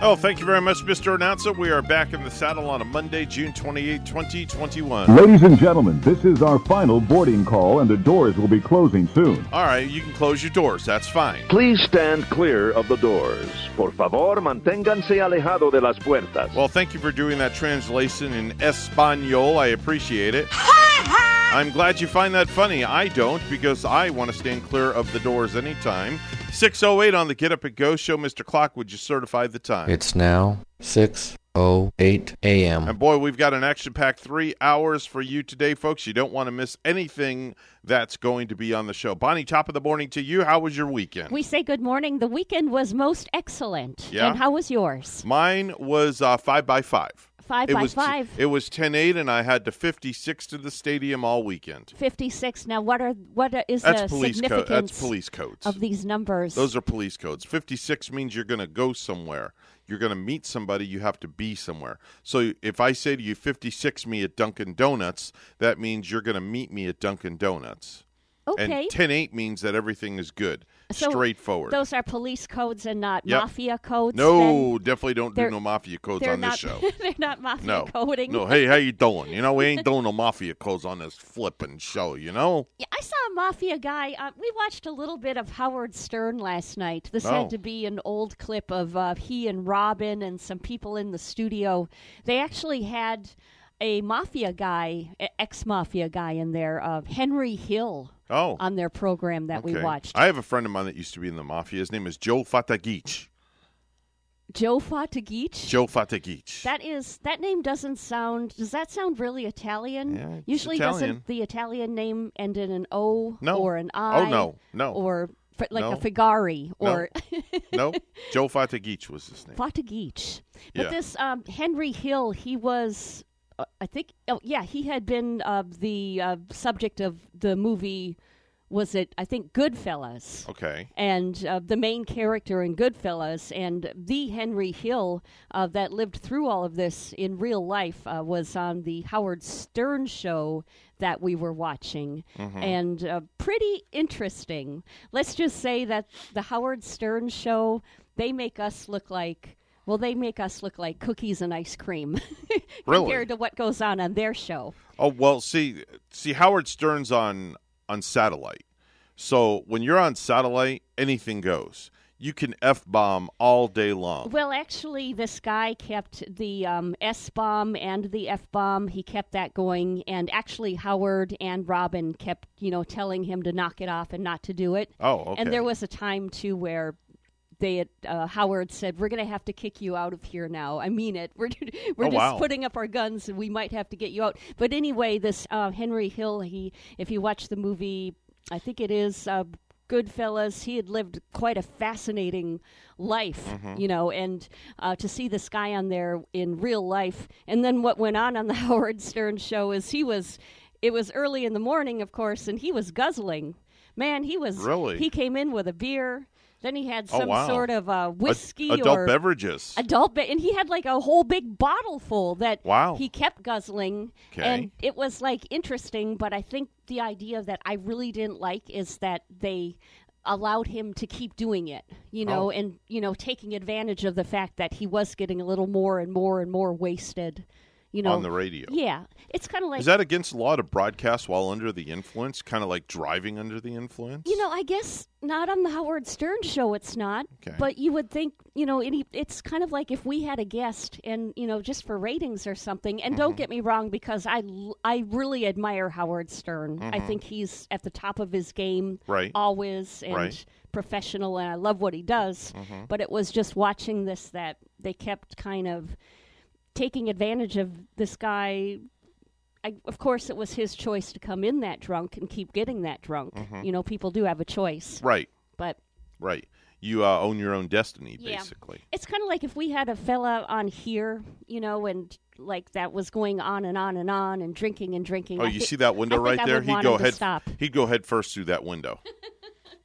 Oh, thank you very much, Mr. Announcer. We are back in the saddle on a Monday, June 28, 2021. Ladies and gentlemen, this is our final boarding call, and the doors will be closing soon. All right, you can close your doors. That's fine. Please stand clear of the doors. Por favor, manténganse alejado de las puertas. Well, thank you for doing that translation in Espanol. I appreciate it. I'm glad you find that funny. I don't, because I want to stand clear of the doors anytime. 608 on the Get Up and Go show. Mr. Clock, would you certify the time? It's now 6:08 a.m. And boy, we've got an action packed three hours for you today, folks. You don't want to miss anything that's going to be on the show. Bonnie, top of the morning to you. How was your weekend? We say good morning. The weekend was most excellent. Yeah? And how was yours? Mine was uh, five by five. Five it by was five. it was 10-8, and I had to 56 to the stadium all weekend. 56. Now, what are what are- is That's the police significance That's police codes. of these numbers? Those are police codes. 56 means you're going to go somewhere. You're going to meet somebody. You have to be somewhere. So if I say to you, 56 me at Dunkin' Donuts, that means you're going to meet me at Dunkin' Donuts. okay. And 10 8 means that everything is good. So Straightforward. Those are police codes and not Yep. mafia codes. no, definitely don't do no mafia codes on they're this show. they're not mafia No. coding. No, hey, how you doing? You know, we ain't doing no mafia codes on this flipping show, you know? Yeah, I saw a mafia guy. Uh, we watched a little bit of Howard Stern last night. This Oh. had to be an old clip of uh, he and Robin and some people in the studio. They actually had a mafia guy, ex mafia guy in there, uh, Henry Hill, Oh. on their program that we watched. I have a friend of mine that used to be in the mafia. His name is Joe Fatagich. Joe Fatagich. Joe Fatagich. That is that name doesn't sound. Does that sound really Italian? Yeah, Usually, Italian. doesn't the Italian name end in an O No. or an I? Oh, no. No. Or like No. a Figari or no, Joe Fatagich was his name. Fatagich. But Yeah. this um, Henry Hill, he was, I think, oh yeah, he had been uh, the uh, subject of the movie. Was it? I think Goodfellas. Okay. and uh, the main character in Goodfellas, and the Henry Hill uh, that lived through all of this in real life uh, was on the Howard Stern show that we were watching, and uh, pretty interesting. Let's just say that the Howard Stern show they make us look like. Well, they make us look like cookies and ice cream Really? compared to what goes on on their show. Oh well, see, see, Howard Stern's on on satellite, so when you're on satellite, anything goes. You can f bomb all day long. Well, actually, this guy kept the um, S bomb and the F bomb. He kept that going, and actually, Howard and Robin kept, you know, telling him to knock it off and not to do it. Oh, okay. And there was a time too where they had, uh, Howard said, "We're going to have to kick you out of here now. I mean it. We're we're Oh, just wow. putting up our guns, and we might have to get you out." But anyway, this uh, Henry Hill, he if you watch the movie, I think it is. Uh, Goodfellas. He had lived quite a fascinating life, Mm-hmm. you know, and uh, to see this guy on there in real life, and then what went on on the Howard Stern show is he was, it was early in the morning, of course, and he was guzzling. Man, he was Really? He came in with a beer. Then he had Oh, some wow. sort of uh, Ad- whiskey adult or beverages. adult be- and he had like a whole big bottle full that Wow. he kept guzzling Okay. and it was like interesting but i think the idea that i really didn't like is that they allowed him to keep doing it you know Oh. and you know taking advantage of the fact that he was getting a little more and more and more wasted you know on the radio. yeah it's kind of like Is that against the law to broadcast while under the influence? Kind of like driving under the influence? You know, I guess not on the Howard Stern show. It's not, Okay. but you would think, you know, any, it's kind of like if we had a guest, and you know, just for ratings or something. And Mm-hmm. don't get me wrong, because I I really admire Howard Stern. I think he's at the top of his game, Mm-hmm. Right. Always and Right. Mm-hmm. professional, and I love what he does. But it was just watching this that they kept kind of taking advantage of this guy. I, of course, it was his choice to come in that drunk and keep getting that drunk. Mm-hmm. You know, people do have a choice, Right. but Right. you uh, own your own destiny, Yeah. basically. It's kind of like if we had a fella on here, you know, and like that was going on and on and on and drinking and drinking. Oh, I you thi- see that window think right there? He'd go head. Stop. He'd go head first through that window,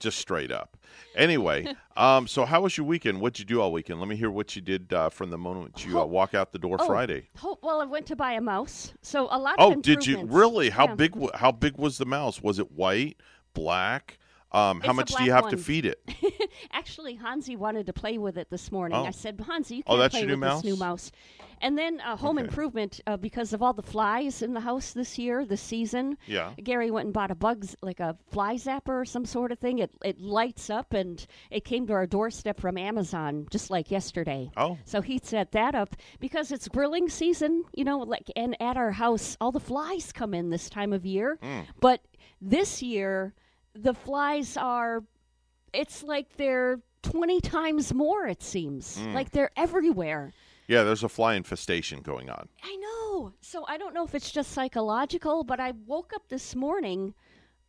just straight up. Anyway, um, so how was your weekend? What'd you do all weekend? Let me hear what you did uh, from the moment you uh, Oh. walk out the door Oh, Friday. ho- well, I went to buy a mouse, so a lot. Oh, did you really? How Yeah. big? How big was the mouse? Was it white, black? Um, how much do you have to feed it? Actually, Hansi wanted to play with it this morning. Oh. I said, Hansi, you Oh, can't that's play with this new mouse? mouse. And then uh, Home Okay. Improvement, uh, because of all the flies in the house this year, this season. Yeah. Gary went and bought a bugs like a fly zapper or some sort of thing. It it lights up and it came to our doorstep from Amazon just like yesterday. Oh. So he set that up because it's grilling season, you know, like and at our house all the flies come in this time of year. Mm. But this year the flies are it's like they're 20 times more it seems. Mm. Like they're everywhere. Yeah, there's a fly infestation going on. I know. So I don't know if it's just psychological, but I woke up this morning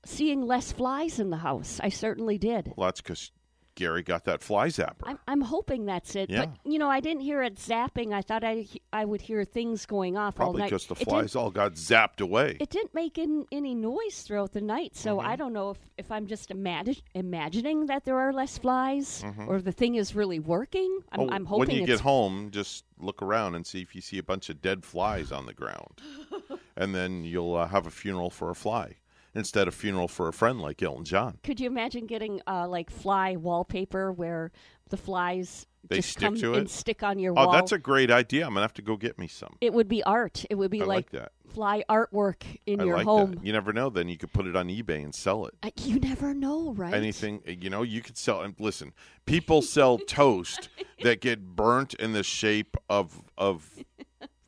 seeing less flies in the house. I certainly did. Well, that's because Gary got that fly zapper. I'm, I'm hoping that's it. Yeah. But, you know, I didn't hear it zapping. I thought I, I would hear things going off all Probably night. because the flies all got zapped away. it didn't make in, any noise throughout the night, so Mm-hmm. I don't know if, if I'm just imagi- imagining that there are less flies or the thing is really working. I'm, Oh, I'm hoping when you get home, just look around and see if you see a bunch of dead flies on the ground, and then you'll uh, have a funeral for a fly instead of funeral for a friend like Elton John. Could you imagine getting uh, like fly wallpaper where the flies They just stick come to and stick on your Oh, wall? that's a great idea. I'm gonna have to go get me some. it would be art. It would be I like like, that. fly artwork in I your like home. that. You never know. Then you could put it on eBay and sell it. I, you never know, right? Anything you know, you could sell. And listen, people sell toast that get burnt in the shape of of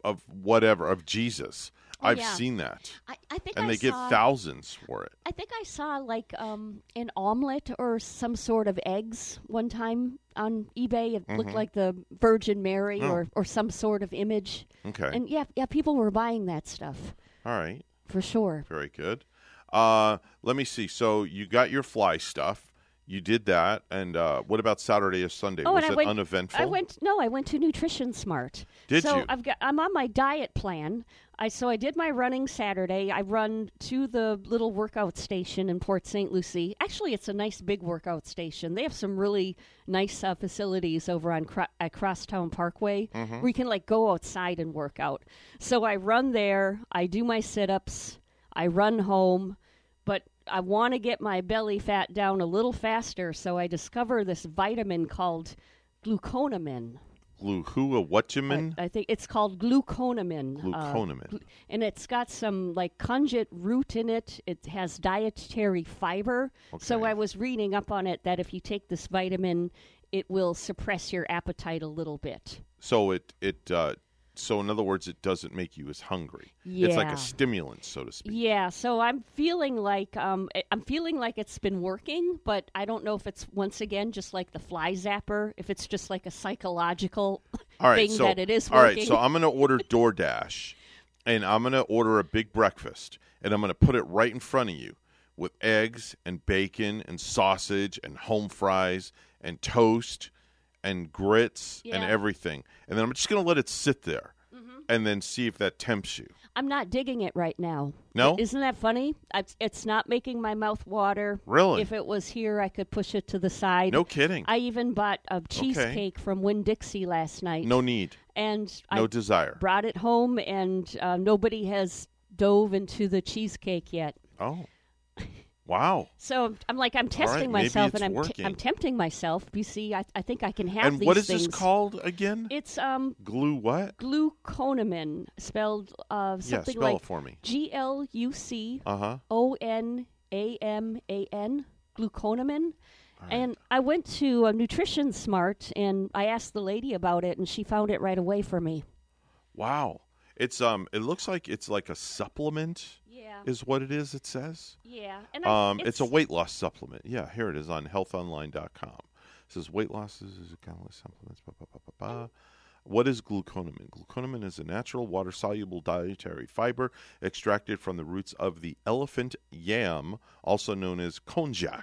of whatever of Jesus. I've yeah. seen that, I, I think and I they get saw, thousands for it. I think I saw like um, an omelet or some sort of eggs one time on eBay. It Mm-hmm. looked like the Virgin Mary Oh. or, or some sort of image. Okay, And yeah, yeah, people were buying that stuff all right. for sure. Very good. Uh, let me see. So you got your fly stuff. You did that, and uh, what about Saturday or Sunday? Oh, Was it went. uneventful? I went. No, I went to Nutrition Smart. Did so you? I've got. I'm on my diet plan. I so I did my running Saturday. I run to the little workout station in Port St. Lucie. Actually, it's a nice big workout station. They have some really nice uh, facilities over on Cro- at Crosstown Parkway Mm-hmm. where you can like go outside and work out. So I run there. I do my sit-ups. I run home, but I want to get my belly fat down a little faster. So I discover this vitamin called gluconamine. Gluhua whatchamin? I, I think it's called gluconamin. uh, Gluconamine. and it's got some like conjugate root in it. It has dietary fiber. Okay. So I was reading up on it that if you take this vitamin, it will suppress your appetite a little bit. So it it uh, so in other words, it doesn't make you as hungry. yeah. It's like a stimulant, so to speak. Yeah, so I'm feeling like um, I'm feeling like it's been working, but I don't know if it's once again just like the fly zapper, if it's just like a psychological All right, thing so that it is working. right, so I'm going to order DoorDash, and I'm going to order a big breakfast, and I'm going to put it right in front of you with eggs and bacon and sausage and home fries and toast and grits and Yeah. Mm-hmm. everything, and then I'm just going to let it sit there, and then see if that tempts you. I'm not digging it right now. No? Isn't that funny? It's, not making my mouth water. Really? If it was here, I could push it to the side. No kidding. I even bought a cheesecake from Winn Dixie last night. no need. And No I desire. brought it home, and uh, nobody has dove into the cheesecake yet. Oh, wow. So I'm like, I'm testing maybe myself, and I'm, t-. I'm tempting myself. You see, I, I think I can have And these what is things. this called again? It's um Glue what? gluconamine, spelled uh, Yeah, something spell like it for me. G L U C. O N A M A N, gluconamine. And I went to Nutrition Smart and I asked the lady about it, and she found it right away for me. Wow. It's um. It looks like it's like a supplement. Yeah, Is what it is. It says. yeah. And I, Um. It's, a weight loss supplement. Yeah. Here it is on healthonline.com. It says weight loss is a countless supplements. Ba, ba, ba, ba, ba. What is gluconamine? Gluconamine is a natural water soluble dietary fiber extracted from the roots of the elephant yam, also known as konjac.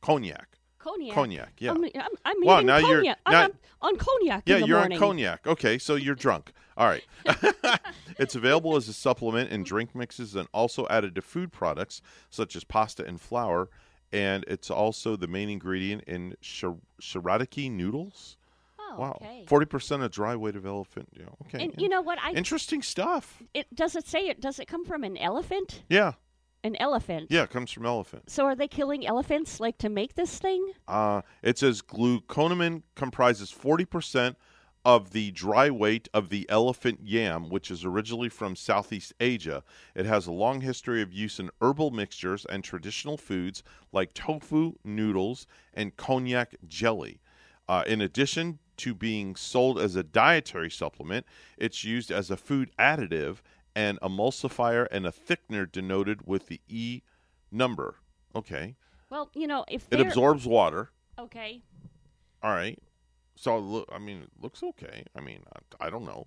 Cognac. Cognac. Cognac, yeah. I'm, I'm, I'm now you're- cognac. I'm on- on cognac. Yeah, in the you're morning. on cognac. Okay, so you're drunk. All right. it's available as a supplement in drink mixes and also added to food products such as pasta and flour. And it's also the main ingredient in shir- shirataki noodles. Oh, wow, okay. forty percent of dry weight of elephant. Yeah, okay. And you know what? I Interesting stuff. it does it say it? Does it come from an elephant? Yeah, An elephant. yeah, it comes from elephant. So are they killing elephants like to make this thing? Uh, it says gluconamine comprises 40% of the dry weight of the elephant yam, which is originally from Southeast Asia. It has a long history of use in herbal mixtures and traditional foods like tofu, noodles, and cognac jelly. Uh, in addition to being sold as a dietary supplement, it's used as a food additive, an emulsifier, and a thickener denoted with the E number. Okay. Well, you know, if It absorbs water. okay, All right. So I mean, it looks okay. I mean, I, I don't know.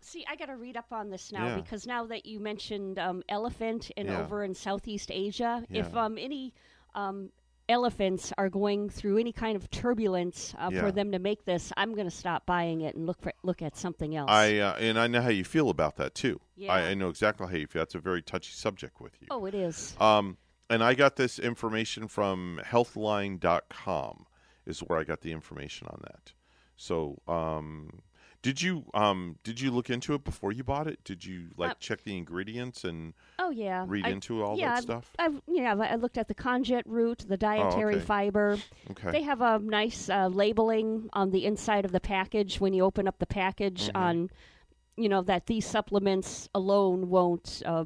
See, I got to read up on this now Yeah. because now that you mentioned um, elephant and Yeah. over in Southeast Asia, if um, any um, elephants are going through any kind of turbulence uh, Yeah. for them to make this, I'm going to stop buying it and look for look at something else. I uh, and I know how you feel about that too. Yeah. I, I know exactly how you feel. That's a very touchy subject with you. oh, it is. Um, and I got this information from Healthline.com is where I got the information on that. So, um, did you um, did you look into it before you bought it? Did you like Uh, check the ingredients and Oh yeah. read I- into all yeah, that I've- stuff? I've yeah, I looked at the konjac root, the dietary okay. fiber. Okay. They have a nice uh, labeling on the inside of the package when you open up the package Mm-hmm. on, you know, that these supplements alone won't uh,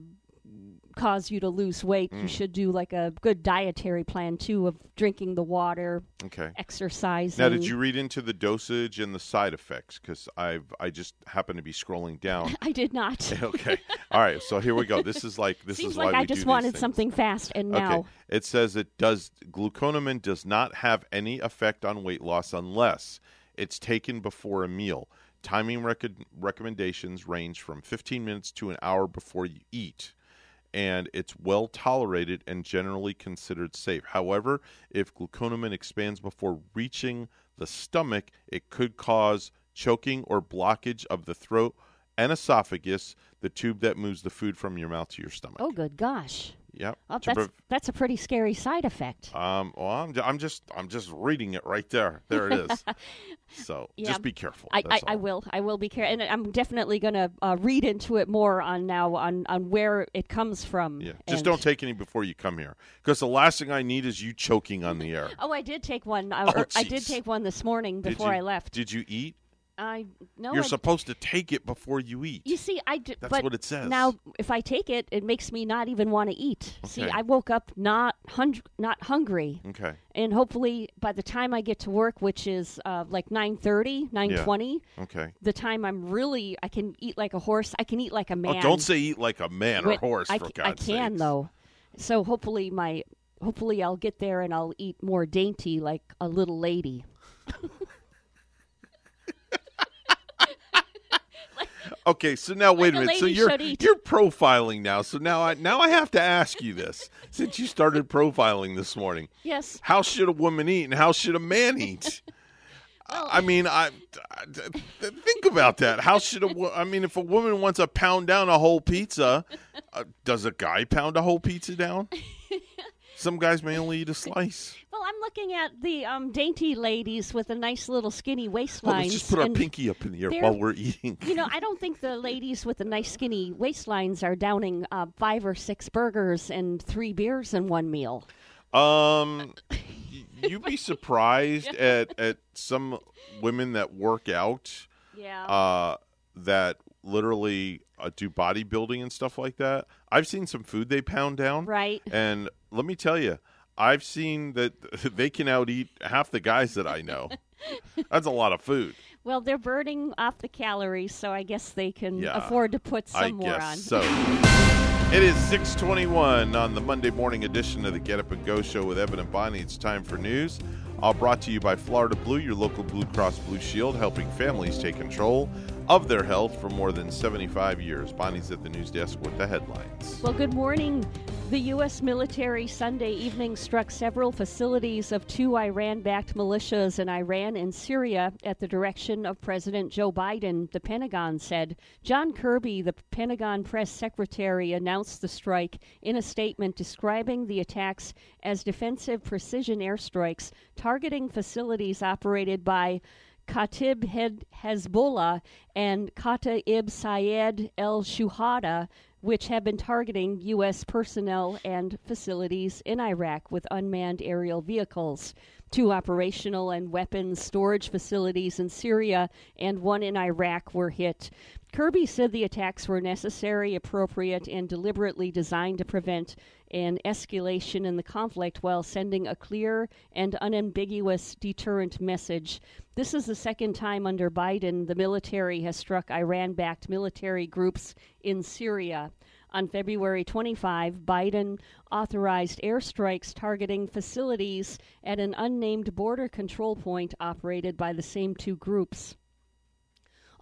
cause you to lose weight. Mm. You should do like a good dietary plan too of drinking the water, okay. exercising. Now, did you read into the dosage and the side effects? Because I've I just happen to be scrolling down. I did not. okay. All right. So here we go. This is like this Seems is like why I we just wanted something fast, and now Okay. It says it does gluconamine does not have any effect on weight loss unless it's taken before a meal. Timing rec- recommendations range from 15 minutes to an hour before you eat. And it's well tolerated and generally considered safe. However, if gluconamine expands before reaching the stomach, it could cause choking or blockage of the throat and esophagus, the tube that moves the food from your mouth to your stomach. oh, good gosh, Yep. oh, that's prev- that's a pretty scary side effect. um, well, I'm, I'm just I'm just reading it right there. There it is. so Yeah. just be careful. I, I, I will. I will be careful, and I'm definitely going to uh, read into it more on now on, on where it comes from. Yeah, just don't take any before you come here, because the last thing I need is you choking on the air. Oh, I did take one. Uh, Oh, I did take one this morning before you- I left. Did you eat? I no. You're I, supposed to take it before you eat. you see, I d- That's but what it says. Now, if I take it, it makes me not even want to eat. See, I woke up not hun- not hungry, okay. and hopefully by the time I get to work, which is uh, like 9:30, 9:20, Okay. the time I'm really I can eat like a horse. I can eat like a man. Oh, don't say eat like a man or horse. I, for c- I God's can sakes. though. So hopefully my hopefully I'll get there and I'll eat more dainty like a little lady. Okay, so now wait Like a minute. So you're you're profiling now. So now I now I have to ask you this since you started profiling this morning. Yes. How should a woman eat and how should a man eat? I mean, I, I- think about that. How should a I mean, if a woman wants to pound down a whole pizza, uh, does a guy pound a whole pizza down? Some guys may only eat a slice. Well, I'm looking at the um, dainty ladies with a nice little skinny Well, waistlines. let's just put our pinky up in the air while we're eating. You know, I don't think the ladies with the nice skinny waistlines are downing uh, five or six burgers and three beers in one meal. Um, you'd be surprised at at some women that work out. Yeah. uh, that literally uh, do bodybuilding and stuff like that. I've seen some food they pound down, Right. And let me tell you, I've seen that they can out eat half the guys that I know. That's a lot of food. well, they're burning off the calories, so I guess they can Yeah, afford to put some I more guess on. so. It is 621 on the Monday morning edition of the Get Up and Go show with Evan and Bonnie. It's time for news. All brought to you by Florida Blue, your local Blue Cross Blue Shield, helping families take control of their health for more than 75 years. Bonnie's at the news desk with the headlines. Well, good morning. The U.S. military Sunday evening struck several facilities of two Iran backed militias in Iran and Syria at the direction of President Joe Biden, the Pentagon said. John Kirby, the Pentagon press secretary, announced the strike in a statement describing the attacks as defensive precision airstrikes targeting facilities operated by Kata'ib Hezbollah and Kata'ib Sayed el Shuhada, which have been targeting U.S. personnel and facilities in Iraq with unmanned aerial vehicles. Two operational and weapons storage facilities in Syria and one in Iraq were hit. Kirby said the attacks were necessary, appropriate, and deliberately designed to prevent an escalation in the conflict while sending a clear and unambiguous deterrent message. This is the second time under Biden the military has struck Iran backed military groups in Syria. On February 25, Biden authorized airstrikes targeting facilities at an unnamed border control point operated by the same two groups.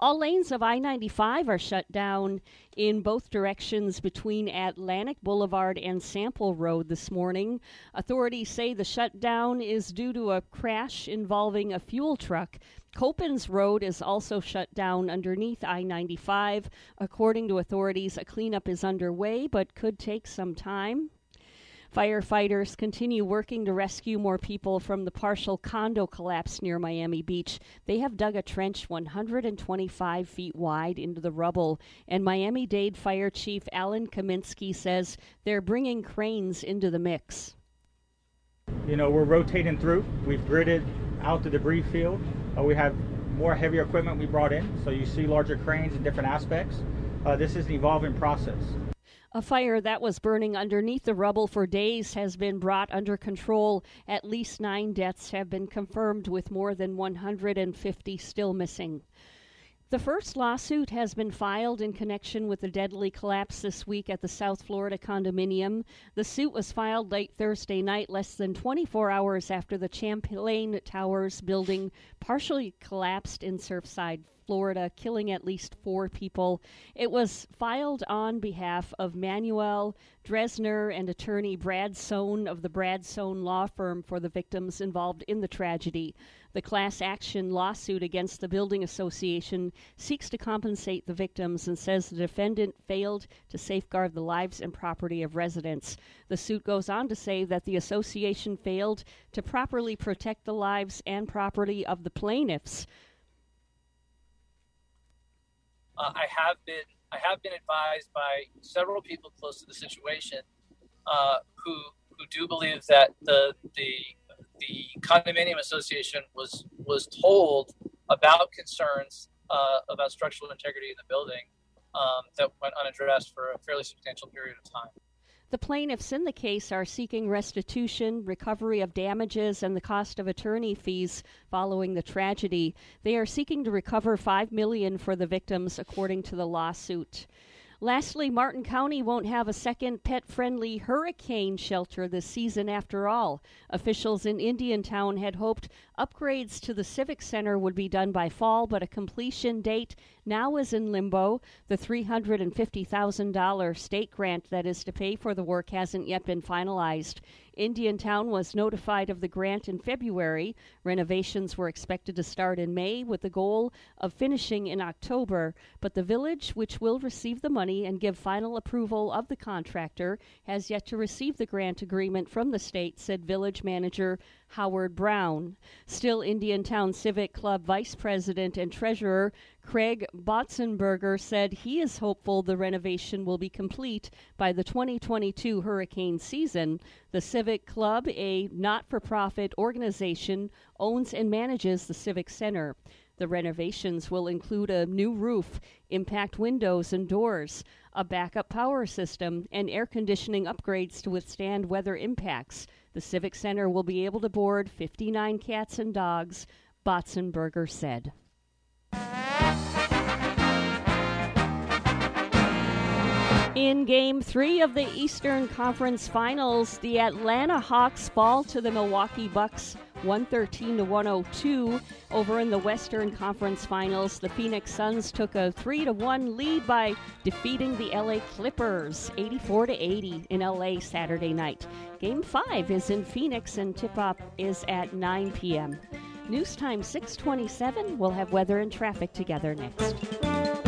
All lanes of I 95 are shut down in both directions between Atlantic Boulevard and Sample Road this morning. Authorities say the shutdown is due to a crash involving a fuel truck. Copans Road is also shut down underneath I 95. According to authorities, a cleanup is underway but could take some time. Firefighters continue working to rescue more people from the partial condo collapse near Miami Beach. They have dug a trench 125 feet wide into the rubble, and Miami Dade Fire Chief Alan Cominsky says they're bringing cranes into the mix. You know, we're rotating through. We've gridded out the debris field. Uh, we have more heavier equipment we brought in, so you see larger cranes in different aspects. Uh, this is an evolving process. A fire that was burning underneath the rubble for days has been brought under control. At least nine deaths have been confirmed, with more than 150 still missing. The first lawsuit has been filed in connection with the deadly collapse this week at the South Florida condominium. The suit was filed late Thursday night, less than 24 hours after the Champlain Towers building partially collapsed in Surfside, Florida, killing at least four people. It was filed on behalf of Manuel Drezner and attorney Brad Sohn of the Brad Sohn law firm for the victims involved in the tragedy. The class action lawsuit against the Building Association seeks to compensate the victims and says the defendant failed to safeguard the lives and property of residents. The suit goes on to say that the association failed to properly protect the lives and property of the plaintiffs uh, I have been I have been advised by several people close to the situation uh, who who do believe that the the the condominium association was was told about concerns uh, about structural integrity in the building um, that went unaddressed for a fairly substantial period of time. The plaintiffs in the case are seeking restitution, recovery of damages, and the cost of attorney fees following the tragedy. They are seeking to recover 5 million for the victims according to the lawsuit. Lastly, Martin County won't have a second pet friendly hurricane shelter this season after all. Officials in Indiantown had hoped upgrades to the Civic Center would be done by fall, but a completion date now is in limbo. The $350,000 state grant that is to pay for the work hasn't yet been finalized. Indiantown was notified of the grant in February. Renovations were expected to start in May with the goal of finishing in October, but the village, which will receive the money and give final approval of the contractor, has yet to receive the grant agreement from the state, said village manager Howard Brown. Still, Indiantown Civic Club Vice President and Treasurer Craig Botzenberger said he is hopeful the renovation will be complete by the 2022 hurricane season. The Civic Club, a not for profit organization, owns and manages the Civic Center. The renovations will include a new roof, impact windows and doors, a backup power system, and air conditioning upgrades to withstand weather impacts. The Civic Center will be able to board 59 cats and dogs, Botzenberger said. In game three of the Eastern Conference Finals, the Atlanta Hawks fall to the Milwaukee Bucks 113 to 102. Over in the Western Conference Finals, the Phoenix Suns took a 3 to 1 lead by defeating the LA Clippers 84 to 80 in LA Saturday night. Game 5 is in Phoenix and tip-off is at 9 p.m. News time 627. We'll have weather and traffic together next.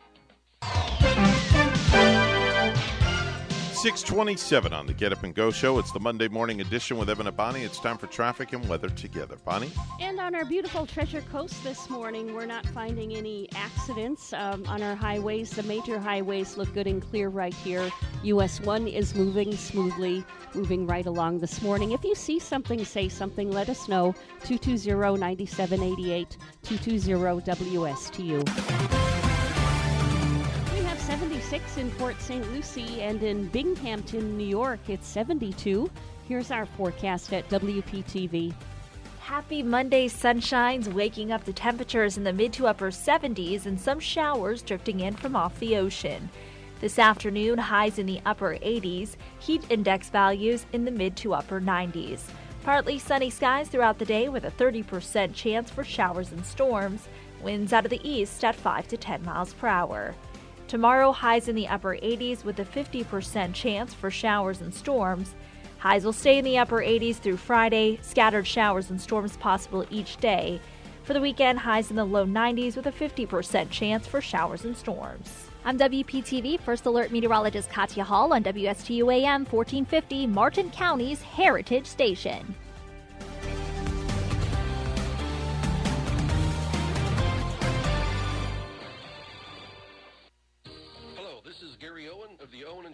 627 on the Get Up and Go show. It's the Monday morning edition with Evan and Bonnie. It's time for traffic and weather together. Bonnie? And on our beautiful Treasure Coast this morning, we're not finding any accidents um, on our highways. The major highways look good and clear right here. US 1 is moving smoothly, moving right along this morning. If you see something, say something, let us know. 220 9788, 220 WSTU. 76 in Port St. Lucie and in Binghamton, New York, it's 72. Here's our forecast at WPTV. Happy Monday sunshines, waking up to temperatures in the mid to upper 70s and some showers drifting in from off the ocean. This afternoon, highs in the upper 80s, heat index values in the mid to upper 90s. Partly sunny skies throughout the day with a 30% chance for showers and storms. Winds out of the east at 5 to 10 miles per hour. Tomorrow, highs in the upper 80s with a 50% chance for showers and storms. Highs will stay in the upper 80s through Friday, scattered showers and storms possible each day. For the weekend, highs in the low 90s with a 50% chance for showers and storms. I'm WPTV First Alert Meteorologist Katya Hall on WSTU AM 1450, Martin County's Heritage Station.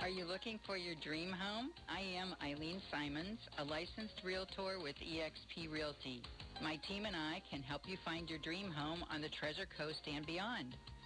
Are you looking for your dream home? I am Eileen Simons, a licensed realtor with eXp Realty. My team and I can help you find your dream home on the Treasure Coast and beyond.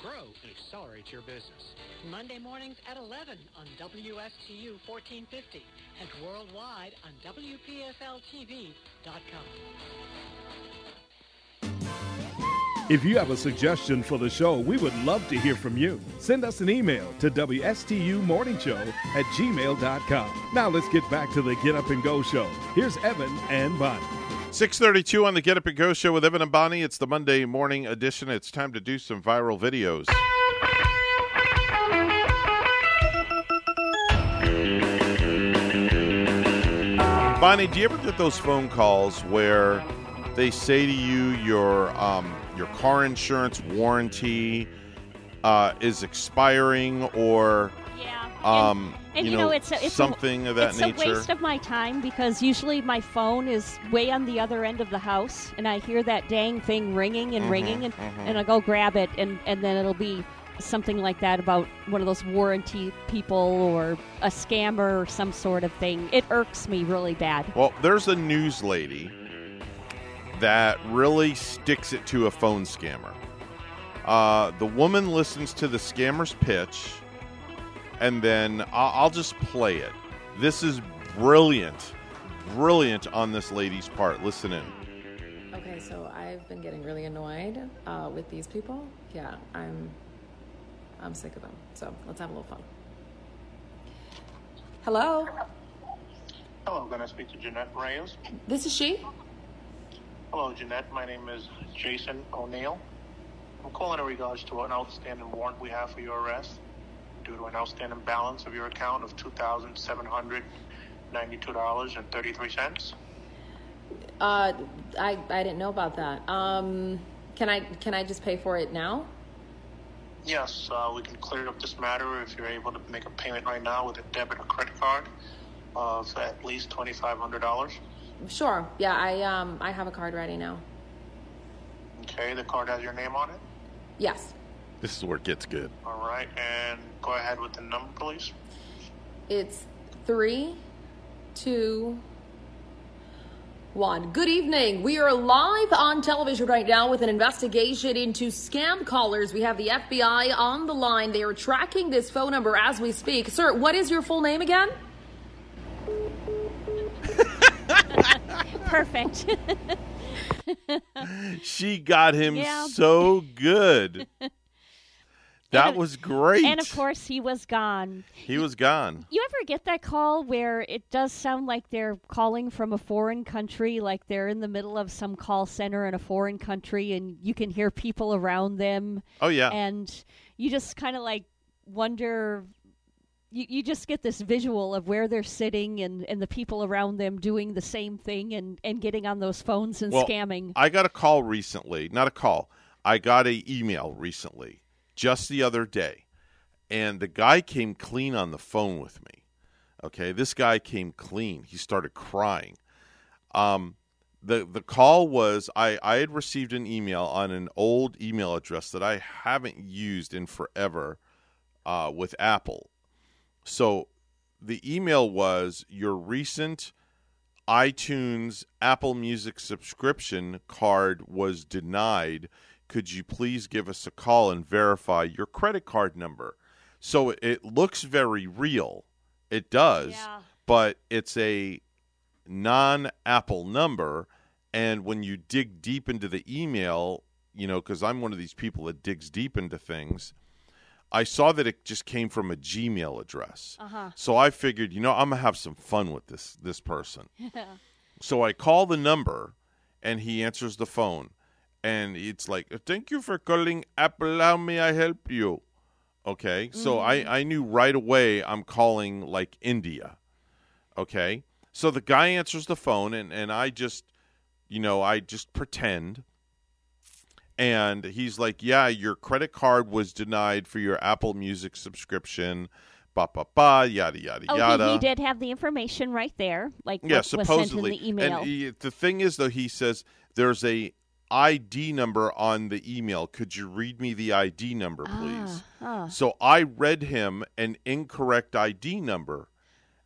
grow and accelerate your business. Monday mornings at 11 on WSTU 1450 and worldwide on WPFLTV.com. If you have a suggestion for the show, we would love to hear from you. Send us an email to WSTUmorningshow at gmail.com. Now let's get back to the Get Up and Go show. Here's Evan and Bonnie. 632 on the Get Up and Go show with Evan and Bonnie. It's the Monday morning edition. It's time to do some viral videos. Bonnie, do you ever get those phone calls where they say to you your um, your car insurance warranty uh, is expiring or um, And you, you, know, it's a, it's something a, of that it's nature? a waste of my time because usually my phone is way on the other end of the house, and I hear that dang thing ringing and Mhm, ringing, and, mhm. and I go grab it, and and then it'll be something like that about one of those warranty people or a scammer or some sort of thing. It irks me really bad. Well, there's a news lady that really sticks it to a phone scammer. Uh, the woman listens to the scammer's pitch, and then I'll, I'll just play it. This is brilliant, brilliant on this lady's part. Listen in. Okay, so I've been getting really annoyed uh, with these people. Yeah, I'm I'm sick of them. So let's have a little fun. Hello, Hello, can I speak to Jeanette Reyes? this is she. Hello, Jeanette. My name is Jason O'Neill. I'm calling in regards to an outstanding warrant we have for your arrest due to an outstanding balance of your account of $2,792.33. Uh, I I didn't know about that. Um, can I can I just pay for it now? Yes, uh, we can clear up this matter if you're able to make a payment right now with a debit or credit card of at least $2,500. Sure. Yeah, I um I have a card ready now. Okay, the card has your name on it. Yes. This is where it gets good. All right, and go ahead with the number, please. It's three, two, one. Good evening. We are live on television right now with an investigation into scam callers. We have the FBI on the line. They are tracking this phone number as we speak. Sir, what is your full name again? Perfect. She got him Yeah. so good. That was great. And of course, he was gone. he was gone. You ever get that call where it does sound like they're calling from a foreign country, like they're in the middle of some call center in a foreign country and you can hear people around them? Oh, yeah. And you just kind of like wonder. You, you just get this visual of where they're sitting and, and the people around them doing the same thing and, and getting on those phones and Well, scamming. I got a call recently, not a call. I got a email recently, just the other day, and the guy came clean on the phone with me. Okay, this guy came clean. He started crying. Um, the the call was I I had received an email on an old email address that I haven't used in forever uh, with Apple. So the email was your recent iTunes Apple Music subscription card was denied. Could you please give us a call and verify your credit card number? So it looks very real. It does, but it's a non Apple number. And when you dig deep into the email, you know, because I'm one of these people that digs deep into things, I saw that it just came from a Gmail address. Uh-huh. So I figured, you know, I'm gonna have some fun with this this person. So I call the number, and he answers the phone, and it's like, "Thank you for calling Apple. How may I help you?" Okay, so Mhm. I I knew right away I'm calling like India. Okay, so the guy answers the phone, and and I just, you know, I just pretend. And he's like, "Yeah, your credit card was denied for your Apple Music subscription." Ba ba ba, yada yada Oh, yada. he, he did have the information right there, like Yeah, what was supposedly. sent in the email. And he, the thing is, though, he says there's a ID number on the email. Could you read me the ID number, please? Ah, ah. So I read him an incorrect ID number,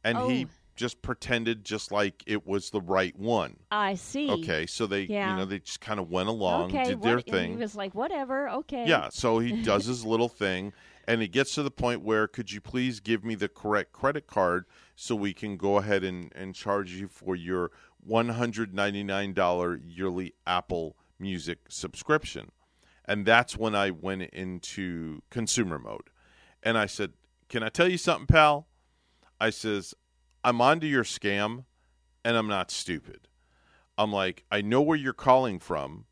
and he Oh. just pretended just like it was the right one. I see. Okay, so they Yeah. you know they just kind of went along, okay, did their what- and thing. He was like, whatever, okay. Yeah, so he does his little thing, and it gets to the point where, could you please give me the correct credit card so we can go ahead and, and charge you for your $199 yearly Apple Music subscription? And that's when I went into consumer mode. And I said, Can I tell you something, pal? I says, I'm onto your scam, and I'm not stupid. I'm like, I know where you're calling from,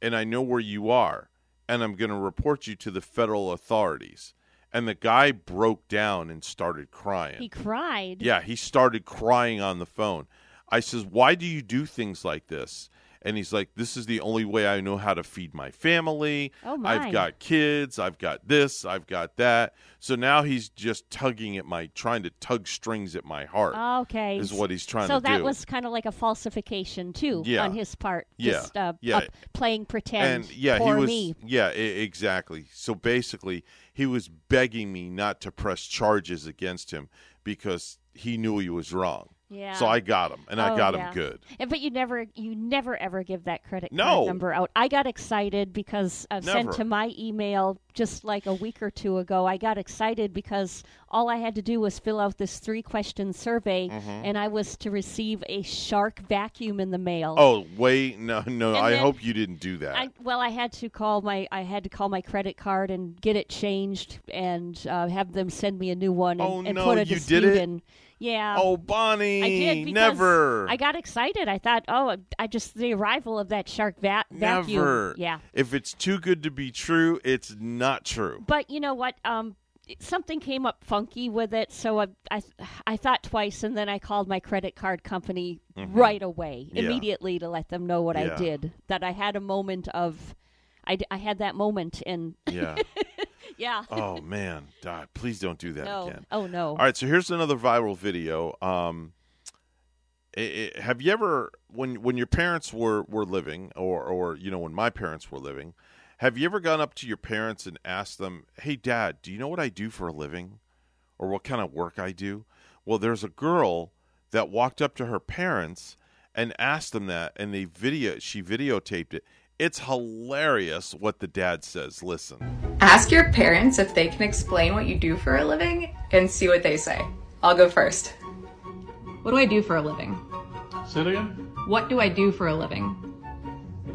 and I know where you are, and I'm going to report you to the federal authorities. And the guy broke down and started crying. He cried. Yeah, he started crying on the phone. I says, "Why do you do things like this?" And he's like, "This is the only way I know how to feed my family. Oh, my. I've got kids. I've got this. I've got that." So now he's just tugging at my, trying to tug strings at my heart. Okay. is what he's trying so to do. So that was kind of like a falsification too Yeah. on his part. Yeah. Just uh, Yeah. up playing pretend. and yeah, he was. me. Yeah, e- exactly. So basically, he was begging me not to press charges against him because he knew he was wrong. Yeah. So I got him, and I Oh, got yeah. him good. And, but you never, you never ever give that credit No. card number out. I got excited because uh, sent to my email just like a week or two ago. I got excited because all I had to do was fill out this three question survey, Mhm. and I was to receive a Shark vacuum in the mail. Oh wait, no, no. And I hope you didn't do that. I, well, I had to call my I had to call my credit card and get it changed and uh, have them send me a new one and, Oh, and no, put a you dispute did it? in. Yeah. Oh, Bonnie, I did never. I got excited. I thought, oh, I just the arrival of that shark va- vacuum. Never. Yeah. If it's too good to be true, it's not true. But you know what? Um, something came up funky with it, so I, I I thought twice, and then I called my credit card company Mhm. right away, Yeah. immediately to let them know what Yeah. I did. That I had a moment of, I had that moment, and Yeah. yeah. oh man, God, please don't do that No. again. Oh, no. All right, so here's another viral video. Um, i i have you ever, when when your parents were were living, or or you know when my parents were living, have you ever gone up to your parents and asked them, "Hey, Dad, do you know what I do for a living, or what kind of work I do?" Well, there's a girl that walked up to her parents and asked them that, and they video she videotaped it. It's hilarious what the dad says. Listen. Ask your parents if they can explain what you do for a living and see what they say. I'll go first. What do I do for a living? Say it again? What do I do for a living?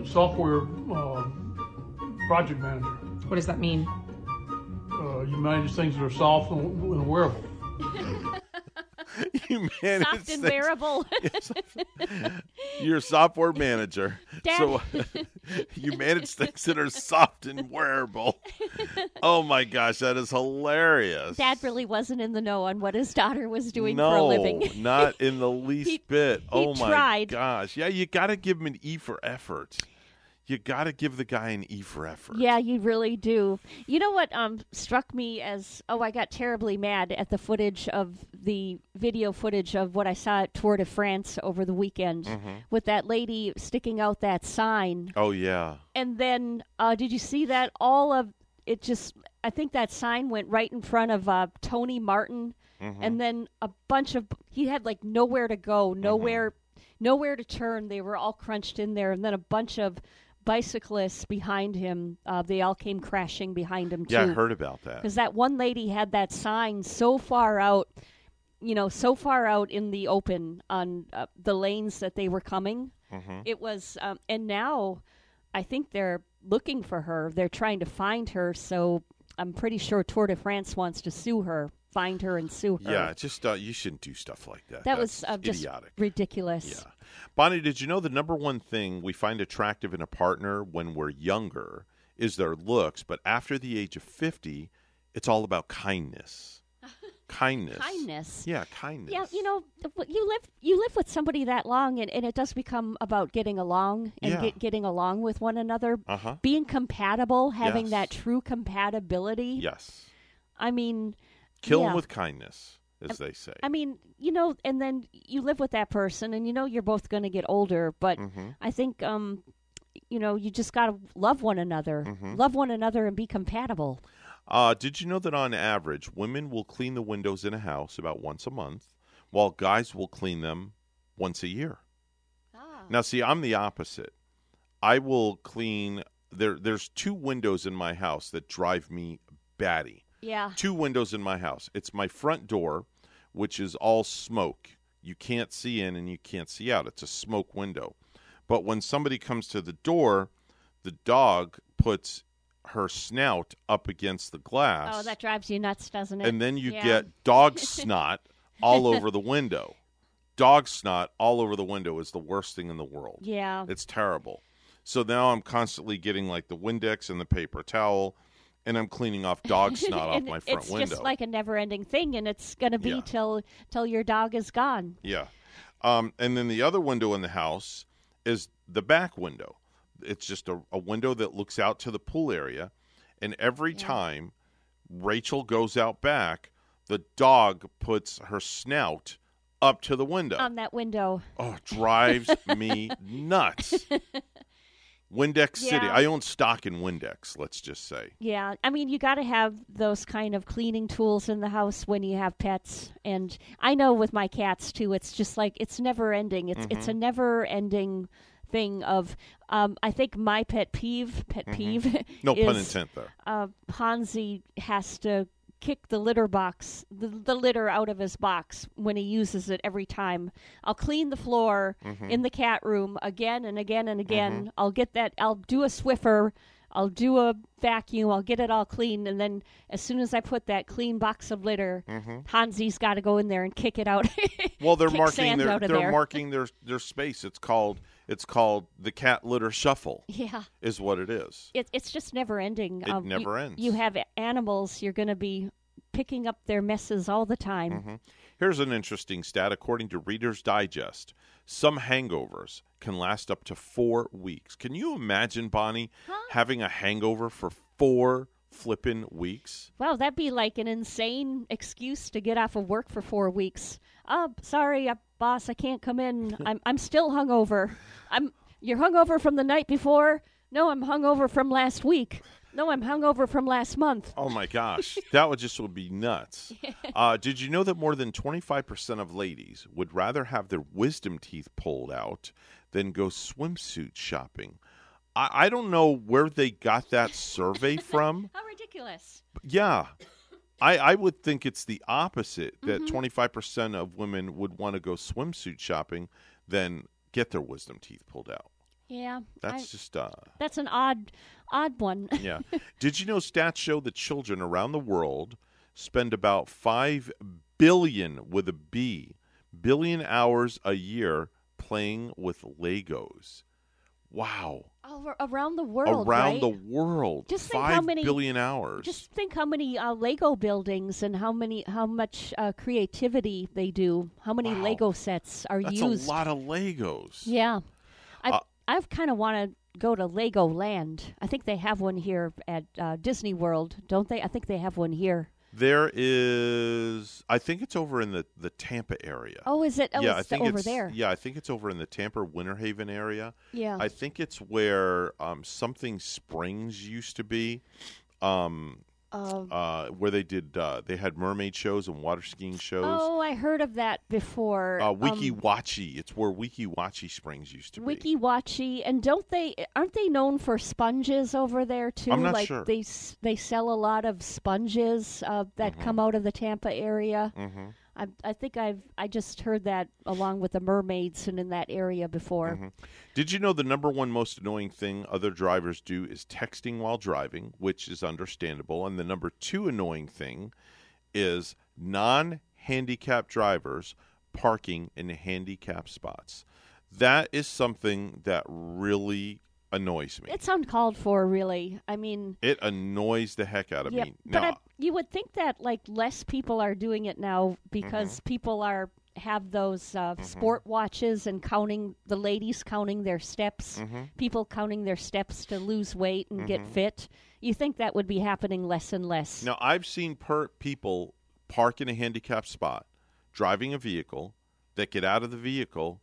Software uh, project manager. What does that mean? Uh, you manage things that are soft and, and wearable. you manage soft and things- wearable. You're a software manager. Dad- So you manage things that are soft and wearable. Oh my gosh, that is hilarious. Dad really wasn't in the know on what his daughter was doing no, for a living. not in the least He- bit. he oh my tried. gosh. Yeah, you got to give him an E for effort. You got to give the guy an E for effort. Yeah, you really do. You know what um struck me as oh I got terribly mad at the footage of the video footage of what I saw at Tour de France over the weekend Mhm. with that lady sticking out that sign Oh yeah. and then uh did you see that all of it just I think that sign went right in front of uh Tony Martin Mhm. and then a bunch of he had like nowhere to go, Mm-hmm. nowhere nowhere to turn. They were all crunched in there and then a bunch of bicyclists behind him uh, they all came crashing behind him too. Yeah, I heard about that. Because that one lady had that sign so far out, you know, so far out in the open on uh, the lanes that they were coming. Mhm. It was, um, and now I think they're looking for her. They're trying to find her. So I'm pretty sure Tour de France wants to sue her, find her, and sue her. Yeah, just uh, you shouldn't do stuff like that. that was uh, just idiotic. ridiculous. Yeah. Bonnie, did you know the number one thing we find attractive in a partner when we're younger is their looks, but after the age of 50, it's all about kindness. kindness. Kindness. Yeah, kindness. Yeah, you know, you live you live with somebody that long, and, and it does become about getting along and Yeah. get, getting along with one another, Uh-huh. being compatible, having Yes. that true compatibility. Yes. I mean, Kill yeah. with kindness, as they say. I mean, you know, and then you live with that person, and you know you're both going to get older. But Mhm. I think, um, you know, you just got to love one another, Mhm. love one another, and be compatible. Uh, did you know that on average, women will clean the windows in a house about once a month, while guys will clean them once a year. Ah. Now, see, I'm the opposite. I will clean. There, there's two windows in my house that drive me batty. Yeah. Two windows in my house. It's my front door, which is all smoke. You can't see in and you can't see out. It's a smoke window. But when somebody comes to the door, the dog puts her snout up against the glass. Oh, that drives you nuts, doesn't it? and then you Yeah. get dog snot all over the window. Dog snot all over the window is the worst thing in the world. Yeah. It's terrible. So now I'm constantly getting like the Windex and the paper towel, and I'm cleaning off dog snot off my front it's window. It's just like a never-ending thing, and it's going to be Yeah. till till your dog is gone. Yeah. Um, and then the other window in the house is the back window. It's just a, a window that looks out to the pool area. And every time Rachel goes out back, the dog puts her snout up to the window. on that window. oh, drives me nuts. Windex City. I own stock in Windex, let's just say. Yeah, I mean, you got to have those kind of cleaning tools in the house when you have pets. And I know with my cats too, it's just like it's never ending. It's it's a Mhm. never ending thing of. Um, I think my pet peeve, pet Mhm. peeve. No pun is, intent there. Uh, Hansi has to kick the litter box, the, the litter out of his box when he uses it every time. I'll clean the floor Mhm. in the cat room again and again and again. Mhm. I'll get that. I'll do a Swiffer. I'll do a vacuum. I'll get it all clean, and then as soon as I put that clean box of litter, Mhm. Hansi's got to go in there and kick it out. Well, they're marking their they're there. marking their their space. It's called it's called the cat litter shuffle. Yeah. is what it is. it, it's just never ending. It Um, you- never ends. You have animals. You're going to be picking up their messes all the time. Mhm. Here's an interesting stat. According to Reader's Digest, some hangovers can last up to four weeks. Can you imagine, Bonnie, having a hangover for four flippin' weeks? Wow, that'd be like an insane excuse to get off of work for four weeks. Uh, sorry, uh, boss, I can't come in. I'm I'm still hungover. I'm you're hungover from the night before. No, I'm hungover from last week. No, I'm hungover from last month. Oh my gosh, that would just would be nuts. Uh, did you know that more than 25% of ladies would rather have their wisdom teeth pulled out than go swimsuit shopping? I, I don't know where they got that survey from. How ridiculous! Yeah. I, I would think it's the opposite that Mhm. 25% of women would want to go swimsuit shopping than get their wisdom teeth pulled out. Yeah, That's I- just uh that's an odd, odd one. yeah. Did you know stats show that children around the world spend about 5 billion with a B billion hours a year playing with Legos? Wow. Around the world, around right? the world. Just think how many billion hours. Just think how many uh, Lego buildings and how many, how much uh, creativity they do. How many Lego sets are used. That's used? a lot of Legos. Yeah, I Uh, I've kind of want to go to Legoland. I think they have one here at uh, Disney World, don't they? I think they have one here. There is, I think it's over in the, the Tampa area. Oh, is it? Oh, yeah, I it's think over it's, there. Yeah, I think it's over in the Tampa Winter Haven area. Yeah. I think it's where um, something Springs used to be, um, Um, uh, where they did uh, they had mermaid shows and water skiing shows. Oh, I heard of that before. uh, Um, Weeki Wachee, it's where Weeki Wachee Springs used to be. Weeki Wachee, and don't they? Aren't they known for sponges over there too? I'm not like sure. they they sell a lot of sponges uh, that Mm-hmm. come out of the Tampa area. Mhm. I, I think I've I just heard that along with the mermaids and in that area before. Mhm. Did you know the number one most annoying thing other drivers do is texting while driving, which is understandable, and the number two annoying thing is non-handicapped drivers parking in handicap spots. That is something that really annoys me. It's uncalled for, really. I mean, It annoys the heck out of yeah, me. but Now, you would think that like less people are doing it now because Mm-hmm. people are have those uh, sport watches and counting the ladies counting their steps, Mhm. people counting their steps to lose weight and get Mhm. fit. You think that would be happening less and less? Now, I've seen per- people park in a handicapped spot, driving a vehicle, that get out of the vehicle,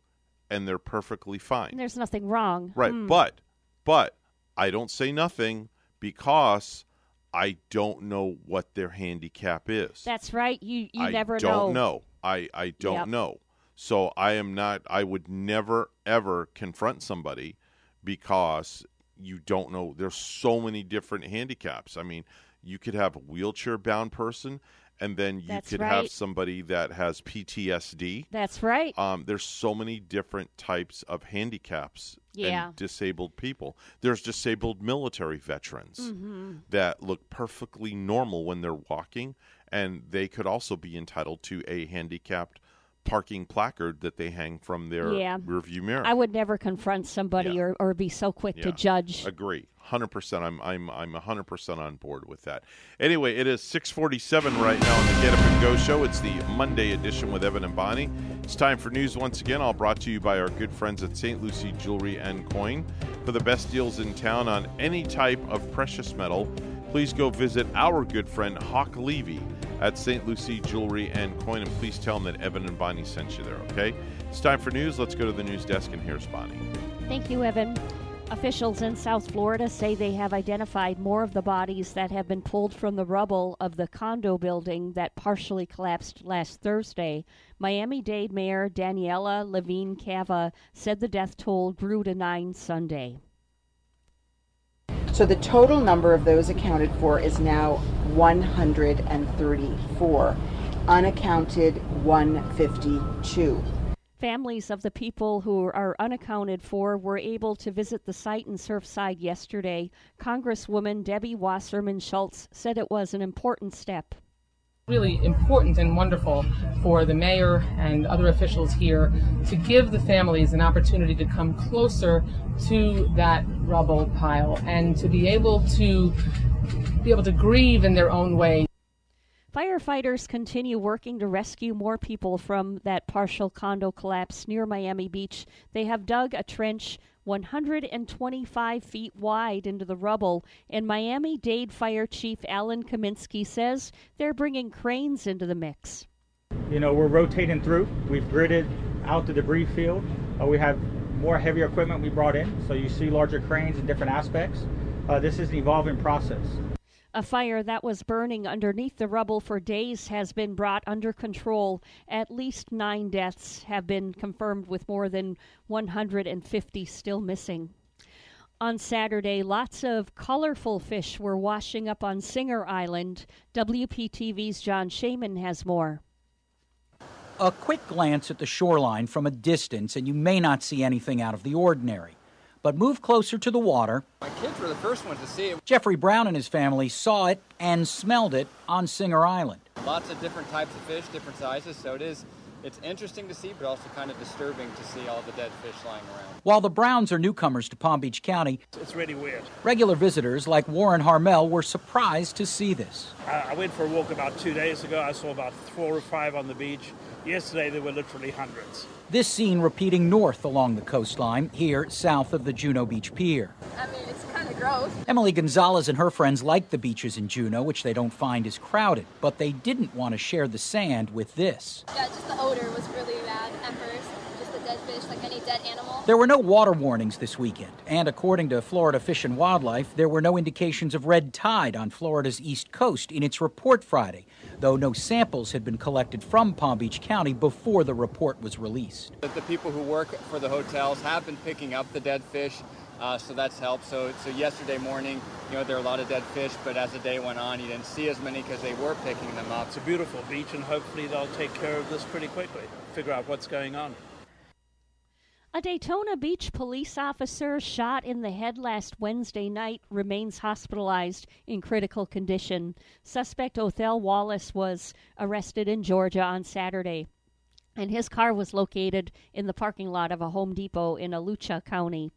and they're perfectly fine. And there's nothing wrong, Right, Hmm. but but I don't say nothing because I don't know what their handicap is. That's right. You you never know. I never don't know. know. I I don't Yep. know. So I am not. I would never ever confront somebody because you don't know. There's so many different handicaps. I mean, you could have a wheelchair bound person, and then you That's could have somebody that has PTSD. That's right. Um, there's so many different types of handicaps Yeah. and disabled people. There's disabled military veterans Mhm. that look perfectly normal when they're walking, and they could also be entitled to a handicapped parking placard that they hang from their Yeah. rearview mirror. I would never confront somebody Yeah. or, or be so quick to judge. Agree. 100%. I'm I'm I'm 100% on board with that. Anyway, it is 6:47 right now on the Get Up and Go show. It's the Monday edition with Evan and Bonnie. It's time for news once again. All brought to you by our good friends at St. Lucie Jewelry and Coin. For the best deals in town on any type of precious metal, please go visit our good friend Hawk Levy at St. Lucie Jewelry and Coin and please tell them that Evan and Bonnie sent you there, okay? It's time for news. Let's go to the news desk and here's Bonnie. Thank you, Evan. Officials in South Florida say they have identified more of the bodies that have been pulled from the rubble of the condo building that partially collapsed last Thursday. Miami Dade Mayor Daniela Levine Cava said the death toll grew to nine Sunday. So the total number of those accounted for is now 134, unaccounted 152. Families of the people who are unaccounted for were able to visit the site in Surfside yesterday. Congresswoman Debbie Wasserman Schultz said it was an important step. Really important and wonderful for the mayor and other officials here to give the families an opportunity to come closer to that rubble pile and to be able to be able to grieve in their own way. Firefighters continue working to rescue more people from that partial condo collapse near Miami Beach. They have dug a trench 125 feet wide into the rubble, and Miami Dade Fire Chief Alan Cominsky says they're bringing cranes into the mix. You know, we're rotating through. We've gridded out the debris field. Uh, we have more heavier equipment we brought in, so you see larger cranes in different aspects. Uh, this is an evolving process. A fire that was burning underneath the rubble for days has been brought under control. At least nine deaths have been confirmed, with more than 150 still missing. On Saturday, lots of colorful fish were washing up on Singer Island. WPTV's John Shaman has more. A quick glance at the shoreline from a distance, and you may not see anything out of the ordinary. But move closer to the water. My kids were the first ones to see it. Jeffrey Brown and his family saw it and smelled it on Singer Island. Lots of different types of fish, different sizes, so it is it's interesting to see, but also kind of disturbing to see all the dead fish lying around. While the Browns are newcomers to Palm Beach County, It's really weird. regular visitors like Warren Harmel were surprised to see this. I I went for a walk about two days ago. I saw about four or five on the beach. Yesterday, there were literally hundreds. This scene repeating north along the coastline, here south of the Juno Beach Pier. I mean, it's kind of gross. Emily Gonzalez and her friends like the beaches in Juno, which they don't find is crowded, but they didn't want to share the sand with this. Yeah, just the odor was really bad at first. Just the dead fish, like any dead animal. There were no water warnings this weekend, and according to Florida Fish and Wildlife, there were no indications of red tide on Florida's east coast in its report Friday, though no samples had been collected from Palm Beach County before the report was released. The people who work for the hotels have been picking up the dead fish, uh, so that's helped. So, so yesterday morning, you know, there were a lot of dead fish, but as the day went on, you didn't see as many because they were picking them up. It's a beautiful beach, and hopefully, they'll take care of this pretty quickly, figure out what's going on. A Daytona Beach police officer shot in the head last Wednesday night remains hospitalized in critical condition. Suspect Othel Wallace was arrested in Georgia on Saturday, and his car was located in the parking lot of a Home Depot in Alachua County.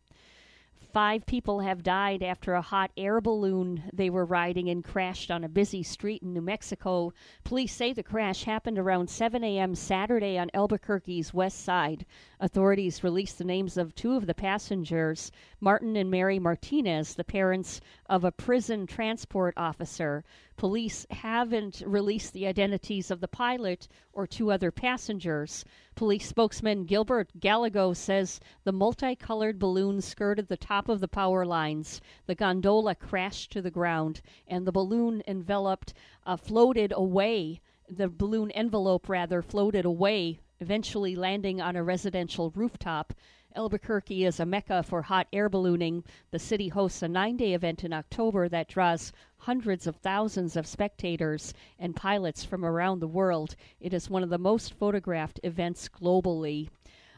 Five people have died after a hot air balloon they were riding in crashed on a busy street in New Mexico. Police say the crash happened around 7 a.m. Saturday on Albuquerque's west side. Authorities released the names of two of the passengers, Martin and Mary Martinez, the parents of a prison transport officer. Police haven't released the identities of the pilot or two other passengers. Police spokesman Gilbert Gallego says the multicolored balloon skirted the top of the power lines. The gondola crashed to the ground, and the balloon enveloped, uh, floated away the balloon envelope rather floated away, eventually landing on a residential rooftop. Albuquerque is a mecca for hot air ballooning. The city hosts a nine day event in October that draws hundreds of thousands of spectators and pilots from around the world. It is one of the most photographed events globally.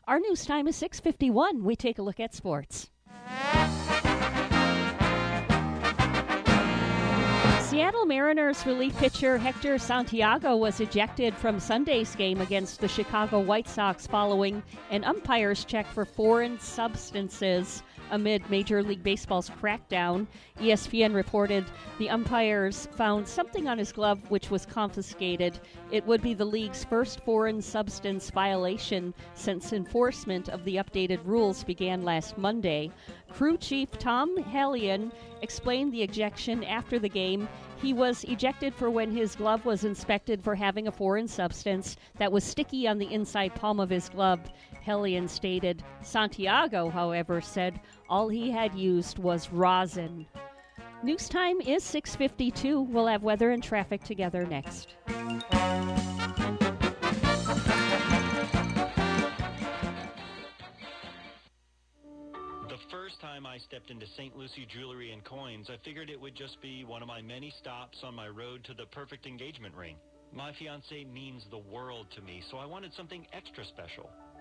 Our news time is 6:51. We take a look at sports. Seattle Mariners relief pitcher Hector Santiago was ejected from Sunday's game against the Chicago White Sox following an umpire's check for foreign substances amid Major League Baseball's crackdown. ESPN reported the umpires found something on his glove which was confiscated. It would be the league's first foreign substance violation since enforcement of the updated rules began last Monday. Crew chief Tom Hallion explained the ejection after the game. He was ejected for when his glove was inspected for having a foreign substance that was sticky on the inside palm of his glove. Hallion stated. Santiago, however, said all he had used was rosin. News time is 6:52. We'll have weather and traffic together next. The first time I stepped into St. Lucie Jewelry and Coins, I figured it would just be one of my many stops on my road to the perfect engagement ring. My fiance means the world to me, so I wanted something extra special.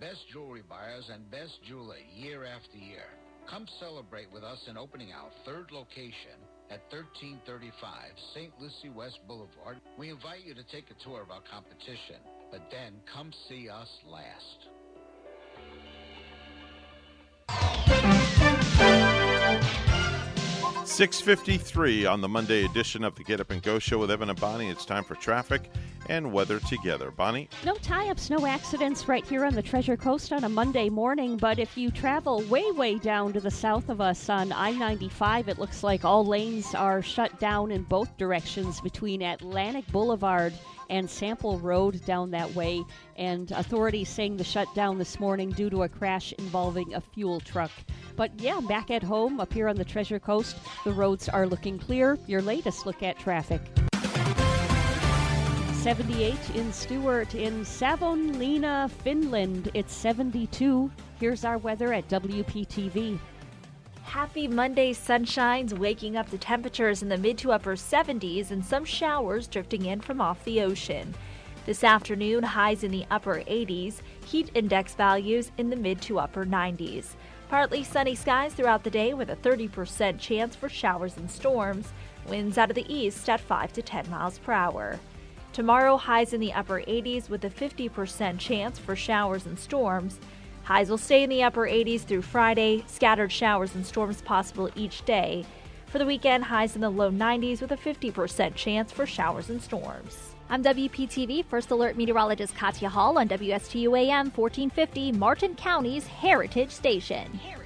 best jewelry buyers, and best jeweler year after year. Come celebrate with us in opening our third location at 1335 St. Lucie West Boulevard. We invite you to take a tour of our competition, but then come see us last. 653 on the Monday edition of the Get Up and Go show with Evan and Bonnie. It's time for traffic and weather together. Bonnie? No tie ups, no accidents right here on the Treasure Coast on a Monday morning. But if you travel way, way down to the south of us on I 95, it looks like all lanes are shut down in both directions between Atlantic Boulevard and Sample Road down that way. And authorities saying the shutdown this morning due to a crash involving a fuel truck. But yeah, back at home up here on the Treasure Coast, the roads are looking clear. Your latest look at traffic. 78 in Stuart. In Savonlinna, Finland, it's 72. Here's our weather at WPTV. Happy Monday sunshines, waking up the temperatures in the mid to upper 70s and some showers drifting in from off the ocean. This afternoon, highs in the upper 80s, heat index values in the mid to upper 90s. Partly sunny skies throughout the day with a 30% chance for showers and storms. Winds out of the east at 5 to 10 miles per hour. Tomorrow, highs in the upper 80s with a 50% chance for showers and storms. Highs will stay in the upper 80s through Friday, scattered showers and storms possible each day. For the weekend, highs in the low 90s with a 50% chance for showers and storms. I'm WPTV First Alert Meteorologist Katya Hall on WSTU AM 1450, Martin County's Heritage Station. The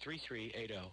3380.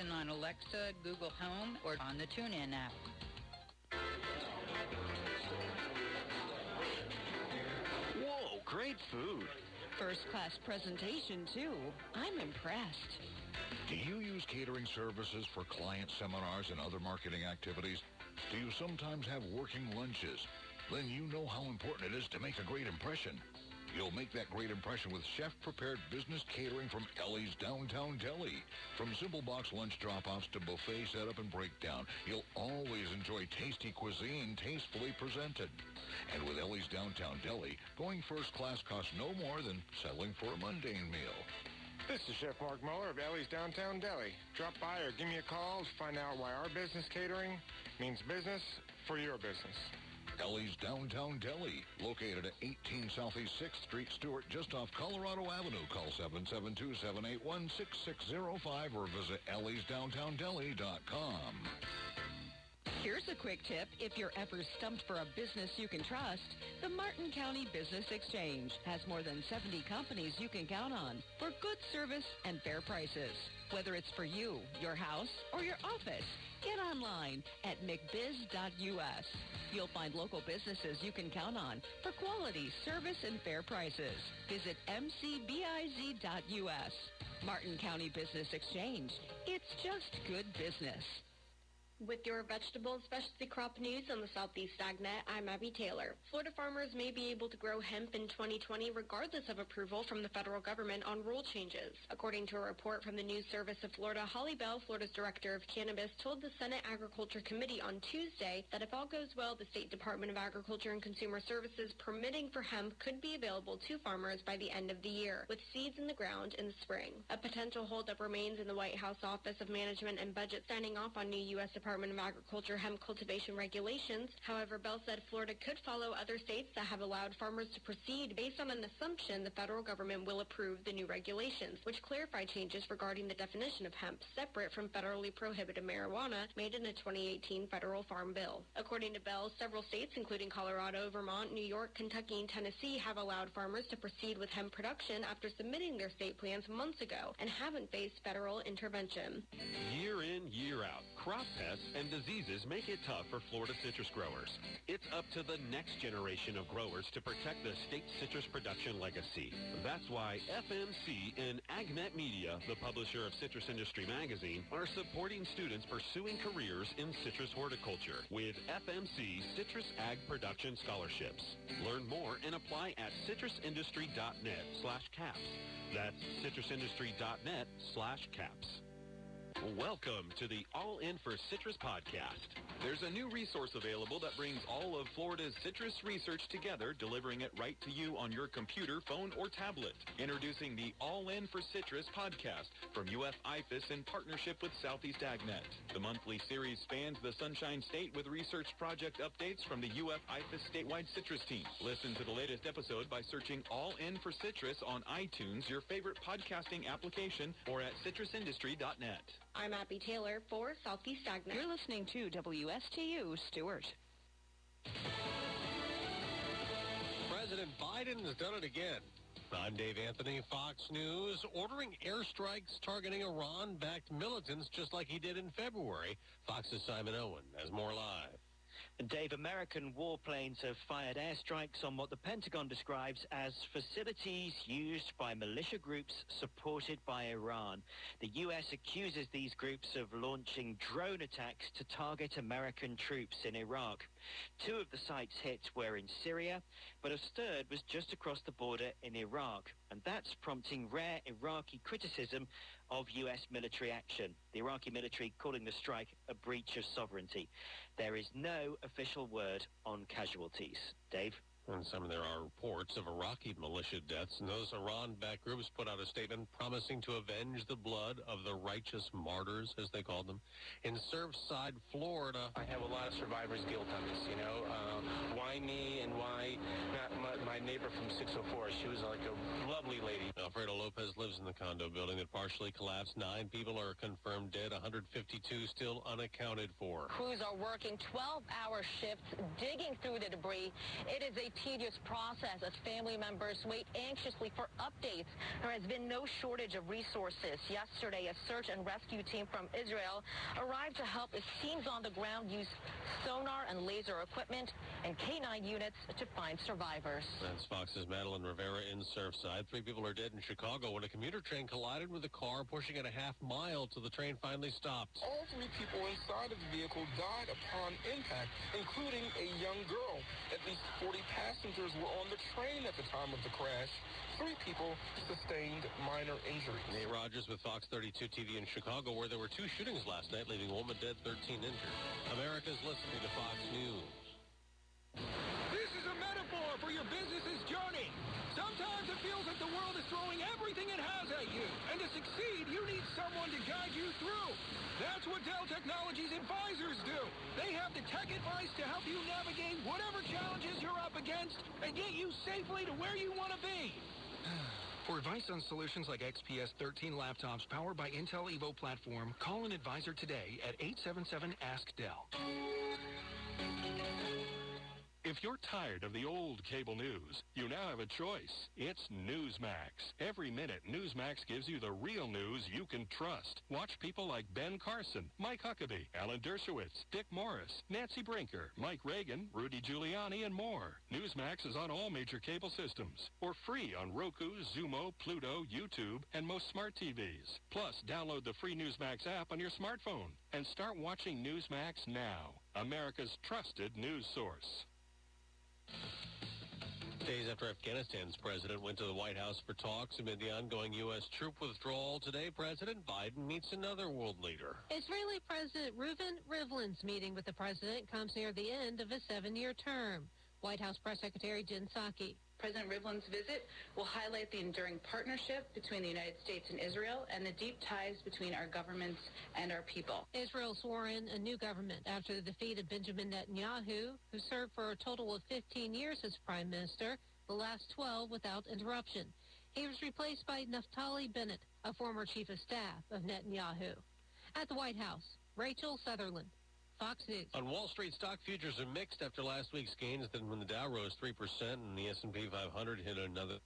Listen on Alexa, Google Home, or on the TuneIn app. Whoa, great food. First class presentation, too. I'm impressed. Do you use catering services for client seminars and other marketing activities? Do you sometimes have working lunches? Then you know how important it is to make a great impression. You'll make that great impression with chef-prepared business catering from Ellie's Downtown Deli. From simple box lunch drop-offs to buffet setup and breakdown, you'll always enjoy tasty cuisine tastefully presented. And with Ellie's Downtown Deli, going first class costs no more than settling for a mundane meal. This is Chef Mark Muller of Ellie's Downtown Deli. Drop by or give me a call to find out why our business catering means business for your business. Ellie's Downtown Deli, located at 18 Southeast 6th Street, Stuart, just off Colorado Avenue. Call 772-781-6605 or visit elliesdowntowndeli.com. Here's a quick tip. If you're ever stumped for a business you can trust, the Martin County Business Exchange has more than 70 companies you can count on for good service and fair prices. Whether it's for you, your house, or your office, get online at mcbiz.us. You'll find local businesses you can count on for quality, service, and fair prices. Visit mcbiz.us. Martin County Business Exchange. It's just good business. With your vegetable and specialty crop news on the Southeast AgNet, I'm Abby Taylor. Florida farmers may be able to grow hemp in 2020 regardless of approval from the federal government on rule changes. According to a report from the News Service of Florida, Holly Bell, Florida's director of cannabis, told the Senate Agriculture Committee on Tuesday that if all goes well, the State Department of Agriculture and Consumer Services permitting for hemp could be available to farmers by the end of the year, with seeds in the ground in the spring. A potential holdup remains in the White House Office of Management and Budget signing off on new U.S. Department Department of Agriculture hemp cultivation regulations. However, Bell said Florida could follow other states that have allowed farmers to proceed based on an assumption the federal government will approve the new regulations, which clarify changes regarding the definition of hemp separate from federally prohibited marijuana made in a 2018 federal farm bill. According to Bell, several states, including Colorado, Vermont, New York, Kentucky, and Tennessee, have allowed farmers to proceed with hemp production after submitting their state plans months ago and haven't faced federal intervention. Year in, year out, crop pests and diseases make it tough for Florida citrus growers. It's up to the next generation of growers to protect the state citrus production legacy. That's why FMC and AgNet Media, the publisher of Citrus Industry Magazine, are supporting students pursuing careers in citrus horticulture with FMC Citrus Ag Production Scholarships. Learn more and apply at citrusindustry.net slash caps. That's citrusindustry.net slash caps. Welcome to the All In for Citrus podcast. There's a new resource available that brings all of Florida's citrus research together, delivering it right to you on your computer, phone, or tablet. Introducing the All In for Citrus podcast from UF IFAS in partnership with Southeast AgNet. The monthly series spans the Sunshine State with research project updates from the UF IFAS statewide citrus team. Listen to the latest episode by searching All In for Citrus on iTunes, your favorite podcasting application, or at citrusindustry.net. I'm Abby Taylor for Southeast AgNet. You're listening to WSTU Stuart. President Biden has done it again. I'm Dave Anthony, Fox News, ordering airstrikes targeting Iran-backed militants just like he did in February. Fox's Simon Owen has more live. Dave, American warplanes have fired airstrikes on what the Pentagon describes as facilities used by militia groups supported by Iran. The U.S. accuses these groups of launching drone attacks to target American troops in Iraq. Two of the sites hit were in Syria, but a third was just across the border in Iraq. And that's prompting rare Iraqi criticism of U.S. military action. The Iraqi military calling the strike a breach of sovereignty. There is no official word on casualties. Dave? And some there are reports of Iraqi militia deaths, and those Iran-backed groups put out a statement promising to avenge the blood of the righteous martyrs, as they called them, in Surfside, Florida. I have a lot of survivor's guilt on this, you know. Uh, why me and why not my, my neighbor from 604. She was like a lovely lady. Alfredo Lopez lives in the condo building that partially collapsed. Nine people are confirmed dead, 152 still unaccounted for. Crews are working 12-hour shifts digging through the debris. It is a tedious process as family members wait anxiously for updates. There has been no shortage of resources. Yesterday, a search and rescue team from Israel arrived to help as teams on the ground use sonar and laser equipment and K-9 units to find survivors. That's Fox's Madeline Rivera in Surfside. Three people are dead in Chicago when a commuter train collided with a car pushing it a half mile till the train finally stopped. All three people inside of the vehicle died upon impact, including a young girl. At least 40 passengers were on the train at the time of the crash. Three people sustained minor injuries. Nate Rogers with Fox 32 TV in Chicago, where there were two shootings last night, leaving a woman dead, 13 injured. America's listening to Fox News. This is a metaphor for your business's journey. Feels like the world is throwing everything it has at you. And to succeed, you need someone to guide you through. That's what Dell Technologies advisors do. They have the tech advice to help you navigate whatever challenges you're up against and get you safely to where you want to be. For advice on solutions like XPS 13 laptops powered by Intel Evo platform, call an advisor today at 877-ASK-DELL. If you're tired of the old cable news, you now have a choice. It's Newsmax. Every minute, Newsmax gives you the real news you can trust. Watch people like Ben Carson, Mike Huckabee, Alan Dershowitz, Dick Morris, Nancy Brinker, Mike Reagan, Rudy Giuliani, and more. Newsmax is on all major cable systems or free on Roku, Xumo, Pluto, YouTube, and most smart TVs. Plus, download the free Newsmax app on your smartphone and start watching Newsmax now, America's trusted news source. Days after Afghanistan's president went to the White House for talks amid the ongoing U.S. troop withdrawal, today President Biden meets another world leader. Israeli President Reuven Rivlin's meeting with the president comes near the end of a seven-year term. White House Press Secretary Jen Psaki. President Rivlin's visit will highlight the enduring partnership between the United States and Israel and the deep ties between our governments and our people. Israel swore in a new government after the defeat of Benjamin Netanyahu, who served for a total of 15 years as prime minister, the last 12 without interruption. He was replaced by Naftali Bennett, a former chief of staff of Netanyahu. At the White House, Rachel Sutherland. Fox News. On Wall Street, stock futures are mixed after last week's gains. Then when the Dow rose 3% and the S&P 500 hit another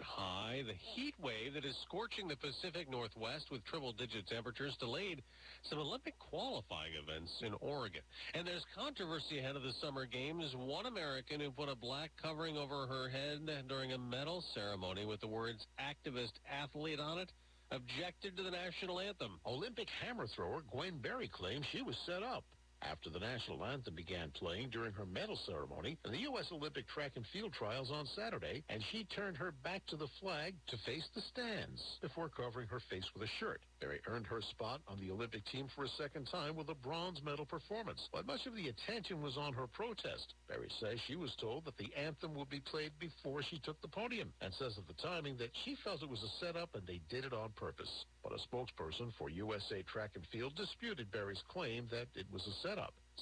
high, the heat wave that is scorching the Pacific Northwest with triple-digit temperatures delayed some Olympic qualifying events in Oregon. And there's controversy ahead of the Summer Games. One American who put a black covering over her head during a medal ceremony with the words activist athlete on it objected to the national anthem. Olympic hammer thrower Gwen Berry claims she was set up after the national anthem began playing during her medal ceremony in the U.S. Olympic track and field trials on Saturday, and she turned her back to the flag to face the stands before covering her face with a shirt. Berry earned her spot on the Olympic team for a second time with a bronze medal performance, but much of the attention was on her protest. Berry says she was told that the anthem would be played before she took the podium, and says of the timing that she felt it was a setup and they did it on purpose. But a spokesperson for USA Track and Field disputed Berry's claim that it was a setup.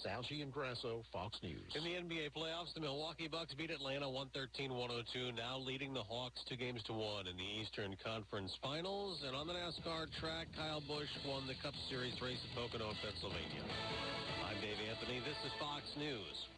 Sal Grasso, Fox News. In the NBA playoffs, the Milwaukee Bucks beat Atlanta 113-102, now leading the Hawks two games to one in the Eastern Conference Finals. And on the NASCAR track, Kyle Busch won the Cup Series race at Pocono, Pennsylvania. I'm Dave Anthony. This is Fox News.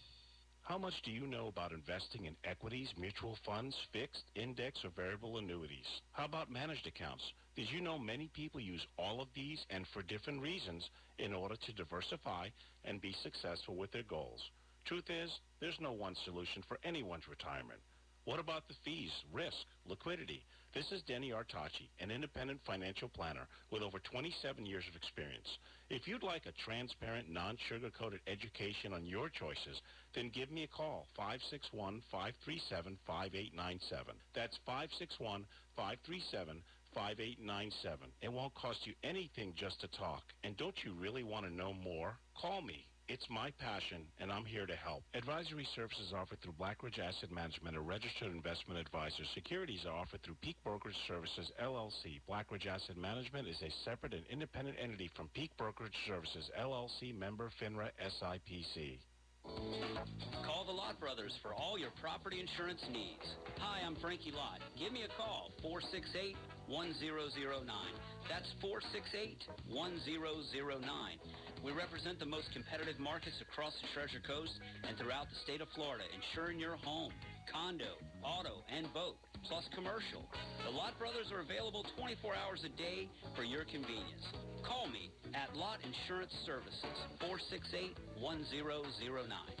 How much do you know about investing in equities, mutual funds, fixed, index, or variable annuities? How about managed accounts? Did you know many people use all of these and for different reasons in order to diversify and be successful with their goals? Truth is, there's no one solution for anyone's retirement. What about the fees, risk, liquidity? This is Denny Artachi, an independent financial planner with over 27 years of experience. If you'd like a transparent, non-sugar-coated education on your choices, then give me a call, 561-537-5897. That's 561-537-5897. It won't cost you anything just to talk. And don't you really want to know more? Call me. It's my passion, and I'm here to help. Advisory services offered through Blackridge Asset Management, a registered investment advisor. Securities are offered through Peak Brokerage Services, LLC. Blackridge Asset Management is a separate and independent entity from Peak Brokerage Services, LLC, member FINRA SIPC. Call the Lott Brothers for all your property insurance needs. Hi, I'm Frankie Lott. Give me a call, 468-1009. That's 468-1009. We represent the most competitive markets across the Treasure Coast and throughout the state of Florida, insuring your home, condo, auto, and boat, plus commercial. The Lott Brothers are available 24 hours a day for your convenience. Call me at Lott Insurance Services, 468-1009.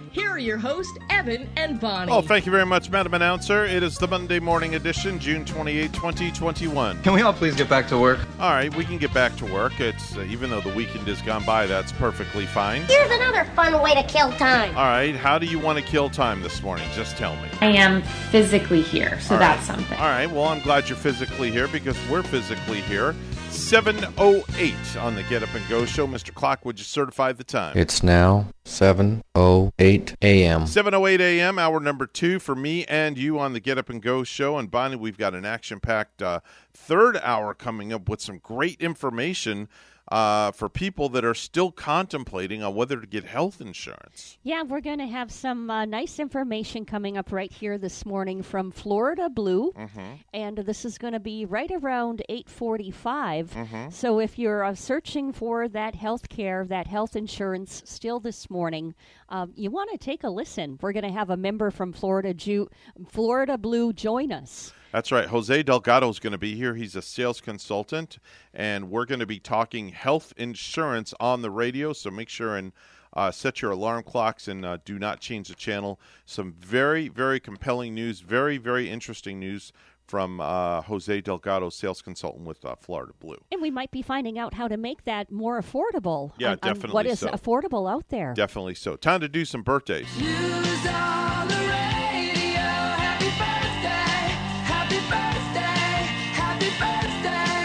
here are your hosts, Evan and Bonnie. Oh, thank you very much, Madam Announcer. It is the Monday morning edition, June 28, 2021. Can we all please get back to work? All right, we can get back to work. It's uh, even though the weekend has gone by, that's perfectly fine. Here's another fun way to kill time. All right, how do you want to kill time this morning? Just tell me. I am physically here, so All that's right. something. All right, well, I'm glad you're physically here because we're physically here. 708 on the Get Up and Go show. Mr. Clock, would you certify the time? It's now 7.08 a.m. 7:08 a.m. Hour number two for me and you on the Get Up and Go show. And Bonnie, we've got an action-packed uh, third hour coming up with some great information uh, for people that are still contemplating on whether to get health insurance. Yeah, we're going to have some uh, nice information coming up right here this morning from Florida Blue, Mhm. and this is going to be right around 8:45. Mhm. So if you're uh, searching for that health care, that health insurance still this morning, um, you want to take a listen. We're going to have a member from Florida Ju- Florida Blue join us. That's right. Jose Delgado is going to be here. He's a sales consultant, and we're going to be talking health insurance on the radio. So make sure and uh, set your alarm clocks and uh, do not change the channel. Some very, very compelling news, very, very interesting news from uh, Jose Delgado, sales consultant with uh, Florida Blue. And we might be finding out how to make that more affordable. Yeah, on- on definitely What is so. affordable out there? Definitely so. Time to do some birthdays.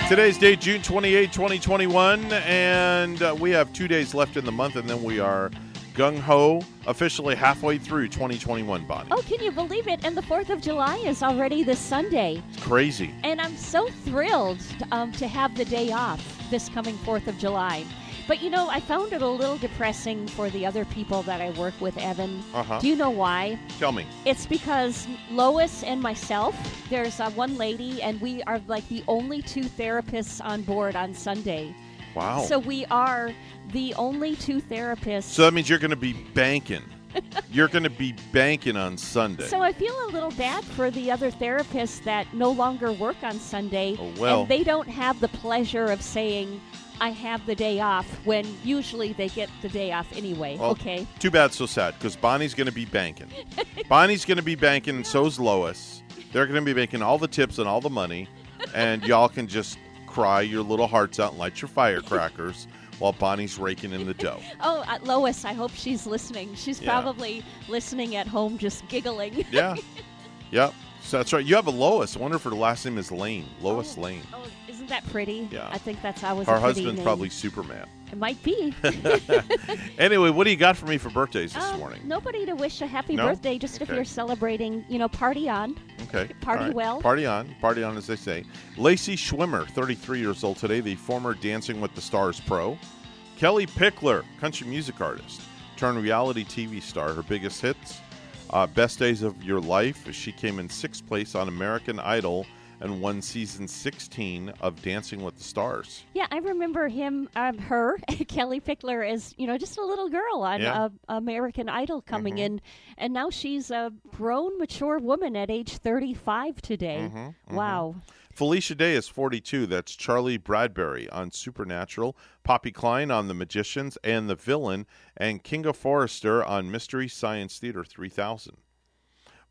Today's date, June 28, 2021, and uh, we have two days left in the month, and then we are gung ho, officially halfway through 2021, Bonnie. Oh, can you believe it? And the 4th of July is already this Sunday. It's crazy. And I'm so thrilled um, to have the day off this coming 4th of July. But you know, I found it a little depressing for the other people that I work with, Evan. Uh-huh. Do you know why? Tell me. It's because Lois and myself, there's uh, one lady, and we are like the only two therapists on board on Sunday. Wow. So we are the only two therapists. So that means you're going to be banking. you're going to be banking on Sunday. So I feel a little bad for the other therapists that no longer work on Sunday. Oh, well. And they don't have the pleasure of saying, I have the day off, when usually they get the day off anyway. Well, okay. Too bad, so sad, because Bonnie's going to be banking. Bonnie's going to be banking, and so's Lois. They're going to be making all the tips and all the money, and y'all can just cry your little hearts out and light your firecrackers while Bonnie's raking in the dough. Oh, uh, Lois, I hope she's listening. She's Yeah. probably listening at home just giggling. Yeah. Yep. So that's right. You have a Lois. I wonder if her last name is Lane. Lois Lane. Oh, isn't that pretty? Yeah. I think that's always Her a pretty husband's name. probably Superman. It might be. Anyway, what do you got for me for birthdays this Um, morning? Nobody to wish a happy No? birthday, just if you're celebrating, you know, party on. Okay. Party right. well. Party on. Party on, as they say. Lacey Schwimmer, 33 years old today, the former Dancing with the Stars pro. Kellie Pickler, country music artist. turned reality TV star. Her biggest hits, uh, Best Days of Your Life. She came in sixth place on American Idol and won season 16 of Dancing with the Stars. Yeah, I remember him, um, her, Kellie Pickler, as you know, just a little girl on Yeah. uh, American Idol coming Mhm. in, and now she's a grown, mature woman at age 35 today. Mhm, mhm. Wow. Felicia Day is 42. That's Charlie Bradbury on Supernatural, Poppy Kline on The Magicians and The Villain, and Kinga Forrester on Mystery Science Theater 3000.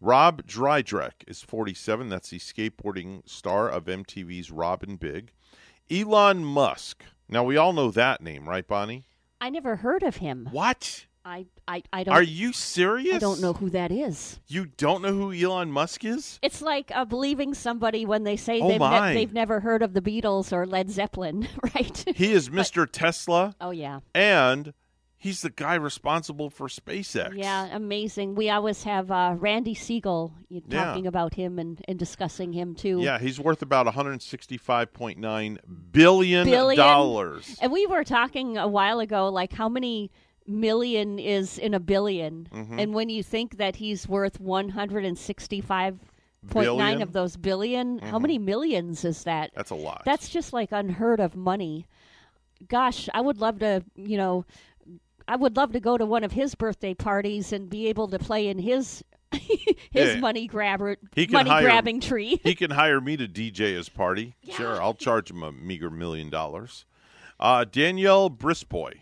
Rob Dyrdek is 47. That's the skateboarding star of MTV's Rob & Big. Elon Musk. Now, we all know that name, right, Bonnie? I never heard of him. What? I, I, I don't. Are you serious? I don't know who that is. You don't know who Elon Musk is? It's like uh, believing somebody when they say Oh, they've, my. they've never heard of the Beatles or Led Zeppelin, right? He is Mr. Tesla. Oh yeah. And he's the guy responsible for SpaceX. Yeah, amazing. We always have uh, Randy Segal you- Yeah. talking about him and, and discussing him too. Yeah, he's worth about 165.9 billion Billion. dollars. And we were talking a while ago, like how many million is in a 1000000000 Mhm. and when you think that he's worth one hundred and sixty-five point Billion? nine of those 1000000000 how Mhm. many millions is that? That's a lot. That's just like unheard of money. Gosh, I would love to, you know, I would love to go to one of his birthday parties and be able to play in his his Yeah. money grabber He can money hire, grabbing tree. he can hire me to DJ his party. Sure, I'll charge him a meager million dollars. Uh, Danielle Brisebois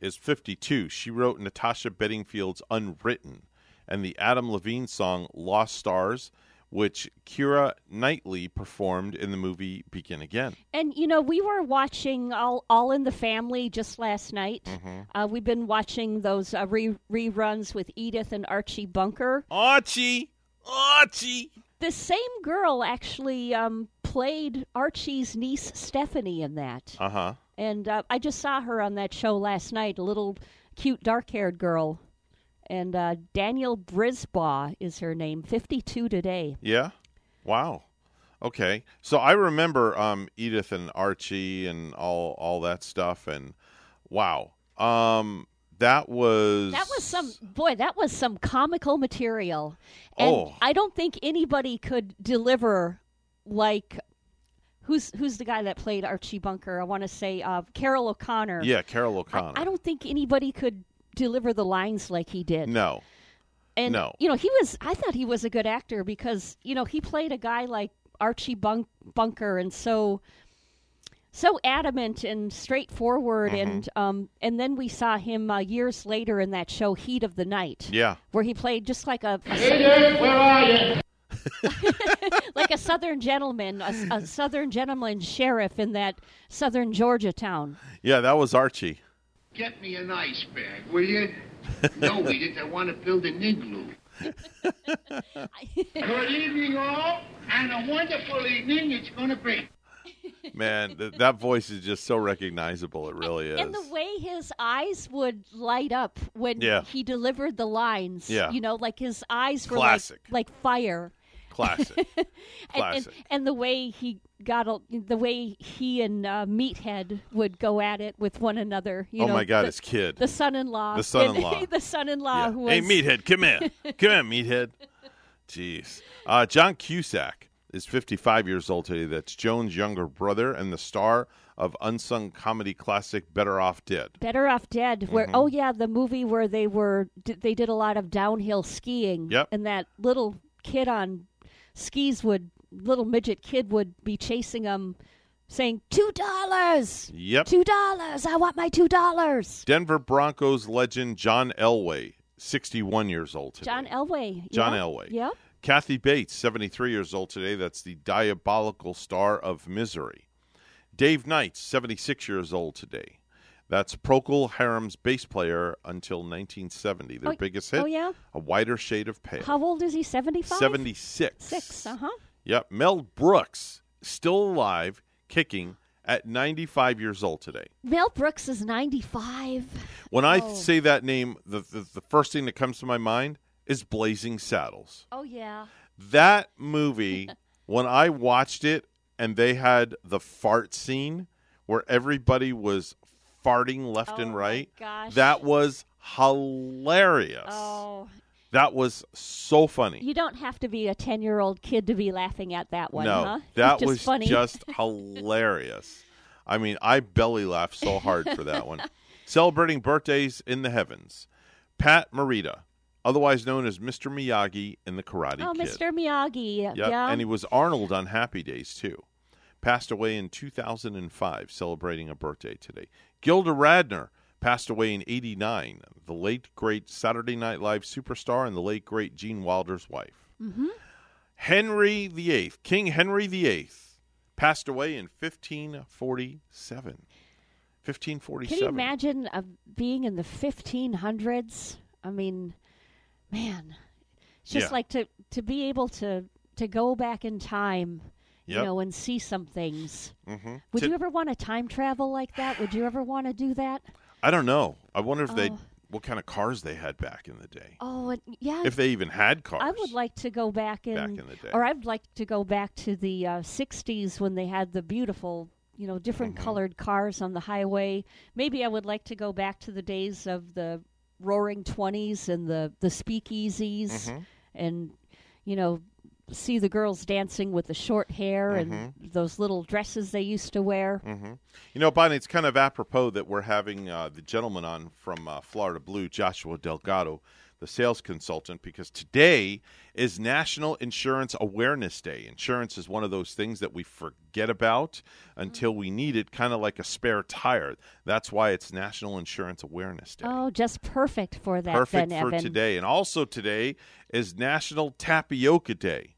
is 52. She wrote Natasha Bedingfield's Unwritten and the Adam Levine song Lost Stars, which Keira Knightley performed in the movie Begin Again. And you know, we were watching all All in the Family just last night. Mhm. Uh, we've been watching those uh, re- reruns with Edith and Archie Bunker. Archie, Archie. The same girl actually um, played Archie's niece Stephanie in that, Uh huh. and I just saw her on that show last night. A little cute, dark-haired girl, and uh, Danielle Brisebois is her name. Fifty-two today. Yeah. Wow. Okay. So I remember um, Edith and Archie and all all that stuff, and wow. Um, that was That was some boy. That was some comical material, and Oh. I don't think anybody could deliver like who's who's the guy that played Archie Bunker. I want to say uh, Carroll O'Connor. yeah, Carroll I, O'Connor. I don't think anybody could deliver the lines like he did. no. and no. you know he was. I thought he was a good actor because you know he played a guy like Archie Bunk- Bunker and so. So adamant and straightforward, Mhm. and um, and then we saw him uh, years later in that show Heat of the Night Yeah. where he played just like a, a Hey there, where are you? like a southern gentleman, a, a southern gentleman sheriff in that southern Georgia town. Yeah, that was Archie. Get me an ice bag, will you? no, Edith, I want to build an igloo. Good evening, all, and a wonderful evening it's going to be. Man, th- that voice is just so recognizable. It really is. And the way his eyes would light up when Yeah. he delivered the lines, Yeah. you know, like his eyes were Classic. like like fire. Classic. And, and, Classic. and the way he got a, the way he and uh, Meathead would go at it with one another. You Oh know, my God, the, his kid. the son-in-law, The son-in-law. the son-in-law Yeah. who was Hey, meathead, come here. come here, meathead. Jeez. Uh, John Cusack is 55 years old today. That's Joan's younger brother and the star of unsung comedy classic Better Off Dead. Better Off Dead. Where Mhm. oh yeah, the movie where they were d- they did a lot of downhill skiing. Yep. And that little kid on skis would little midget kid would be chasing them, saying two dollars, Yep. two dollars. I want my two dollars. Denver Broncos legend John Elway, 61 years old today. John Elway. John yeah. Elway. Yep. Kathy Bates, 73 years old today. That's the diabolical star of Misery. Dave Knight, 76 years old today. That's Procol Harum's bass player until 1970. Their Oh, biggest hit, oh, yeah? A Whiter Shade of Pale. How old is he? Seventy five. 76. Six. Uh huh. Yep. Mel Brooks, still alive, kicking at 95 years old today. Mel Brooks is ninety five. When I Oh. say that name, the, the, the first thing that comes to my mind is Blazing Saddles. Oh yeah. That movie, when I watched it and they had the fart scene where everybody was farting left and Oh, my right. gosh. That was hilarious. Oh, That was so funny. you don't have to be a ten-year-old kid to be laughing at that one, no, huh? that just was funny. just hilarious. I mean, I belly laughed so hard for that one. Celebrating birthdays in the heavens. Pat Morita, otherwise known as Mr. Miyagi in the Karate oh, Kid. Mr. Miyagi. Yep, Yeah. and he was Arnold on Happy Days too. Passed away in 2005, celebrating a birthday today. Gilda Radner passed away in 89. The late great Saturday Night Live superstar and the late great Gene Wilder's wife. hmm Henry VIII, King Henry VIII, passed away in 1547. 1547. Can 1547. you imagine uh, being in the 1500s? I mean, man, it's just Yeah. like to to be able to to go back in time, you know, and see some things. Mhm. Would To- you ever want to time travel like that? Would you ever want to do that? I don't know. I wonder if they Oh. what kind of cars they had back in the day. Oh, and yeah. If they even had cars. I would like to go back in, Back in the day. or I'd like to go back to the uh, '60s when they had the beautiful, you know, different Mm-hmm. colored cars on the highway. Maybe I would like to go back to the days of the Roaring Twenties and the the speakeasies, Mhm. and you know, see the girls dancing with the short hair and Mm-hmm. those little dresses they used to wear. hmm You know, Bonnie, it's kind of apropos that we're having uh, the gentleman on from uh, Florida Blue, Joshua Delgado, the sales consultant, because today is National Insurance Awareness Day. Insurance is one of those things that we forget about until we need it, kind of like a spare tire. That's why it's National Insurance Awareness Day. Oh, just perfect for that. Perfect then, for Evan. today. And also today is National Tapioca Day.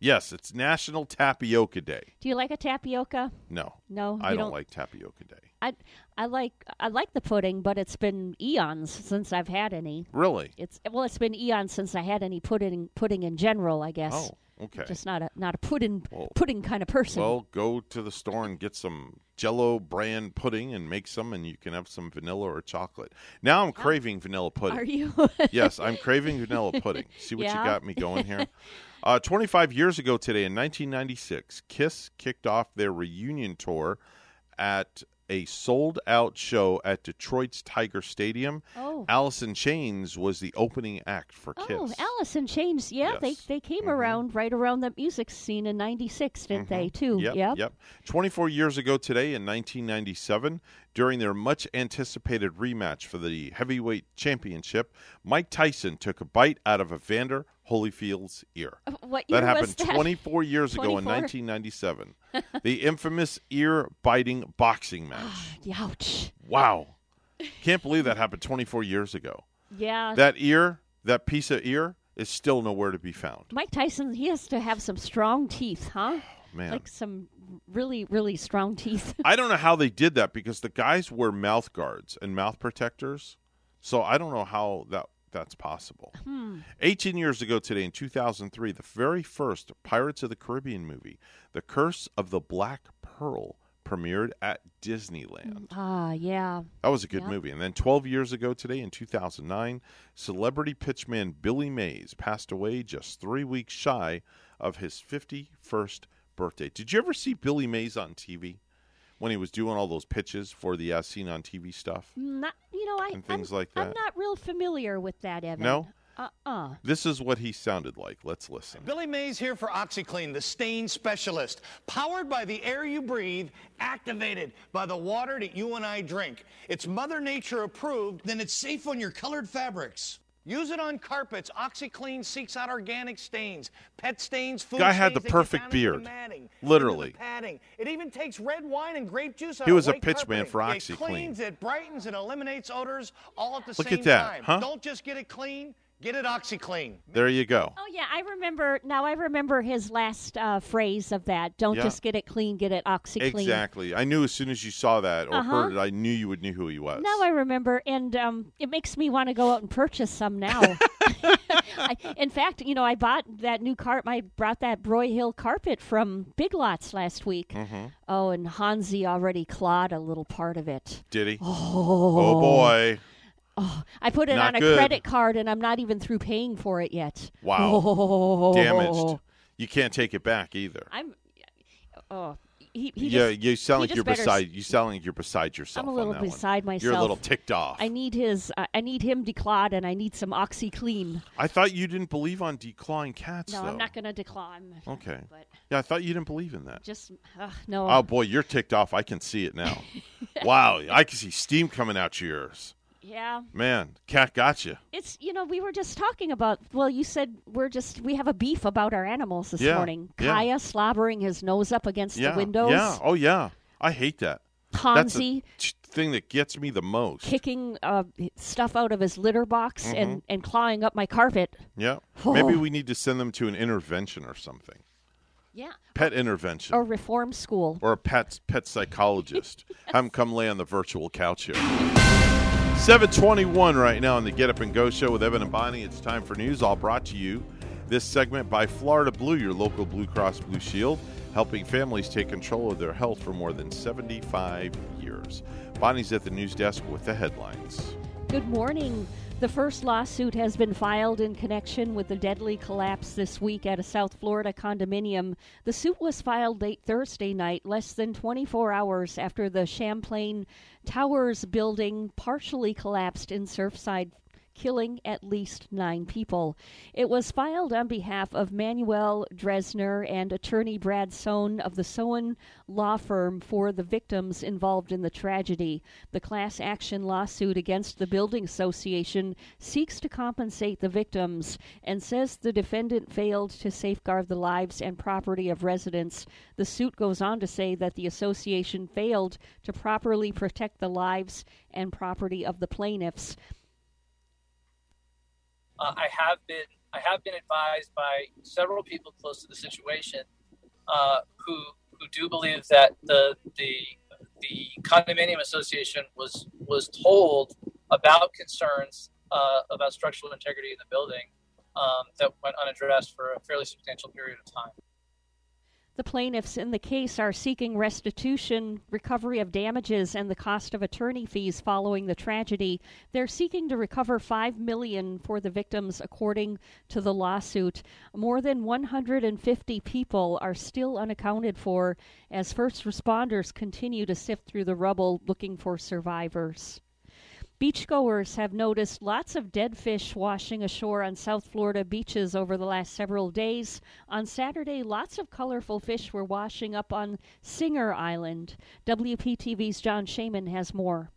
Yes, it's National Tapioca Day. Do you like a tapioca? No. No, I don't, don't- like Tapioca Day. I I like I like the pudding, but it's been eons since I've had any. Really? It's well, it's been eons since I had any pudding pudding in general. I guess. Oh, okay. Just not a not a pudding Well- pudding kind of person. Well, go to the store and get some Jello brand pudding and make some, and you can have some vanilla or chocolate. Now I'm craving vanilla pudding. Are you? yes, I'm craving vanilla pudding. See what Yeah? you got me going here? Uh, 25 years ago today, in 1996, Kiss kicked off their reunion tour at a sold out show at Detroit's Tiger Stadium. Oh. Alice in Chains was the opening act for oh, Kiss. Oh, Alice in Chains. Yeah, they Yes. they came mm-hmm. around right around the music scene in '96, didn't mm-hmm. they? Too. Yep, Yep. yep. 24 years ago today in 1997, during their much anticipated rematch for the heavyweight championship, Mike Tyson took a bite out of Evander Holyfield's ear. What that happened that? 24 years ago in 1997. the infamous ear biting boxing ah, match. Ouch. wow. Can't believe that happened 24 years ago. Yeah. That ear, that piece of ear, is still nowhere to be found. Mike Tyson, he has to have some strong teeth, huh? Oh, man. Like some really, really strong teeth. I don't know how they did that because the guys wear mouth guards and mouth protectors. So I don't know how that that's possible. Hmm. 18 years ago today in 2003, the very first Pirates of the Caribbean movie, The Curse of the Black Pearl, premiered at Disneyland. Ah, yeah. That was a good Yep. movie. And then 12 years ago today in 2009, celebrity pitchman Billy Mays passed away just three weeks shy of his 51st birthday. Did you ever see Billy Mays on TV when he was doing all those pitches for the uh, seen on TV stuff? Not, you know, I And things I'm, like I'm not real familiar with that, Evan. No? Uh-uh. This is what he sounded like. Let's listen. Billy Mays here for OxiClean, the stain specialist. Powered by the air you breathe, activated by the water that you and I drink. It's Mother Nature approved, then it's safe on your colored fabrics. Use it on carpets. OxiClean seeks out organic stains, pet stains, food Guy had stains the that get perfect into the beard. matting, into the Literally. padding. It even takes red wine and grape juice out He of was a pitchman carpeting. for It cleans, it brightens, and eliminates odors all at the Look same at that, time. huh? Don't just get it clean, get it OxiClean. There you go. Oh yeah, I remember. Now I remember his last uh, phrase of that. Don't Yeah. just get it clean, get it OxiClean. Exactly. I knew as soon as you saw that or Uh-huh. heard it, I knew you would knew who he was. Now I remember, and um, it makes me want to go out and purchase some now. I, in fact, you know, I bought that new cart. I brought that Broyhill carpet from Big Lots last week. Mhm. Oh, and Hansi already clawed a little part of it. Did he? Oh, Oh, boy. Oh, I put it Not on a good. credit card, and I'm not even through paying for it yet. Wow. Oh. Damaged. You can't take it back either. I'm. Oh, he, he yeah, just, you sound like you're better s- beside. You sound like you're beside yourself. I'm a little that one. beside myself. You're a little ticked off. I need his. Uh, I need him declawed, and I need some OxyClean. I thought you didn't believe on declawing cats. No, though. I'm not going to declaw him. Okay. But Yeah, I thought you didn't believe in that. just uh, no. Oh boy, you're ticked off. I can see it now. wow, I can see steam coming out your ears. Yeah. Man, cat got you. It's you know we were just talking about. Well, you said we're just we have a beef about our animals this Yeah, morning. yeah. Kaya slobbering his nose up against Yeah, the windows. yeah. Oh yeah, I hate that. That's the Hansi t- thing that gets me the most. kicking uh, stuff out of his litter box Mm-hmm. and and clawing up my carpet. Yeah. Oh. Maybe we need to send them to an intervention or something. Yeah. Pet intervention. Or reform school. or a pet pet psychologist. Have him come lay on the virtual couch here. 721 right now on the Get Up and Go show with Evan and Bonnie. It's time for news, all brought to you this segment by Florida Blue, your local Blue Cross Blue Shield, helping families take control of their health for more than 75 years. Bonnie's at the news desk with the headlines. Good morning. The first lawsuit has been filed in connection with the deadly collapse this week at a South Florida condominium. The suit was filed late Thursday night, less than 24 hours after the Champlain Towers building partially collapsed in Surfside killing at least nine people. It was filed on behalf of Manuel Drezner and attorney Brad Sohn of the Sohn law firm for the victims involved in the tragedy. The class action lawsuit against the Building Association seeks to compensate the victims and says the defendant failed to safeguard the lives and property of residents. The suit goes on to say that the association failed to properly protect the lives and property of the plaintiffs. Uh, I have been I have been advised by several people close to the situation uh, who who do believe that the the the condominium association was was told about concerns uh, about structural integrity in the building um, that went unaddressed for a fairly substantial period of time. The plaintiffs in the case are seeking restitution, recovery of damages, and the cost of attorney fees following the tragedy. They're seeking to recover five million for the victims, according to the lawsuit. More than 150 people are still unaccounted for as first responders continue to sift through the rubble looking for survivors. Beachgoers have noticed lots of dead fish washing ashore on South Florida beaches over the last several days. On Saturday, lots of colorful fish were washing up on Singer Island. WPTV's John Shaman has more.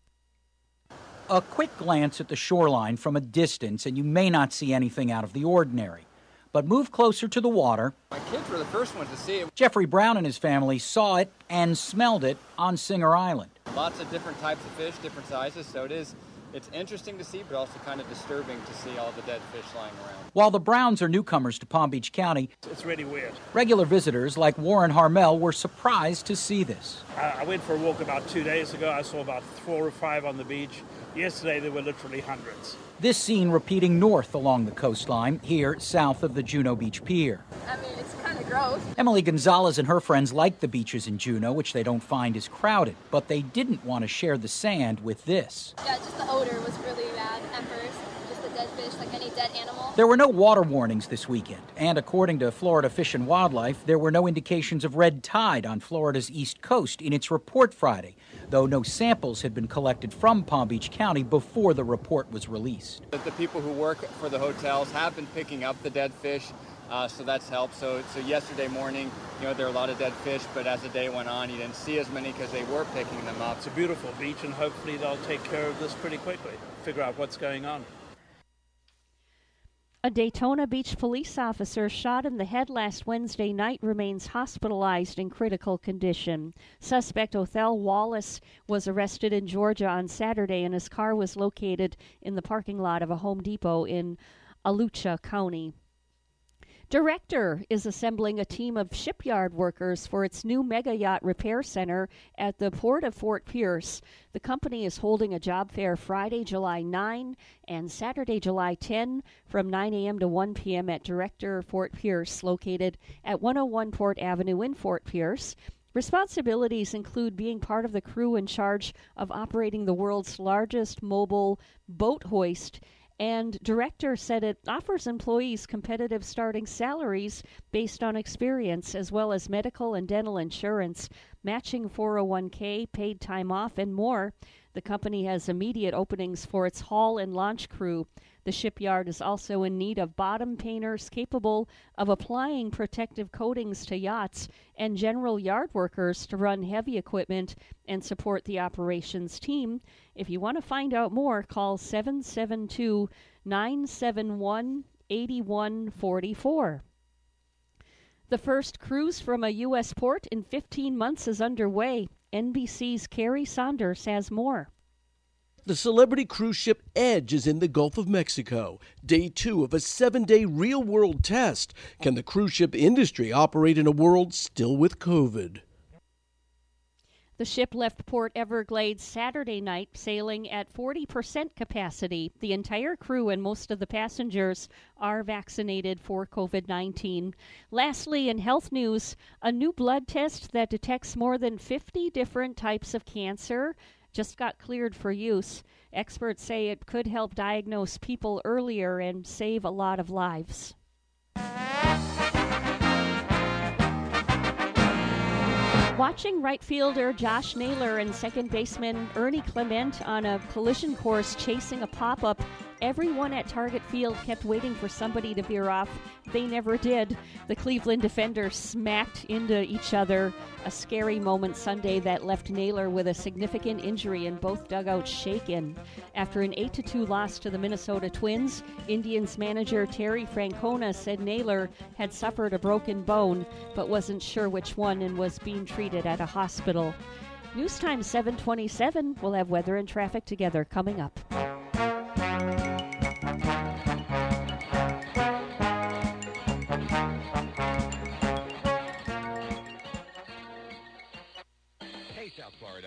A quick glance at the shoreline from a distance, and you may not see anything out of the ordinary. But move closer to the water. My kids were the first ones to see it. Jeffrey Brown and his family saw it and smelled it on Singer Island. Lots of different types of fish, different sizes, so it is it's interesting to see, but also kind of disturbing to see all the dead fish lying around. While the Browns are newcomers to Palm Beach County, It's really weird. regular visitors like Warren Harmel were surprised to see this. I I went for a walk about two days ago. I saw about four or five on the beach. Yesterday, there were literally hundreds. This scene repeating north along the coastline, here south of the Juno Beach Pier. I mean, it's kind of gross. Emily Gonzalez and her friends like the beaches in Juno, which they don't find is crowded, but they didn't want to share the sand with this. Yeah, just the odor was really bad at first. Just the dead fish, like any dead animal. There were no water warnings this weekend, and according to Florida Fish and Wildlife, there were no indications of red tide on Florida's east coast in its report Friday, though no samples had been collected from Palm Beach County before the report was released. The, the people who work for the hotels have been picking up the dead fish, uh, so that's helped. So, so yesterday morning, you know, there were a lot of dead fish, but as the day went on, you didn't see as many because they were picking them up. It's a beautiful beach, and hopefully they'll take care of this pretty quickly, figure out what's going on. A Daytona Beach police officer shot in the head last Wednesday night remains hospitalized in critical condition. Suspect Othel Wallace was arrested in Georgia on Saturday, and his car was located in the parking lot of a Home Depot in Alachua County. Derecktor is assembling a team of shipyard workers for its new mega yacht repair center at the port of Fort Pierce. The company is holding a job fair Friday, July 9 and Saturday, July 10 from 9 a.m. to 1 p.m. at Derecktor Fort Pierce, located at 101 Port Avenue in Fort Pierce. Responsibilities include being part of the crew in charge of operating the world's largest mobile boat hoist And Derecktor said it offers employees competitive starting salaries based on experience, as well as medical and dental insurance, matching 401k, paid time off, and more. The company has immediate openings for its haul and launch crew. The shipyard is also in need of bottom painters capable of applying protective coatings to yachts and general yard workers to run heavy equipment and support the operations team. If you want to find out more, call 772 971 8144. The first cruise from a U.S. port in 15 months is underway. NBC's Kerry Sanders has more. The celebrity cruise ship Edge is in the Gulf of Mexico. Day two of a seven day real world test. Can the cruise ship industry operate in a world still with COVID? The ship left Port Everglades Saturday night, sailing at 40% capacity. The entire crew and most of the passengers are vaccinated for COVID 19. Lastly, in health news, a new blood test that detects more than 50 different types of cancer just got cleared for use. Experts say it could help diagnose people earlier and save a lot of lives. Watching right fielder Josh Naylor and second baseman Ernie Clement on a collision course chasing a pop up Everyone at Target Field kept waiting for somebody to veer off. They never did. The Cleveland defenders smacked into each other. A scary moment Sunday that left Naylor with a significant injury and both dugouts shaken. After an 8 2 loss to the Minnesota Twins, Indians manager Terry Francona said Naylor had suffered a broken bone but wasn't sure which one and was being treated at a hospital. News time 727. We'll have weather and traffic together coming up.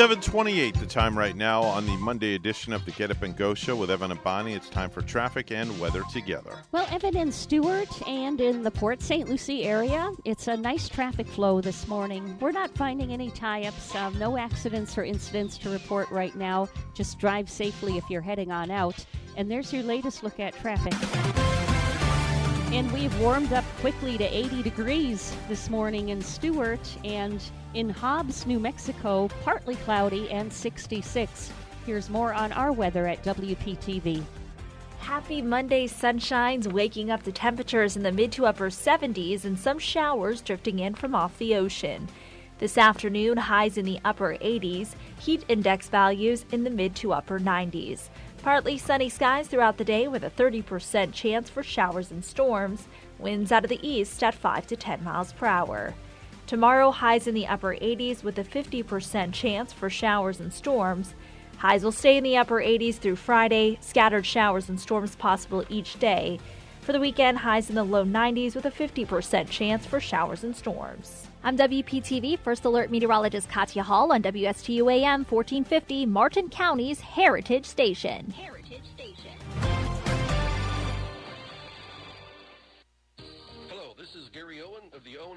728 the time right now on the Monday edition of the Get Up and Go show with Evan and Bonnie. It's time for traffic and weather together. Well, Evan and Stuart and in the Port St. Lucie area, it's a nice traffic flow this morning. We're not finding any tie ups, uh, no accidents or incidents to report right now. Just drive safely if you're heading on out. And there's your latest look at traffic. And we've warmed up quickly to 80 degrees this morning in Stuart and in Hobbs, New Mexico, partly cloudy and 66. Here's more on our weather at WPTV. Happy Monday sunshines, waking up to temperatures in the mid to upper 70s and some showers drifting in from off the ocean. This afternoon, highs in the upper 80s, heat index values in the mid to upper 90s. Partly sunny skies throughout the day with a 30% chance for showers and storms. Winds out of the east at 5 to 10 miles per hour. Tomorrow, highs in the upper 80s with a 50% chance for showers and storms. Highs will stay in the upper 80s through Friday, scattered showers and storms possible each day. For the weekend, highs in the low 90s with a 50% chance for showers and storms. I'm WPTV First Alert Meteorologist Katya Hall on WSTU AM 1450, Martin County's Heritage Station. Heritage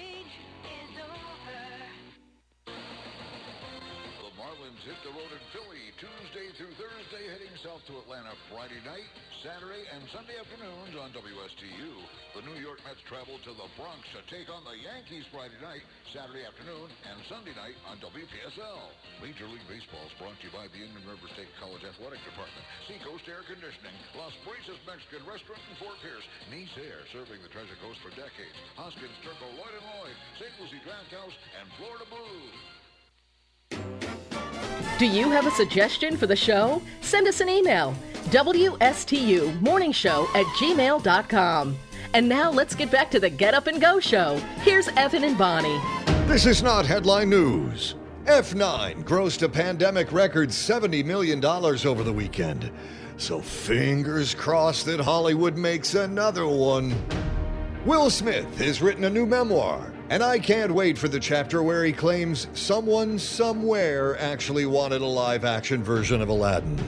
is over. Marlins hit the road in Philly Tuesday through Thursday, heading south to Atlanta Friday night, Saturday, and Sunday afternoons on WSTU. The New York Mets travel to the Bronx to take on the Yankees Friday night, Saturday afternoon, and Sunday night on WPSL. Major League Baseball is brought to you by the Indian River State College Athletic Department, Seacoast Air Conditioning, Las Brisas Mexican Restaurant in Fort Pierce, Nice Air, serving the Treasure Coast for decades, Hoskins, Turco, Lloyd & Lloyd, St. Lucie Draft House, and Florida Blues. Do you have a suggestion for the show? Send us an email. WSTU Morning Show at gmail.com. And now let's get back to the Get Up and Go show. Here's Evan and Bonnie. This is not headline news. F9 grossed a pandemic record $70 million over the weekend. So fingers crossed that Hollywood makes another one. Will Smith has written a new memoir, and I can't wait for the chapter where he claims someone somewhere actually wanted a live action version of Aladdin.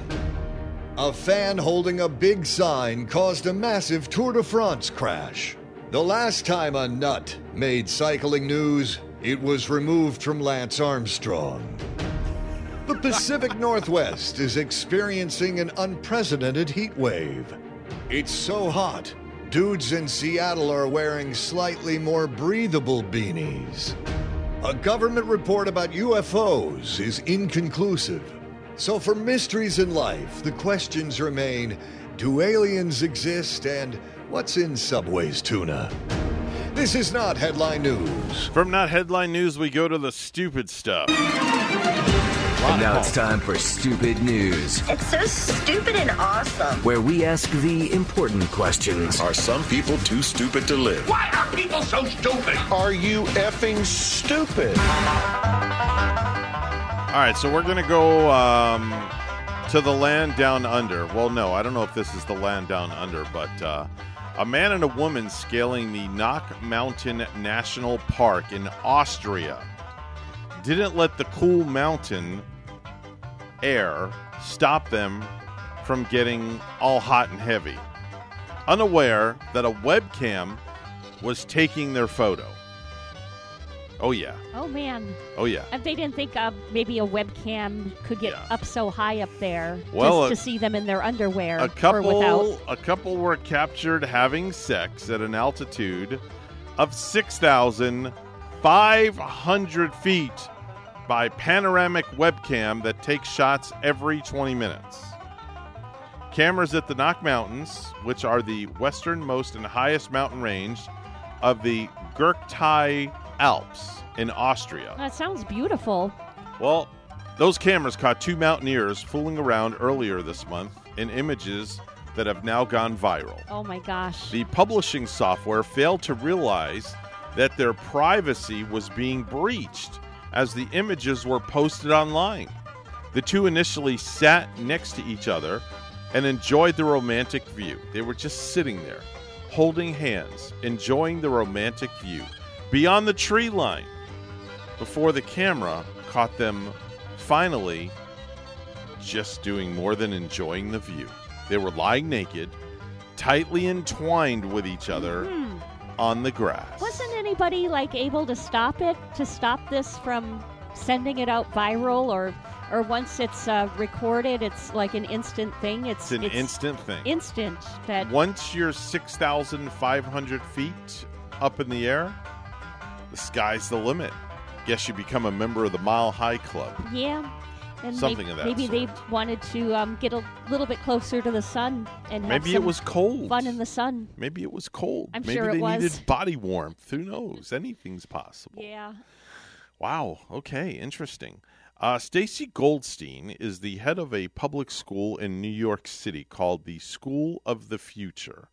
A fan holding a big sign caused a massive Tour de France crash. The last time a nut made cycling news, it was removed from Lance Armstrong. The Pacific Northwest is experiencing an unprecedented heat wave. It's so hot, dudes in Seattle are wearing slightly more breathable beanies. A government report about UFOs is inconclusive. So, for mysteries in life, the questions remain do aliens exist and what's in Subway's tuna? This is not headline news. From not headline news, we go to the stupid stuff. And now it's time for Stupid News, It's so stupid and awesome. where we ask the important questions. Are some people too stupid to live? Why are people so stupid? Are you effing stupid? All right, so we're going to go um, to the land down under. Well, no, I don't know if this is the land down under, but uh, a man and a woman scaling the Nock Mountain National Park in Austria didn't let the cool mountain air stop them from getting all hot and heavy, unaware that a webcam was taking their photo. Oh, yeah. Oh man. Oh, yeah. And they didn't think uh, maybe a webcam could get up so high up there Well, just a- to see them in their underwear a or couple without. a couple were captured having sex at an altitude of 6500 feet by panoramic webcam that takes shots every 20 minutes cameras at the knock mountains which are the westernmost and highest mountain range of the Gurktal alps in austria That sounds beautiful. well, those cameras caught two mountaineers fooling around earlier this month in images that have now gone viral. Oh my gosh. The publishing software failed to realize that their privacy was being breached as the images were posted online. The two initially sat next to each other and enjoyed the romantic view. They were just sitting there, holding hands, enjoying the romantic view beyond the tree line before the camera caught them finally just doing more than enjoying the view. They were lying naked, tightly entwined with each other Hmm. On the grass. Wasn't anybody like able to stop it to stop this from sending it out viral or or once it's uh, recorded, it's like an instant thing. It's, It's an instant thing. Instant. That Once you're 6,500 feet up in the air, the sky's the limit. Guess you become a member of the Mile High Club. yeah. And Something maybe, of that maybe they wanted to um, get a little bit closer to the sun and have Maybe it was cold. Fun in the sun. Maybe it was cold. I'm Maybe sure it they was. needed body warmth. Who knows? Anything's possible. Yeah. Wow. Okay. Interesting. Uh, Stacy Goldstein is the head of a public school in New York City called the School of the Future.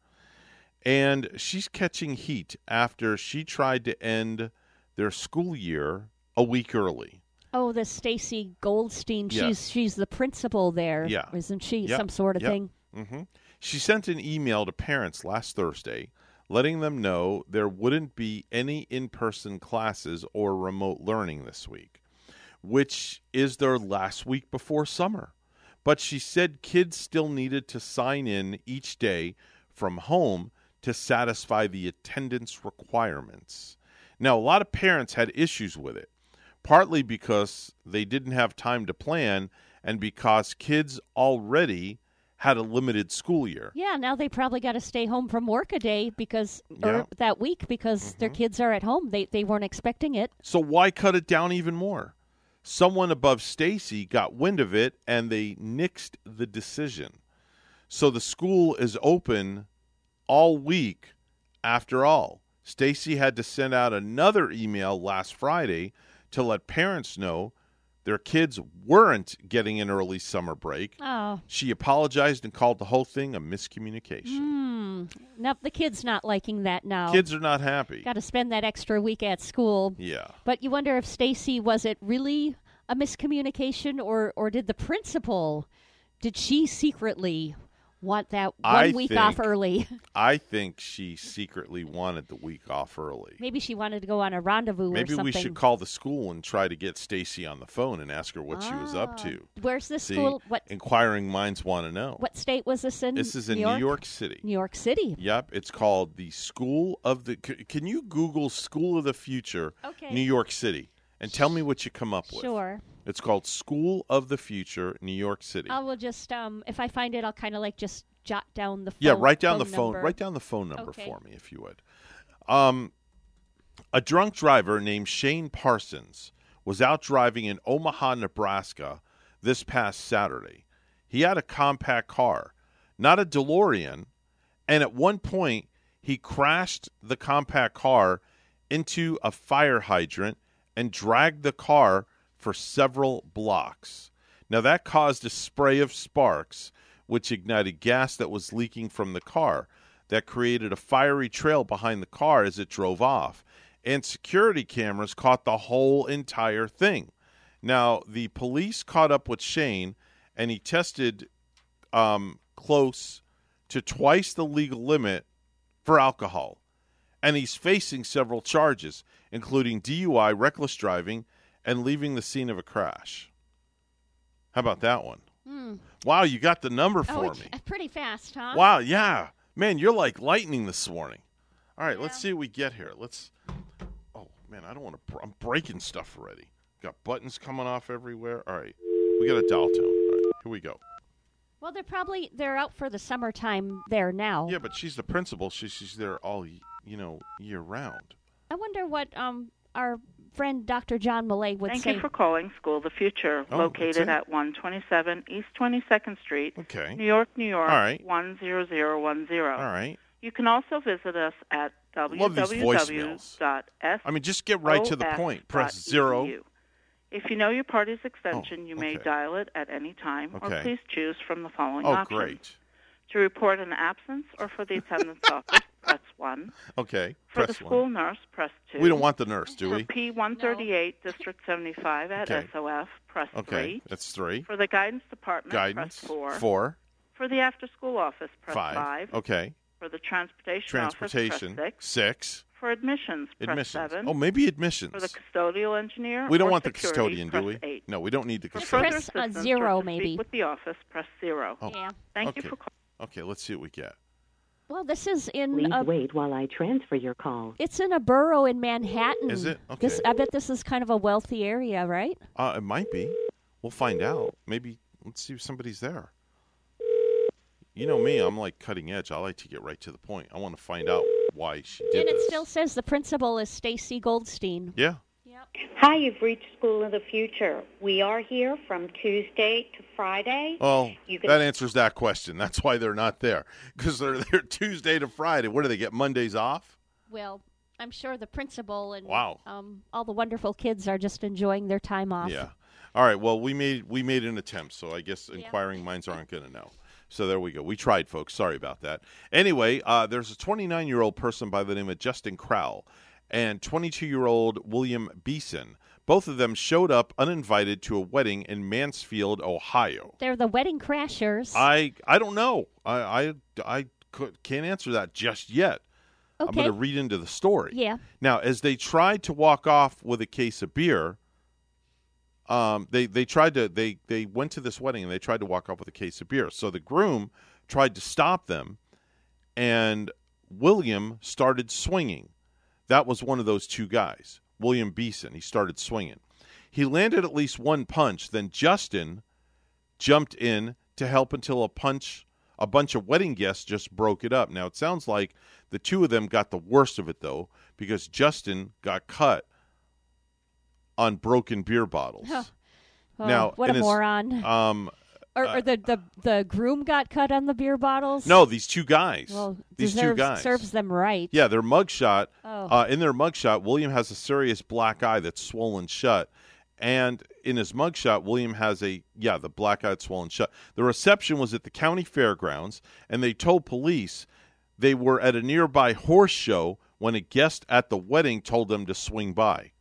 And she's catching heat after she tried to end their school year a week early. Oh, the Stacy Goldstein. Yeah. She's she's the principal there, Yeah. isn't she? Yep, Some sort of yep. thing. hmm She sent an email to parents last Thursday letting them know there wouldn't be any in person classes or remote learning this week, which is their last week before summer. But she said kids still needed to sign in each day from home to satisfy the attendance requirements. Now, a lot of parents had issues with it, partly because they didn't have time to plan and because kids already had a limited school year. Yeah, now they probably got to stay home from work a day because Yeah. Mm-hmm. that week because their kids are at home. They they weren't expecting it. So why cut it down even more? Someone above Stacy got wind of it and they nixed the decision. So the school is open all week after all. Stacy had to send out another email last Friday to let parents know their kids weren't getting an early summer break. Oh. She apologized and called the whole thing a miscommunication. Hmm. Now the kids not liking that now. Kids are not happy. got to spend that extra week at school. Yeah. But you wonder if Stacy was it really a miscommunication or or did the principal did she secretly want that one I week think- off early? I think she secretly wanted the week off early. Maybe she wanted to go on a rendezvous or Maybe we should call the school and try to get Stacy on the phone and ask her what she was up Ah. to. Where's this See, school? What Inquiring minds want to know. what state was this in? This is in New New York? York City. New York City. Yep, it's called the School of the. Can you Google School of the Future, Okay. New York City, and tell me what you come up with? Sure. It's called School of the Future, New York City. I will just um if I find it I'll kind of like just jot down the phone, Yeah, write down the phone phone. number. Write down the phone number Okay. for me, if you would. Um, a drunk driver named Shane Parsons was out driving in Omaha, Nebraska, this past Saturday. He had a compact car, not a DeLorean, and at one point he crashed the compact car into a fire hydrant and dragged the car for several blocks. Now, that caused a spray of sparks, which ignited gas that was leaking from the car. That created a fiery trail behind the car as it drove off. And security cameras caught the whole entire thing. Now, the police caught up with Shane, and he tested um, close to twice the legal limit for alcohol. And he's facing several charges, including DUI, reckless driving, and leaving the scene of a crash. How about that one? Hmm. Wow, you got the number Oh, for it's me. pretty fast, huh? Wow, yeah. Man, you're like lightning this morning. All right, let's see what we get here. Let's. Oh, man, I don't want to. Br- I'm breaking stuff already. Got buttons coming off everywhere. All right, we got a dial tone. All right, here we go. Well, they're probably they're out for the summertime there now. Yeah, but she's the principal. She, she's there all, you know, year round. I wonder what um our friend Dr. John Millay would Thank say. Thank you for calling School of the Future, Oh, located at 127 East 22nd Street, Okay. New York, New York, All right. 10010. All right. You can also visit us at Love these voicemails. www.s. I mean, just get right to the point. Press zero. If you know your party's extension, you may okay. dial it at any time, Okay. or please choose from the following Oh, options. great. To report an absence or for the attendance office, press 1. Okay. For press the school one. nurse, press 2. We don't want the nurse, do we? For? P138, District 75 at Okay. SOF, press Okay, 3. that's three. For the guidance department, Guidance. press 4. Four. For the after school office, press Five. 5. Okay. For the transportation, Transportation. office, press 6. Six. For admissions, press Admissions. 7. Oh, maybe admissions. For the custodial engineer, We don't or want the custodian, do we? 8. No, we don't need the custodian. further Press, uh, assistance zero, maybe. Speak with the office, press 0. Oh. Yeah. Thank okay. you for calling. Okay, let's see what we get. Well, this is in Please a, wait while I transfer your call. it's in a borough in Manhattan. Is it? This Okay. I bet this is kind of a wealthy area, right? Uh, it might be. We'll find out. Maybe let's see if somebody's there. You know me, I'm like cutting edge. I like to get right to the point. I want to find out why she did And it this. still says the principal is Stacy Goldstein. yeah. Hi, you've reached School of the Future. We are here from Tuesday to Friday. Oh, You can- that answers that question. That's why they're not there because they're there Tuesday to Friday. What do they get Mondays off? Well, I'm sure the principal and Wow. um, all the wonderful kids are just enjoying their time off. Yeah. All right. Well, we made we made an attempt, so I guess inquiring minds aren't going to know. So there we go. We tried, folks. Sorry about that. Anyway, uh, there's a 29 year old person by the name of Justin Crowell and 22 year old William Beeson. Both of them showed up uninvited to a wedding in Mansfield, Ohio. They're the wedding crashers. I I don't know. I I, I could, can't answer that just yet. Okay. I'm going to read into the story. Yeah. Now, as they tried to walk off with a case of beer, um, they they tried to they they went to this wedding and they tried to walk off with a case of beer. So the groom tried to stop them, and William started swinging. That was one of those two guys, William Beeson. He started swinging. He landed at least one punch. Then Justin jumped in to help until a punch a bunch of wedding guests just broke it up. Now it sounds like the two of them got the worst of it though because Justin got cut on broken beer bottles. Oh, now what a moron. Um or, uh, or the, the the groom got cut on the beer bottles. no, these two guys. Well, these two deserves- guys serves them right. Yeah, their mugshot. Oh. Uh, in their mugshot, William has a serious black eye that's swollen shut, and in his mugshot, William has a yeah the black eye swollen shut. The reception was at the county fairgrounds, and they told police they were at a nearby horse show when a guest at the wedding told them to swing by.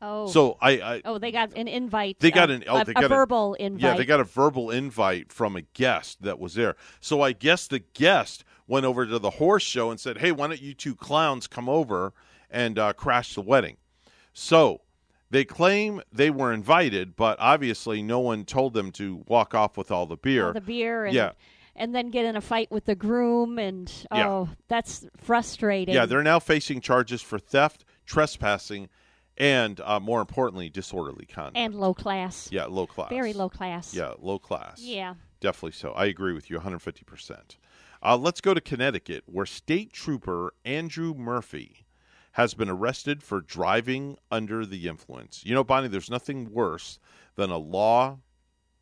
Oh. So I, I oh, they got an invite. they got an oh a, they a got a- verbal invite. Yeah, they got a verbal invite from a guest that was there. So I guess the guest went over to the horse show and said, "Hey, why don't you two clowns come over and uh, crash the wedding?" So they claim they were invited, but obviously no one told them to walk off with all the beer. all the beer and yeah. and then get in a fight with the groom and Yeah. oh that's frustrating. Yeah, they're now facing charges for theft, trespassing, and uh, more importantly, disorderly conduct. and low class. yeah, low class. Very low class. Yeah, low class. Yeah. Definitely so. I agree with you 150%. Uh, let's go to Connecticut, where State Trooper Andrew Murphy has been arrested for driving under the influence. You know, Bonnie, there's nothing worse than a law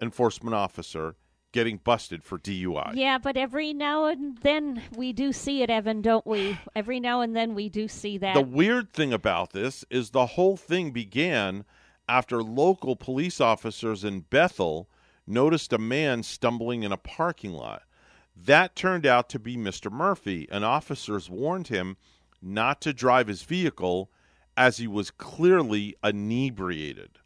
enforcement officer getting busted for DUI. Yeah, but every now and then we do see it, Evan, don't we? Every now and then we do see that. The weird thing about this is the whole thing began after local police officers in Bethel noticed a man stumbling in a parking lot. That turned out to be Mr. Murphy, and officers warned him not to drive his vehicle as he was clearly inebriated.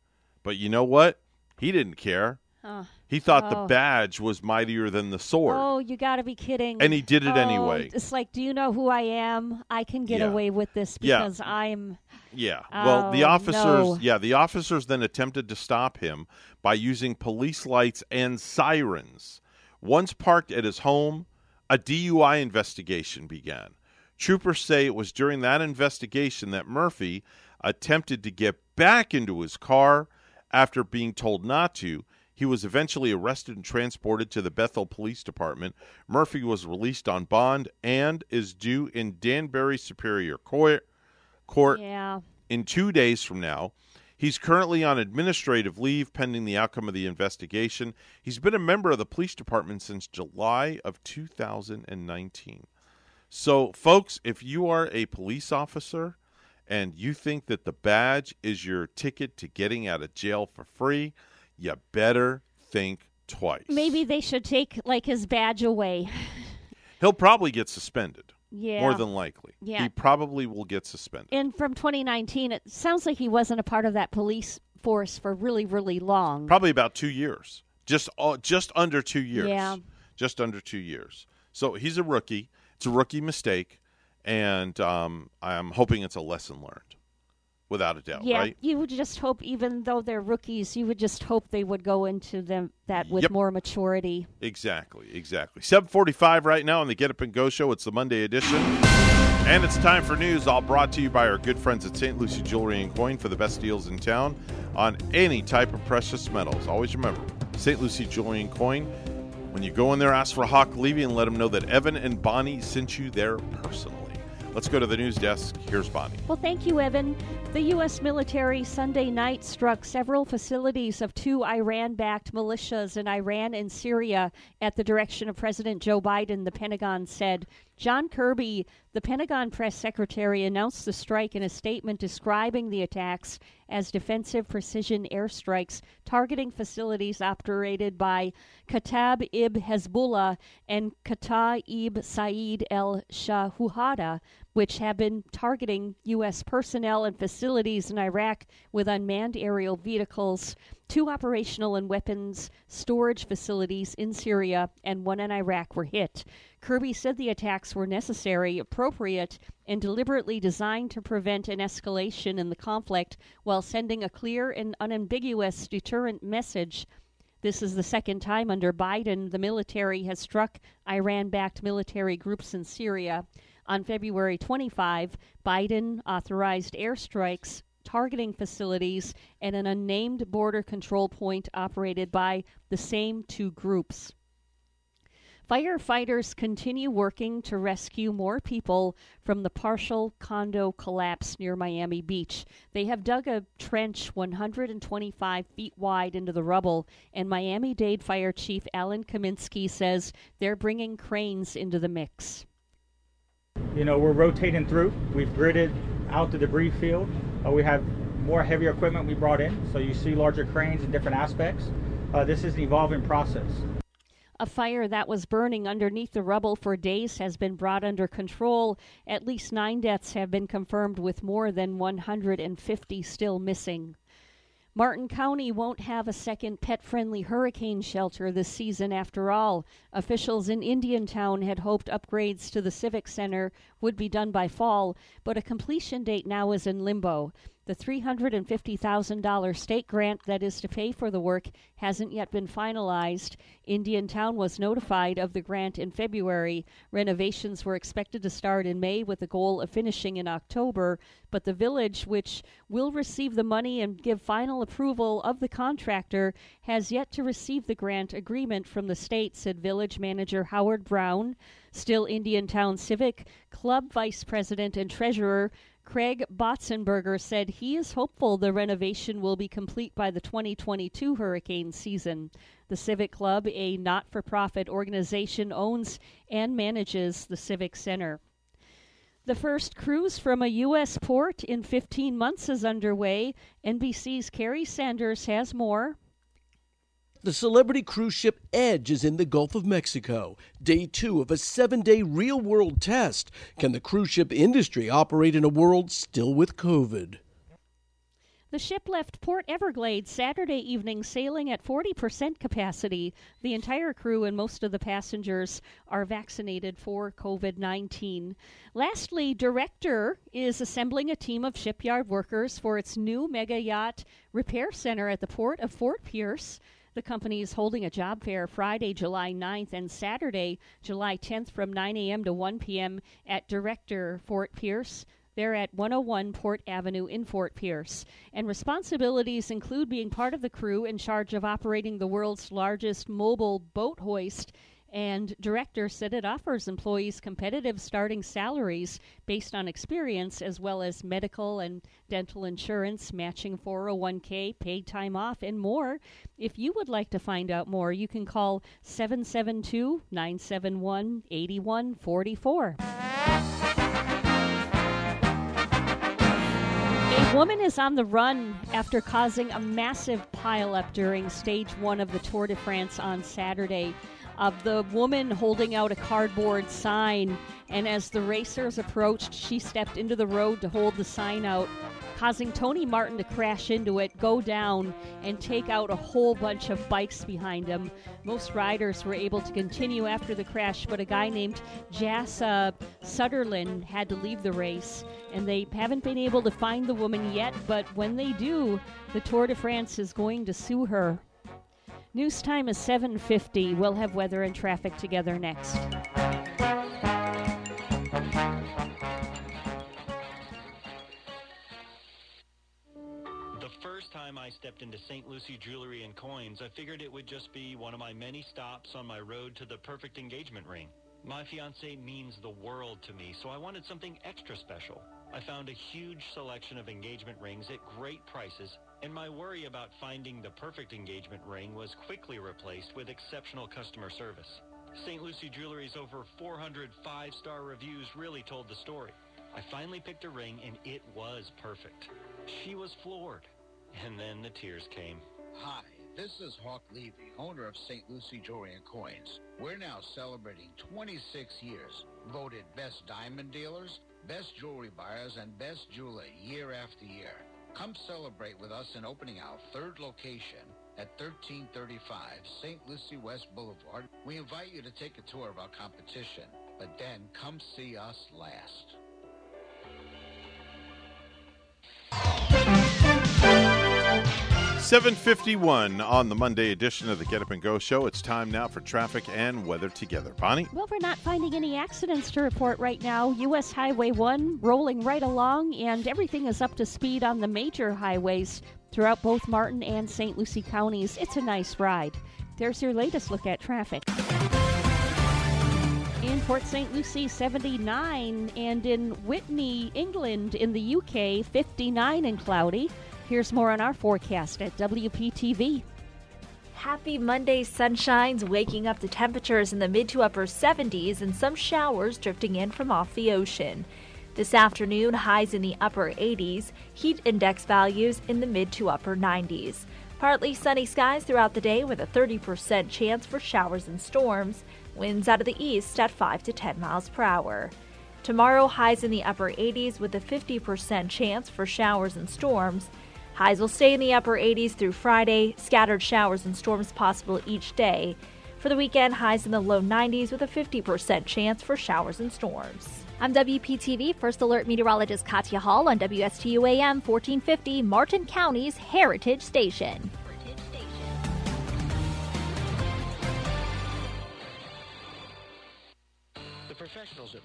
But you know what? He didn't care. Oh. He thought the Oh. badge was mightier than the sword. Oh, you got to be kidding. And he did it Oh, anyway. It's like, do you know who I am? I can get Yeah. away with this Yeah. because I'm. Yeah. Well, the Oh, officers, no. yeah, the officers then attempted to stop him by using police lights and sirens. Once parked at his home, a DUI investigation began. Troopers say it was during that investigation that Murphy attempted to get back into his car after being told not to. He was eventually arrested and transported to the Bethel Police Department. Murphy was released on bond and is due in Danbury Superior Court court Yeah. in two days from now. He's currently on administrative leave pending the outcome of the investigation. He's been a member of the police department since July of 2019. So, folks, if you are a police officer and you think that the badge is your ticket to getting out of jail for free, you better think twice. Maybe they should take like his badge away. He'll probably get suspended. Yeah. More than likely. Yeah. He probably will get suspended. And from 2019, it sounds like he wasn't a part of that police force for really, really long. Probably about two years, just uh, just under two years. Yeah. just under two years. So he's a rookie. It's a rookie mistake, and um, I'm hoping it's a lesson learned, without a doubt. yeah, Right? you would just hope, even though they're rookies, you would just hope they would go into them that with Yep. more maturity. Exactly. Exactly. Seven forty-five right now on the Get Up and Go show. It's the Monday edition. And it's time for news, all brought to you by our good friends at St. Lucie Jewelry and Coin for the best deals in town on any type of precious metals. Always remember, St. Lucie Jewelry and Coin. When you go in there, ask for Hawk Levy and let them know that Evan and Bonnie sent you there personally. Let's go to the news desk. Here's Bonnie. Well, thank you, Evan. The U.S. military Sunday night struck several facilities of two Iran backed militias in Iran and Syria at the direction of President Joe Biden, the Pentagon said. John Kirby, the Pentagon press secretary, announced the strike in a statement describing the attacks as defensive precision airstrikes targeting facilities operated by Katab ibn Hezbollah and Kata ibn Said el Shahuhada, which have been targeting U.S. personnel and facilities in Iraq with unmanned aerial vehicles, two operational and weapons storage facilities in Syria, and one in Iraq were hit. Kirby said the attacks were necessary, appropriate, and deliberately designed to prevent an escalation in the conflict while sending a clear and unambiguous deterrent message. This is the second time under Biden the military has struck Iran backed military groups in Syria. On February 25, Biden authorized airstrikes targeting facilities and an unnamed border control point operated by the same two groups. Firefighters continue working to rescue more people from the partial condo collapse near Miami Beach. They have dug a trench 125 feet wide into the rubble, and Miami Dade Fire Chief Alan Cominsky says they're bringing cranes into the mix. You know, we're rotating through. We've gridded out the debris field. Uh, we have more heavier equipment we brought in, so you see larger cranes in different aspects. Uh, this is an evolving process. A fire that was burning underneath the rubble for days has been brought under control. At least nine deaths have been confirmed, with more than 150 still missing. Martin County won't have a second pet friendly hurricane shelter this season after all. Officials in Indiantown had hoped upgrades to the Civic Center would be done by fall, but a completion date now is in limbo. The $350,000 state grant that is to pay for the work hasn't yet been finalized. Indiantown was notified of the grant in February. Renovations were expected to start in May with the goal of finishing in October, but the village, which will receive the money and give final approval of the contractor, has yet to receive the grant agreement from the state, said village manager Howard Brown. Still, Indiantown Civic Club Vice President and Treasurer Craig Botzenberger said he is hopeful the renovation will be complete by the 2022 hurricane season. The Civic Club, a not for profit organization, owns and manages the Civic Center. The first cruise from a U.S. port in 15 months is underway. NBC's Kerry Sanders has more. The celebrity cruise ship Edge is in the Gulf of Mexico. Day two of a seven day real world test. Can the cruise ship industry operate in a world still with COVID? The ship left Port Everglades Saturday evening, sailing at 40% capacity. The entire crew and most of the passengers are vaccinated for COVID 19. Lastly, Derecktor is assembling a team of shipyard workers for its new mega yacht repair center at the port of Fort Pierce. The company is holding a job fair Friday, July 9th and Saturday, July 10th from 9 a.m. to 1 p.m. at Derecktor Fort Pierce. They're at 101 Port Avenue in Fort Pierce. And responsibilities include being part of the crew in charge of operating the world's largest mobile boat hoist and Derecktor said it offers employees competitive starting salaries based on experience as well as medical and dental insurance, matching 401k, paid time off, and more. If you would like to find out more, you can call 772 971 8144. A woman is on the run after causing a massive pileup during stage one of the Tour de France on Saturday of the woman holding out a cardboard sign. And as the racers approached, she stepped into the road to hold the sign out, causing Tony Martin to crash into it, go down, and take out a whole bunch of bikes behind him. Most riders were able to continue after the crash, but a guy named Jas uh, Sutherland had to leave the race. And they haven't been able to find the woman yet, but when they do, the Tour de France is going to sue her. News time is 7:50. We'll have weather and traffic together next. I stepped into St. Lucie Jewelry and Coins, I figured it would just be one of my many stops on my road to the perfect engagement ring. My fiance means the world to me, so I wanted something extra special. I found a huge selection of engagement rings at great prices and my worry about finding the perfect engagement ring was quickly replaced with exceptional customer service. St. Lucie Jewelry's over 400 five-star reviews really told the story. I finally picked a ring, and it was perfect. She was floored. And then the tears came. Hi, this is Hawk Levy, owner of St. Lucie Jewelry and Coins. We're now celebrating 26 years, voted best diamond dealers, best jewelry buyers, and best jeweler year after year. Come celebrate with us in opening our third location at 1335 St. Lucie West Boulevard. We invite you to take a tour of our competition, but then come see us last. 751 on the Monday edition of the Get Up and Go show. It's time now for traffic and weather together. Bonnie? Well, we're not finding any accidents to report right now. U.S. Highway 1 rolling right along, and everything is up to speed on the major highways throughout both Martin and St. Lucie counties. It's a nice ride. There's your latest look at traffic. In Port St. Lucie, 79, and in Witney, England, in the UK, 59 and cloudy. Here's more on our forecast at WPTV. Happy Monday sunshines, waking up to temperatures in the mid to upper 70s and some showers drifting in from off the ocean. This afternoon, highs in the upper 80s, heat index values in the mid to upper 90s. Partly sunny skies throughout the day with a 30% chance for showers and storms. Winds out of the east at 5 to 10 miles per hour. Tomorrow, highs in the upper 80s with a 50% chance for showers and storms. Highs will stay in the upper 80s through Friday, scattered showers and storms possible each day. For the weekend, highs in the low 90s with a 50% chance for showers and storms. I'm WPTV First Alert Meteorologist Katya Hall on WSTU AM 1450, Martin County's Heritage Station.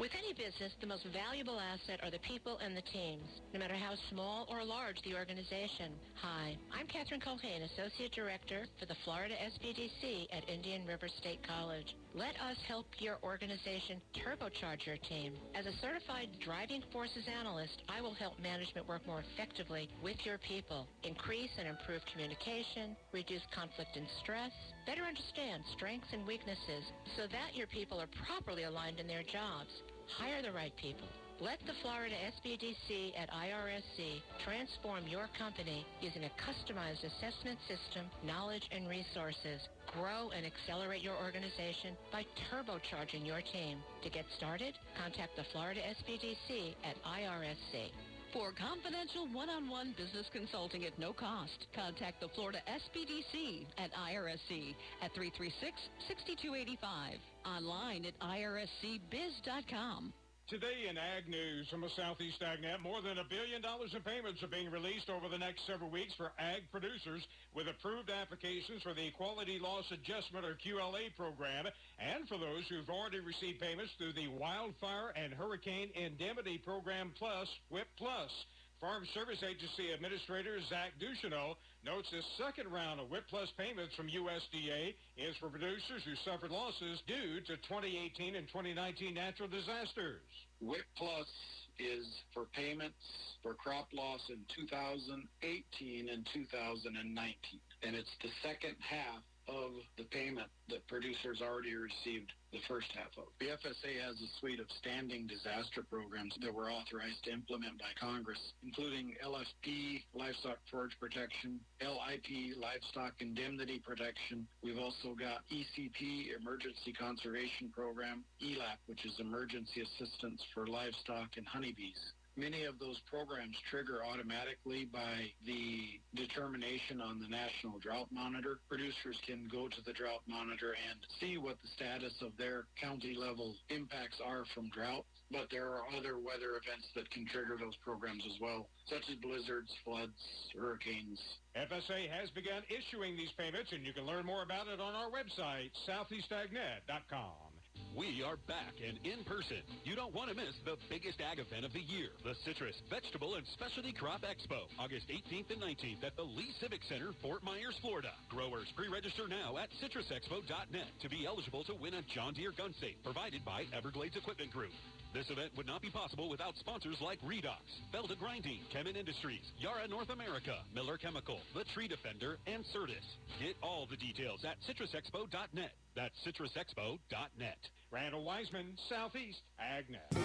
With any business, the most valuable asset are the people and the teams, no matter how small or large the organization. Hi, I'm Catherine Colhane, Associate Director for the Florida SBDC at Indian River State College. Let us help your organization turbocharge your team. As a certified driving forces analyst, I will help management work more effectively with your people, increase and improve communication, reduce conflict and stress, better understand strengths and weaknesses so that your people are properly aligned in their jobs. Hire the right people. Let the Florida SBDC at IRSC transform your company using a customized assessment system, knowledge, and resources. Grow and accelerate your organization by turbocharging your team. To get started, contact the Florida SBDC at IRSC. For confidential one-on-one business consulting at no cost, contact the Florida SBDC at IRSC at 336-6285. Online at irscbiz.com. Today in Ag News from the Southeast AgNet, more than a billion dollars in payments are being released over the next several weeks for ag producers with approved applications for the Quality Loss Adjustment or QLA program and for those who've already received payments through the Wildfire and Hurricane Indemnity Program Plus, WHIP Plus. Farm Service Agency Administrator Zach Ducheneaux notes this second round of WHIP Plus payments from USDA is for producers who suffered losses due to 2018 and 2019 natural disasters. WHIP Plus is for payments for crop loss in 2018 and 2019. And it's the second half of the payment that producers already received the first half of. The FSA has a suite of standing disaster programs that were authorized to implement by Congress, including LFP, Livestock Forage Protection, LIP, Livestock Indemnity Protection. We've also got ECP, Emergency Conservation Program, ELAP, which is Emergency Assistance for Livestock and Honeybees. Many of those programs trigger automatically by the determination on the National Drought Monitor. Producers can go to the Drought Monitor and see what the status of their county level impacts are from drought. But there are other weather events that can trigger those programs as well, such as blizzards, floods, hurricanes. FSA has begun issuing these payments, and you can learn more about it on our website, southeastagnet.com. We are back and in person. You don't want to miss the biggest ag event of the year, the Citrus, Vegetable, and Specialty Crop Expo, August 18th and 19th at the Lee Civic Center, Fort Myers, Florida. Growers pre-register now at citrusexpo.net to be eligible to win a John Deere gun safe provided by Everglades Equipment Group. This event would not be possible without sponsors like Redox, Felda Grinding, Kemin Industries, Yara North America, Miller Chemical, The Tree Defender, and Certus. Get all the details at citrusexpo.net. That's citrusexpo.net. Randall Wiseman, Southeast AgNet.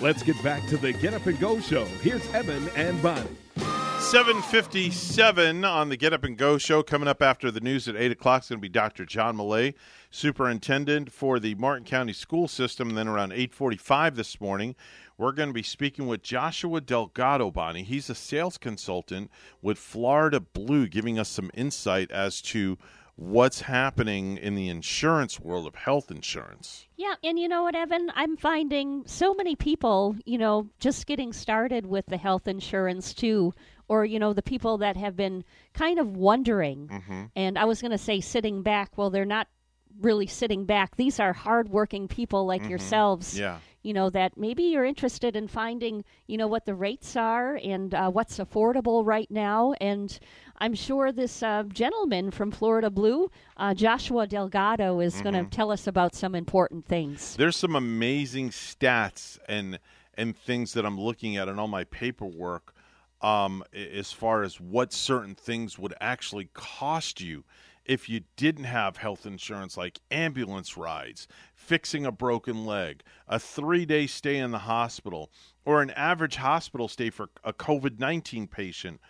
Let's get back to the Get Up and Go show. Here's Evan and Bonnie. 757 on the Get Up and Go show. Coming up after the news at 8 o'clock is going to be Dr. John Millay, Superintendent for the Martin County School System. And then around 845 this morning, we're going to be speaking with Joshua Delgado, Bonnie. He's a sales consultant with Florida Blue, giving us some insight as to what's happening in the insurance world of health insurance. Yeah, and you know what, Evan? I'm finding so many people, you know, just getting started with the health insurance too, or, you know, the people that have been kind of wondering. Mm-hmm. And I was going to say sitting back. Well, they're not really sitting back. These are hardworking people like Mhm. yourselves. Yeah. You know, that maybe you're interested in finding, you know, what the rates are and uh, what's affordable right now. And I'm sure this uh, gentleman from Florida Blue, uh, Joshua Delgado, is going Mhm. to tell us about some important things. There's some amazing stats and and things that I'm looking at in all my paperwork um, as far as what certain things would actually cost you if you didn't have health insurance, like ambulance rides, fixing a broken leg, a three day stay in the hospital, or an average hospital stay for a COVID 19 patient.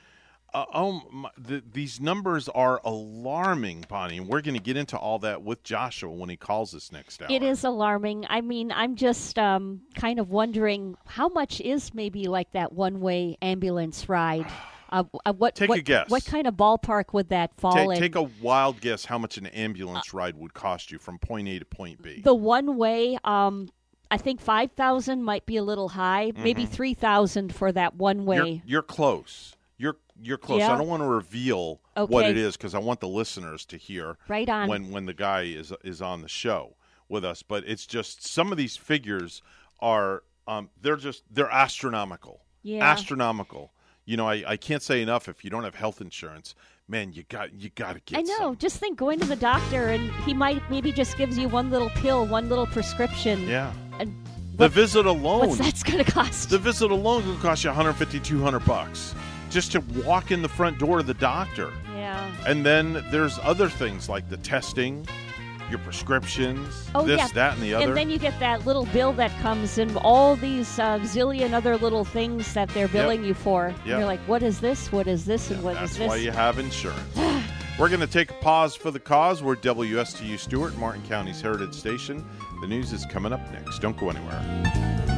Uh, oh, my, the, these numbers are alarming, Bonnie, and we're going to get into all that with Joshua when he calls us next hour. It is alarming. I mean, I'm just um, kind of wondering how much is maybe like that one way ambulance ride? Uh, uh, what, Take what, a guess. What kind of ballpark would that fall Ta- in? take a wild guess how much an ambulance ride would cost you from point A to point B. the one way, um, I think 5,000 might be a little high. Maybe Mhm. 3,000 for that one way. You're, you're close. You're you're close. Yeah. I don't want to reveal what it is because I want the listeners to hear Right on. when when the guy is is on the show with us. But it's just some of these figures are um, they're just they're astronomical. Yeah. astronomical. You know, I, I can't say enough. If you don't have health insurance, man, you got you got to get. I know. some. Just think going to the doctor and he might maybe just gives you one little pill, one little prescription. Yeah. And The visit alone. What's that's going to cost? The visit alone could cost you 150, 200 bucks just to walk in the front door of the doctor. Yeah. And then there's other things like the testing, your prescriptions, Oh this, yeah, that, and the other. And then you get that little bill that comes in all these uh, zillion other little things that they're billing you for. And Yep. You're like, what is this? What is this? and what is this? That's why you have insurance. We're going to take a pause for the cause. We're WSTU Stuart, Martin County's Heritage Station. The news is coming up next. Don't go anywhere.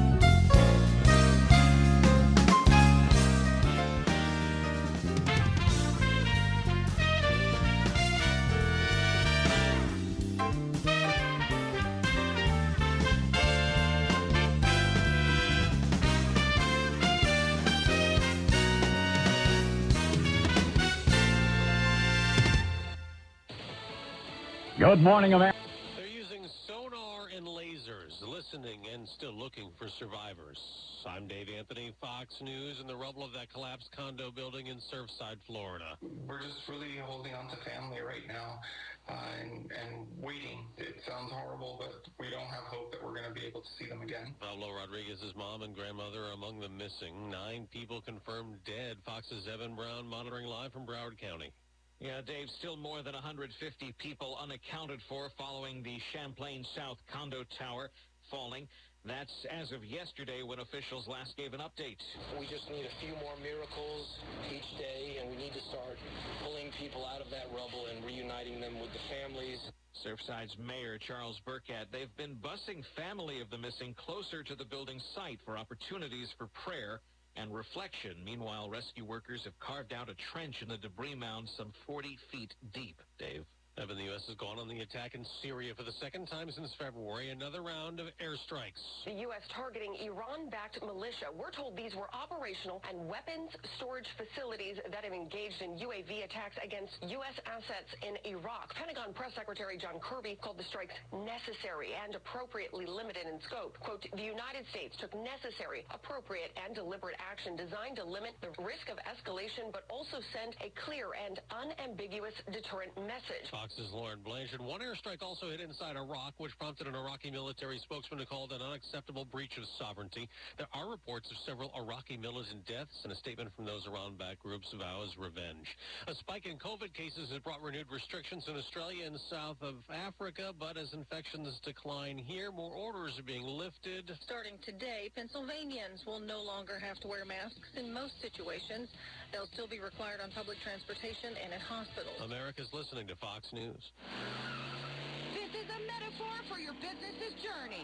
Good morning, America. They're using sonar and lasers, listening and still looking for survivors. I'm Dave Anthony, Fox News, in the rubble of that collapsed condo building in Surfside, Florida. We're just really holding on to family right now uh, and, and waiting. It sounds horrible, but we don't have hope that we're going to be able to see them again. Pablo Rodriguez's mom and grandmother are among the missing. Nine people confirmed dead. Fox's Evan Brown monitoring live from Broward County. Yeah, Dave, still more than 150 people unaccounted for following the Champlain South condo tower falling. That's as of yesterday when officials last gave an update. We just need a few more miracles each day, and we need to start pulling people out of that rubble and reuniting them with the families. Surfside's Mayor Charles Burkett, they've been busing family of the missing closer to the building site for opportunities for prayer and reflection. Meanwhile, rescue workers have carved out a trench in the debris mound some 40 feet deep. Dave. Evan, the U.S. has gone on the attack in Syria for the second time since February. Another round of airstrikes. The U.S. targeting Iran-backed militia. We're told these were operational and weapons storage facilities that have engaged in UAV attacks against U.S. assets in Iraq. Pentagon Press Secretary John Kirby called the strikes necessary and appropriately limited in scope. Quote, the United States took necessary, appropriate, and deliberate action designed to limit the risk of escalation, but also send a clear and unambiguous deterrent message. Fox's Lauren Blanchard. One airstrike also hit inside Iraq, which prompted an Iraqi military spokesman to call it an unacceptable breach of sovereignty. There are reports of several Iraqi militant deaths, and a statement from those Iran-backed groups vows revenge. A spike in COVID cases has brought renewed restrictions in Australia and south of Africa, but as infections decline here, more orders are being lifted. Starting today, Pennsylvanians will no longer have to wear masks in most situations. They'll still be required on public transportation and in hospitals. America's listening to Fox News. This is a metaphor for your business's journey.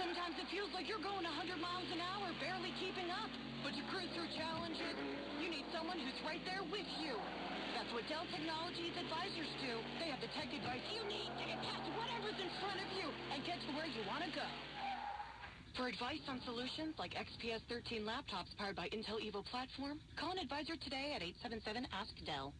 Sometimes it feels like you're going 100 miles an hour, barely keeping up. But to cruise through challenges, you need someone who's right there with you. That's what Dell Technologies advisors do. They have the tech advice you need to get past whatever's in front of you and get to where you want to go. For advice on solutions like XPS 13 laptops powered by Intel Evo platform, call an advisor today at 877-ASK-DELL.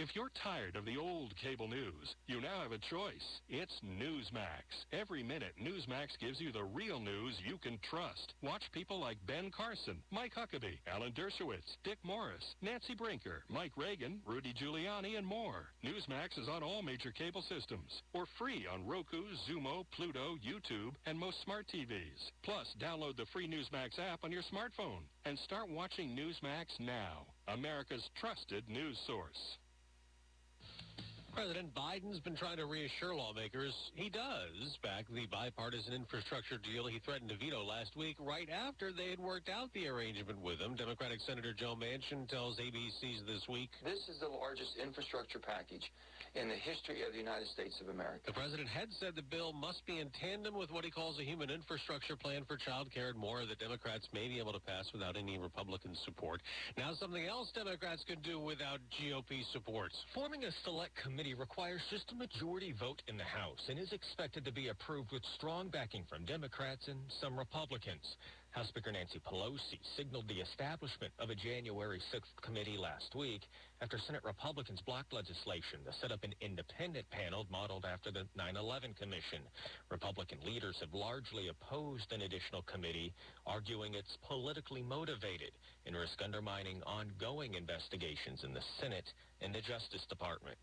If you're tired of the old cable news, you now have a choice. It's Newsmax. Every minute, Newsmax gives you the real news you can trust. Watch people like Ben Carson, Mike Huckabee, Alan Dershowitz, Dick Morris, Nancy Brinker, Mike Reagan, Rudy Giuliani, and more. Newsmax is on all major cable systems or free on Roku, Xumo, Pluto, YouTube, and most smart TVs. Plus, download the free Newsmax app on your smartphone and start watching Newsmax now, America's trusted news source. President Biden's been trying to reassure lawmakers he does back the bipartisan infrastructure deal he threatened to veto last week right after they had worked out the arrangement with him. Democratic Senator Joe Manchin tells ABC's This Week. This is the largest infrastructure package in the history of the United States of America. The president had said the bill must be in tandem with what he calls a human infrastructure plan for child care and more that Democrats may be able to pass without any Republican support. Now something else Democrats could do without GOP support. Forming a select committee requires just a majority vote in the House and is expected to be approved with strong backing from Democrats and some Republicans. House Speaker Nancy Pelosi signaled the establishment of a January 6th committee last week after Senate Republicans blocked legislation to set up an independent panel modeled after the 9-11 Commission. Republican leaders have largely opposed an additional committee, arguing it's politically motivated and risk undermining ongoing investigations in the Senate and the Justice Department.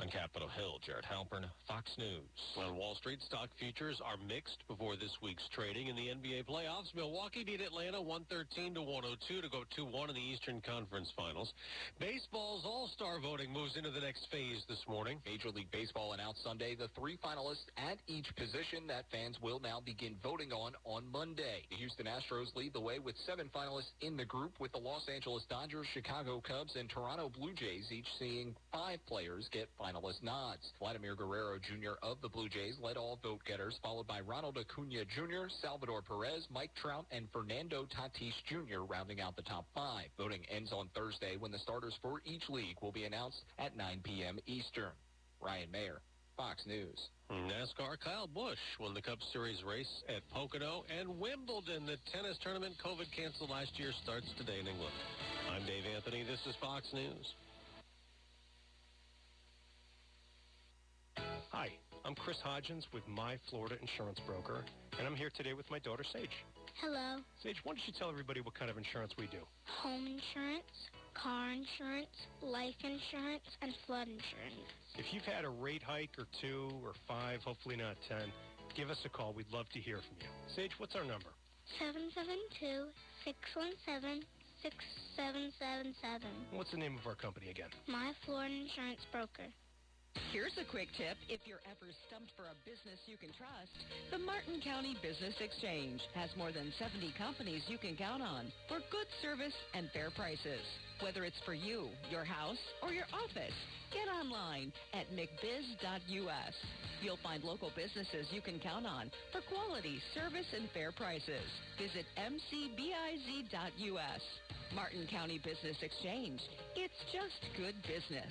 On Capitol Hill, Jared Halpern, Fox News. On Wall Street, stock futures are mixed before this week's trading in the NBA playoffs. Milwaukee beat Atlanta 113 to 102 to go 2-1 in the Eastern Conference Finals. Baseball's All-Star voting moves into the next phase this morning. Major League Baseball announced Sunday the three finalists at each position that fans will now begin voting on on Monday. The Houston Astros lead the way with seven finalists in the group with the Los Angeles Dodgers, Chicago Cubs, and Toronto Blue Jays each seeing five players get finalist nods. Vladimir Guerrero Jr. of the Blue Jays led all vote getters, followed by Ronald Acuna Jr., Salvador Perez, Mike Trout, and Fernando Tatis Jr. rounding out the top five. Voting ends on Thursday when the starters for each league will be announced at 9 p.m. Eastern. Ryan Mayer, Fox News. NASCAR Kyle Busch won the Cup Series race at Pocono and Wimbledon. The tennis tournament COVID canceled last year starts today in England. I'm Dave Anthony. This is Fox News. Hi, I'm Chris Hodgins with My Florida Insurance Broker, and I'm here today with my daughter Sage. Hello. Sage, why don't you tell everybody what kind of insurance we do? Home insurance, car insurance, life insurance, and flood insurance. If you've had a rate hike or two or five, hopefully not ten, give us a call. We'd love to hear from you. Sage, what's our number? 772 617 6777. What's the name of our company again? My Florida Insurance Broker. Here's a quick tip if you're ever stumped for a business you can trust. The Martin County Business Exchange has more than 70 companies you can count on for good service and fair prices. Whether it's for you, your house, or your office, get online at mcbiz.us. You'll find local businesses you can count on for quality, service, and fair prices. Visit mcbiz.us. Martin County Business Exchange. It's just good business.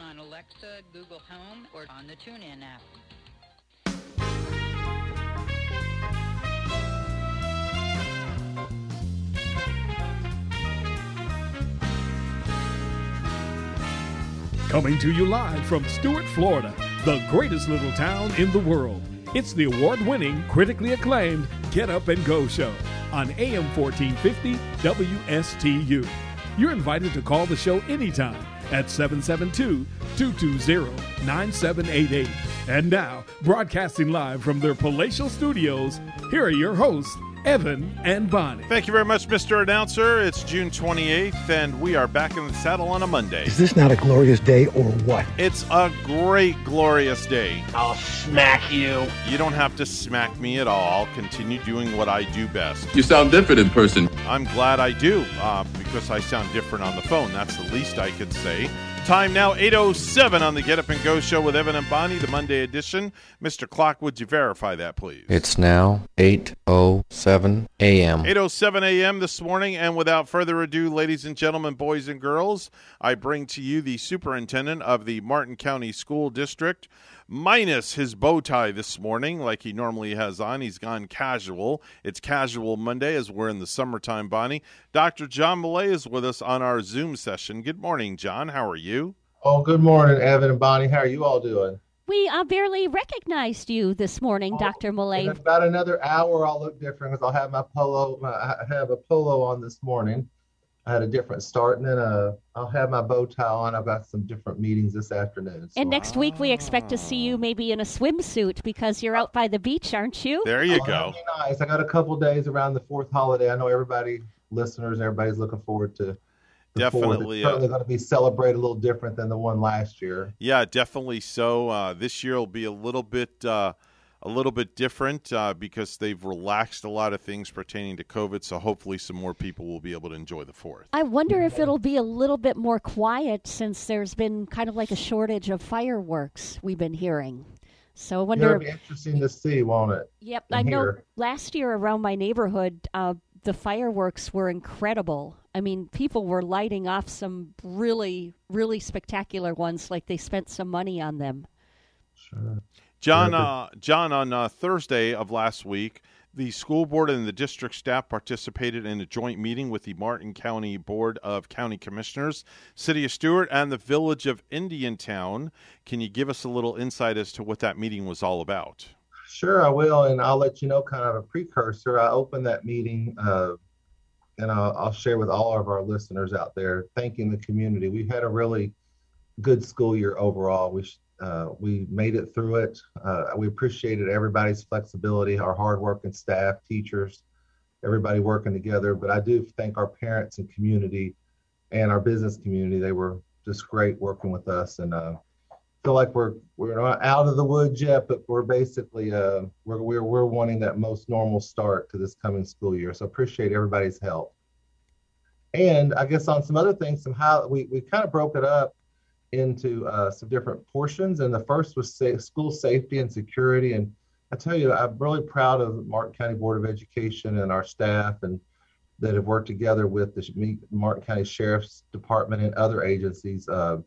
on Alexa, Google Home, or on the TuneIn app. Coming to you live from Stuart, Florida, the greatest little town in the world. It's the award winning, critically acclaimed Get Up and Go show on AM 1450 WSTU. You're invited to call the show anytime at 772 220 9788. And now, broadcasting live from their palatial studios, here are your hosts, Evan and Bonnie. Thank you very much, Mr. Announcer. It's June 28th, and we are back in the saddle on a Monday. Is this not a glorious day or what? It's a great, glorious day. I'll smack you. You don't have to smack me at all. I'll continue doing what I do best. You sound different in person. I'm glad I do, uh, because I sound different on the phone. That's the least I could say. Time now, 8.07 on the Get Up and Go show with Evan and Bonnie, the Monday edition. Mr. Clock, would you verify that, please? It's now 8.07 a.m. 8.07 a.m. this morning, and without further ado, ladies and gentlemen, boys and girls, I bring to you the superintendent of the Martin County School District, minus his bow tie this morning, like he normally has on. He's gone casual. It's Casual Monday as we're in the summertime, Bonnie. Dr. John Millay is with us on our Zoom session. Good morning, John. How are you? Oh, good morning, Evan and Bonnie. How are you all doing? We uh, barely recognized you this morning, Dr. Millay. In about another hour, I'll look different because I'll have my polo. I have a polo on this morning. I had a different start, and then uh, I'll have my bow tie on. I've got some different meetings this afternoon. So. And next week we expect to see you maybe in a swimsuit because you're out by the beach, aren't you? There you Oh, go. nice. I got a couple days around the fourth holiday. I know everybody, listeners, everybody's looking forward to. the fourth. Definitely, It's uh, certainly going to be celebrated a little different than the one last year. Yeah, definitely so. Uh, this year will be a little bit uh, a little bit different uh, because they've relaxed a lot of things pertaining to COVID. So hopefully, some more people will be able to enjoy the fourth. I wonder if it'll be a little bit more quiet since there's been kind of like a shortage of fireworks we've been hearing. So I wonder. It'll be interesting to see, won't it? Yep, and I know. hear. Last year around my neighborhood, uh, the fireworks were incredible. I mean, people were lighting off some really, really spectacular ones. Like they spent some money on them. John, uh, John, on uh, Thursday of last week, the school board and the district staff participated in a joint meeting with the Martin County Board of County Commissioners, City of Stuart, and the Village of Indiantown. Can you give us a little insight as to what that meeting was all about? Sure, I will, and I'll let you know kind of a precursor. I opened that meeting, uh, and I'll, I'll share with all of our listeners out there, thanking the community. We had a really good school year overall. We uh, we made it through it. Uh, we appreciated everybody's flexibility, our hardworking staff, teachers, everybody working together. But I do thank our parents and community, and our business community. They were just great working with us, and uh, feel like we're we're not out of the woods yet, but we're basically uh, we're, we're we're wanting that most normal start to this coming school year. So appreciate everybody's help. And I guess on some other things, some we we kind of broke it up into uh, some different portions. And the first was sa- school safety and security. And I tell you, I'm really proud of the Martin County Board of Education and our staff and that have worked together with the Martin County Sheriff's Department and other agencies. Uh,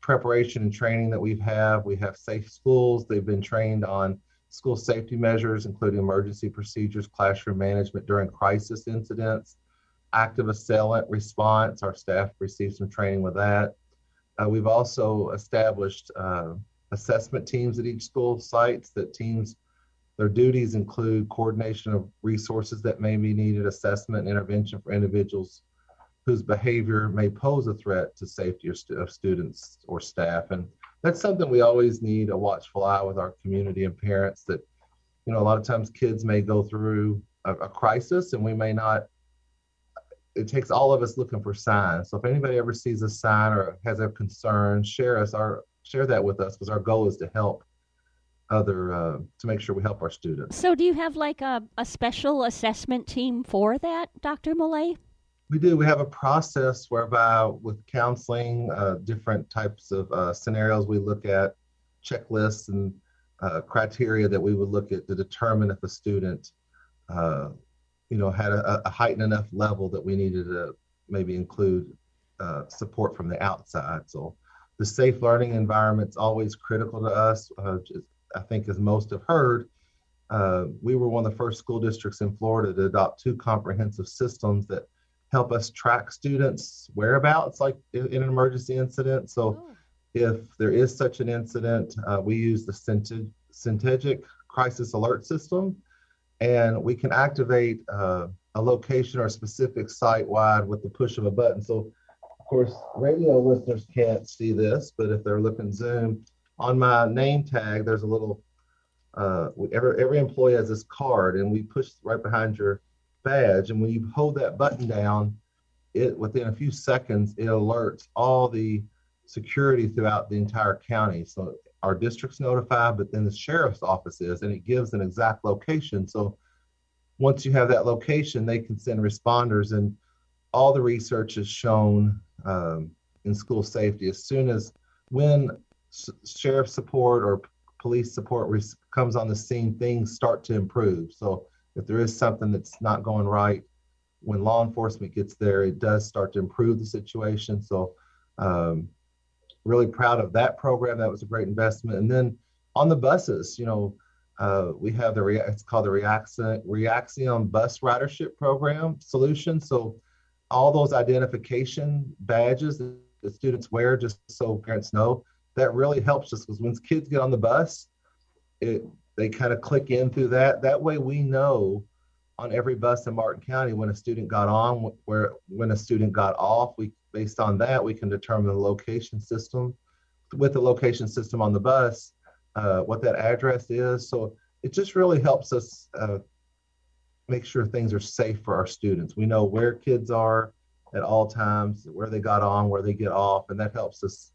preparation and training that we've have. We have safe schools. They've been trained on school safety measures, including emergency procedures, classroom management during crisis incidents, active assailant response. Our staff received some training with that. Uh, we've also established uh, assessment teams at each school sites that teams their duties include coordination of resources that may be needed, assessment intervention for individuals whose behavior may pose a threat to safety of, stu- of students or staff. And that's something we always need a watchful eye with our community and parents that, you know, a lot of times kids may go through a, a crisis and we may not it takes all of us looking for signs. So if anybody ever sees a sign or has a concern, share us our share that with us because our goal is to help other uh, to make sure we help our students. So do you have like a, a special assessment team for that, Dr. Millay? We do. We have a process whereby with counseling, uh, different types of uh, scenarios we look at, checklists and uh, criteria that we would look at to determine if a student uh, you know, had a, a, heightened enough level that we needed to maybe include uh, support from the outside. So the safe learning environment is always critical to us. Uh, I think, as most have heard, uh, we were one of the first school districts in Florida to adopt two comprehensive systems that help us track students' whereabouts, like in, in an emergency incident. So oh. if there is such an incident, uh, we use the Centegix crisis alert system and we can activate uh, a location or a specific site wide with the push of a button. So, of course, radio listeners can't see this, but if they're looking Zoom, on my name tag, there's a little. Uh, every every employee has this card, and we push right behind your badge. And when you hold that button down, it within a few seconds it alerts all the security throughout the entire county. So our district's notified, but then the sheriff's office is, and it gives an exact location. So once you have that location, they can send responders, and all the research has shown um, in school safety as soon as when s- sheriff support or police support res- comes on the scene, things start to improve. So if there is something that's not going right, when law enforcement gets there, it does start to improve the situation. So um, really proud of that program. That was a great investment. And then on the buses, you know, uh, we have the it's called the Reaxion Bus Ridership Program solution. So all those identification badges that the students wear, just so parents know, that really helps us because when kids get on the bus, it they kind of click in through that. That way we know on every bus in Martin County when a student got on, where when a student got off. We based on that, we can determine the location system with the location system on the bus, uh, what that address is. So it just really helps us uh, make sure things are safe for our students. We know where kids are at all times, where they got on, where they get off, and that helps us,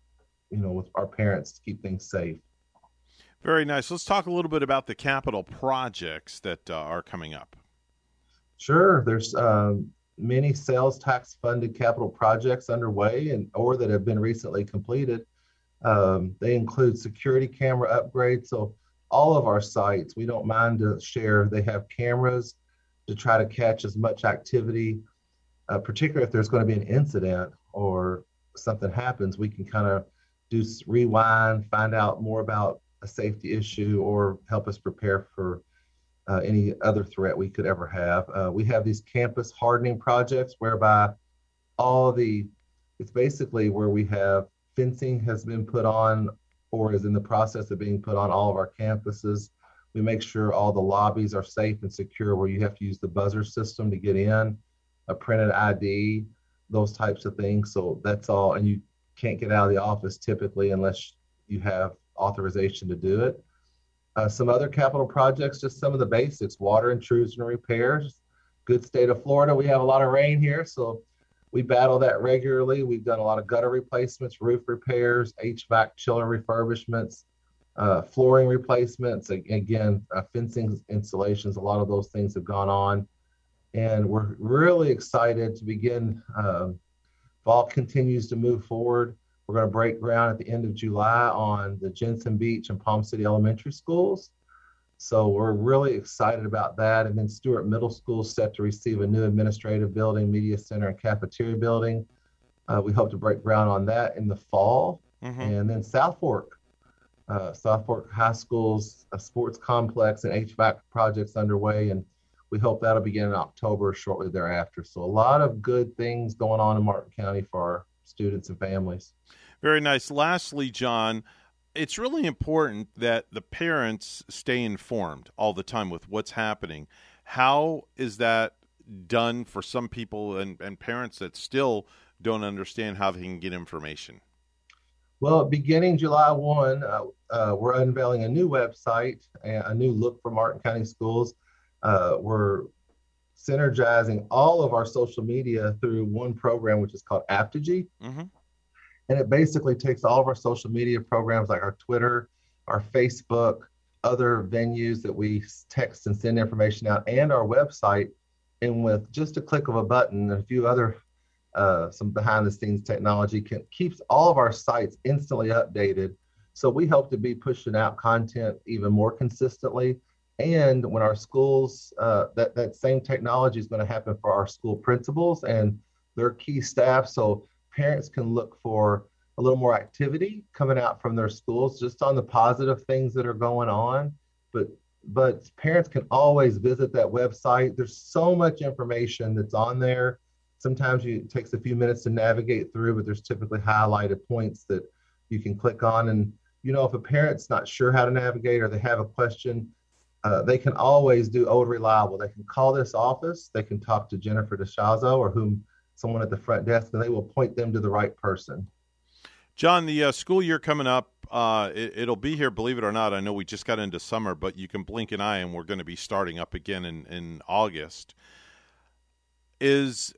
you know, with our parents to keep things safe. Very nice. Let's talk a little bit about the capital projects that uh, are coming up. Sure. There's um, many sales tax funded capital projects underway and or that have been recently completed. Um, they include security camera upgrades. So all of our sites, we don't mind to share. They have cameras to try to catch as much activity, uh, particularly if there's going to be an incident or something happens. We can kind of do rewind, find out more about a safety issue, or help us prepare for uh, any other threat we could ever have. Uh, we have these campus hardening projects whereby all the, it's basically where we have fencing has been put on or is in the process of being put on all of our campuses. We make sure all the lobbies are safe and secure where you have to use the buzzer system to get in, a printed ID, those types of things. So that's all. And you can't get out of the office typically unless you have authorization to do it. Uh, some other capital projects, just some of the basics, water intrusion repairs. Good state of Florida, we have a lot of rain here, so we battle that regularly. We've done a lot of gutter replacements, roof repairs, HVAC chiller refurbishments, uh, flooring replacements. Again, uh, fencing installations. A lot of those things have gone on, and we're really excited to begin. Um, fall continues to move forward. We're going to break ground at the end of July on the Jensen Beach and Palm City elementary schools. So we're really excited about that. And then Stuart Middle School is set to receive a new administrative building, media center, and cafeteria building. Uh, we hope to break ground on that in the fall. Mm-hmm. And then South Fork, uh, South Fork High School's a sports complex and HVAC projects underway, and we hope that'll begin in October shortly thereafter. So a lot of good things going on in Martin County for our students and families. Very nice. Lastly, John, it's really important that the parents stay informed all the time with what's happening. How is that done for some people and, and parents that still don't understand how they can get information? Well, beginning July 1, uh, uh, we're unveiling a new website, a new look for Martin County schools. Uh, we're synergizing all of our social media through one program, which is called Apptegy. Mm-hmm. And it basically takes all of our social media programs like our Twitter, our Facebook, other venues that we text and send information out, and our website. And with just a click of a button and a few other uh, some behind the scenes technology can keeps all of our sites instantly updated. So we hope to be pushing out content even more consistently. And when our schools, uh, that, that same technology is going to happen for our school principals and their key staff. So parents can look for a little more activity coming out from their schools just on the positive things that are going on. But but parents can always visit that website. There's so much information that's on there Sometimes you, it takes a few minutes to navigate through, but there's typically highlighted points that you can click on. And, you know, if a parent's not sure how to navigate or they have a question, uh, they can always do Old Reliable. They can call this office, they can talk to Jennifer DeShazo or whom someone at the front desk, and they will point them to the right person. John, the uh, school year coming up, uh, it, will be here, believe it or not. I know we just got into summer, but you can blink an eye and we're going to be starting up again in, in August. Is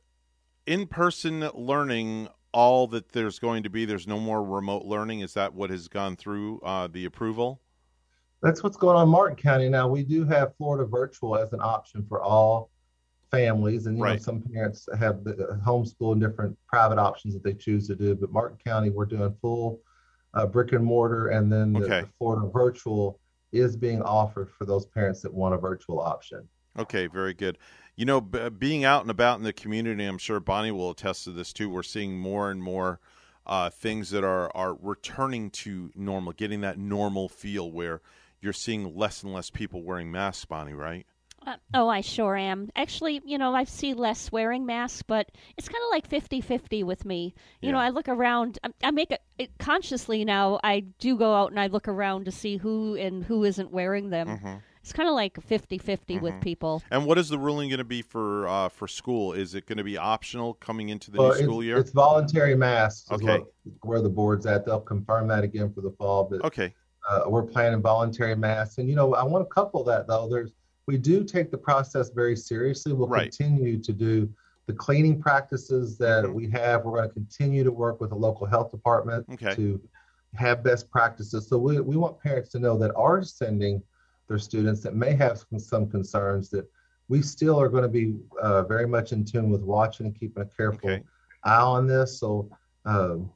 in person learning all that there's going to be? There's no more remote learning. Is that what has gone through uh, the approval? That's what's going on in Martin County now. We do have Florida Virtual as an option for all families, and you right. know some parents have the homeschool and different private options that they choose to do. But Martin County, we're doing full uh, brick and mortar, and then the, okay. the Florida Virtual is being offered for those parents that want a virtual option. Okay, very good. You know, b- being out and about in the community, I'm sure Bonnie will attest to this too. We're seeing more and more uh, things that are are returning to normal, getting that normal feel where you're seeing less and less people wearing masks. Bonnie, right? Uh, oh, I sure am. Actually, you know, I see less wearing masks, but it's kind of like 50-50 with me. You Yeah. know, I look around. I, I make it, it consciously now. I do go out and I look around to see who and who isn't wearing them. Mhm. It's kind of like 50-50 with Mhm. people. And what is the ruling going to be for uh, for school? Is it going to be optional coming into the Well, new school year? it's voluntary masks. is Okay. what- where the board's at. They'll confirm that again for the fall. But Okay. Uh, we're planning voluntary masks, and you know, I want to couple that though. There's we do take the process very seriously. We'll Right. continue to do the cleaning practices that we have. We're going to continue to work with the local health department Okay. to have best practices. So we, we want parents to know that are sending their students that may have some, some concerns that we still are going to be uh, very much in tune with watching and keeping a careful Okay. eye on this. So um,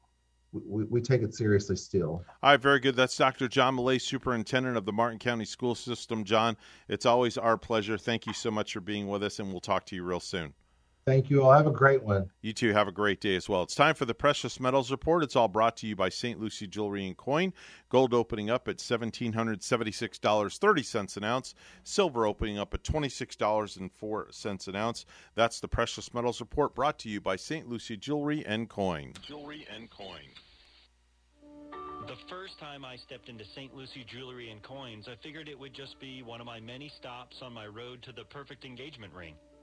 we, we take it seriously still. All right, very good. That's Dr. John Millay, Superintendent of the Martin County School System. John, it's always our pleasure. Thank you so much for being with us, and we'll talk to you real soon. Thank you all. Have a great one. You too have a great day as well. It's time for the Precious Metals Report. It's all brought to you by St. Lucie Jewelry and Coin. Gold opening up at $1,776.30 an ounce. Silver opening up at $26.04 an ounce. That's the Precious Metals Report brought to you by St. Lucie Jewelry and Coin. Jewelry and coin. The first time I stepped into St. Lucie Jewelry and Coins, I figured it would just be one of my many stops on my road to the perfect engagement ring.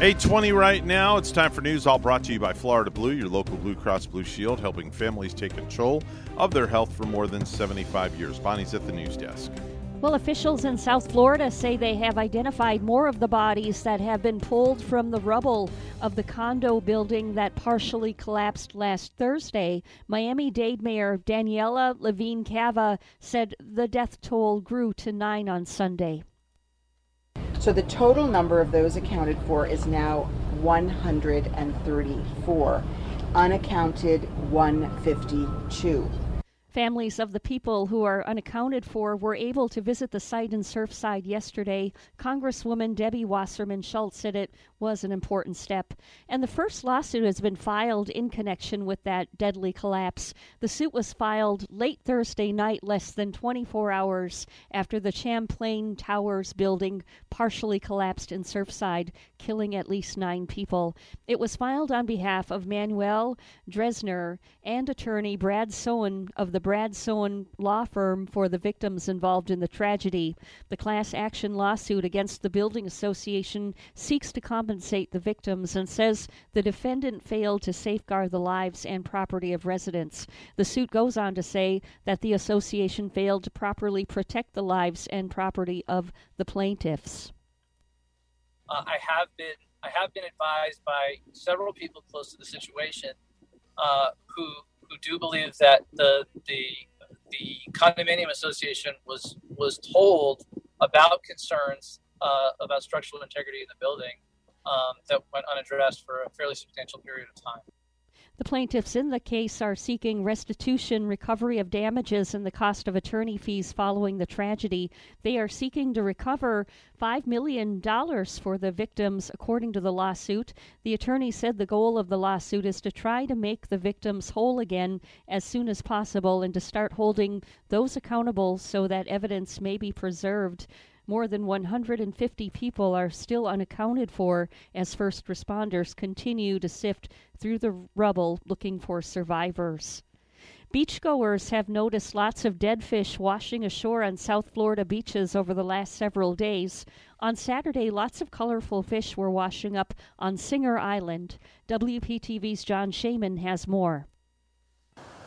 820 right now. It's time for news, all brought to you by Florida Blue, your local Blue Cross Blue Shield, helping families take control of their health for more than 75 years. Bonnie's at the news desk. Well, officials in South Florida say they have identified more of the bodies that have been pulled from the rubble of the condo building that partially collapsed last Thursday. Miami Dade Mayor Daniela Levine Cava said the death toll grew to nine on Sunday. So the total number of those accounted for is now 134, unaccounted 152. Families of the people who are unaccounted for were able to visit the site in Surfside yesterday. Congresswoman Debbie Wasserman Schultz said it was an important step. And the first lawsuit has been filed in connection with that deadly collapse. The suit was filed late Thursday night, less than 24 hours after the Champlain Towers building partially collapsed in Surfside, killing at least nine people. It was filed on behalf of Manuel Drezner and attorney Brad Sohn of the Brad Sohn law firm for the victims involved in the tragedy. The class action lawsuit against the Building Association seeks to compensate the victims and says the defendant failed to safeguard the lives and property of residents. The suit goes on to say that the association failed to properly protect the lives and property of the plaintiffs. Uh, I have been I have been advised by several people close to the situation uh, who who do believe that the the the condominium association was was told about concerns uh, about structural integrity in the building um, that went unaddressed for a fairly substantial period of time. The plaintiffs in the case are seeking restitution, recovery of damages, and the cost of attorney fees following the tragedy. They are seeking to recover $5 million for the victims, according to the lawsuit. The attorney said the goal of the lawsuit is to try to make the victims whole again as soon as possible and to start holding those accountable so that evidence may be preserved. More than 150 people are still unaccounted for as first responders continue to sift through the rubble looking for survivors. Beachgoers have noticed lots of dead fish washing ashore on South Florida beaches over the last several days. On Saturday, lots of colorful fish were washing up on Singer Island. WPTV's John Shaman has more.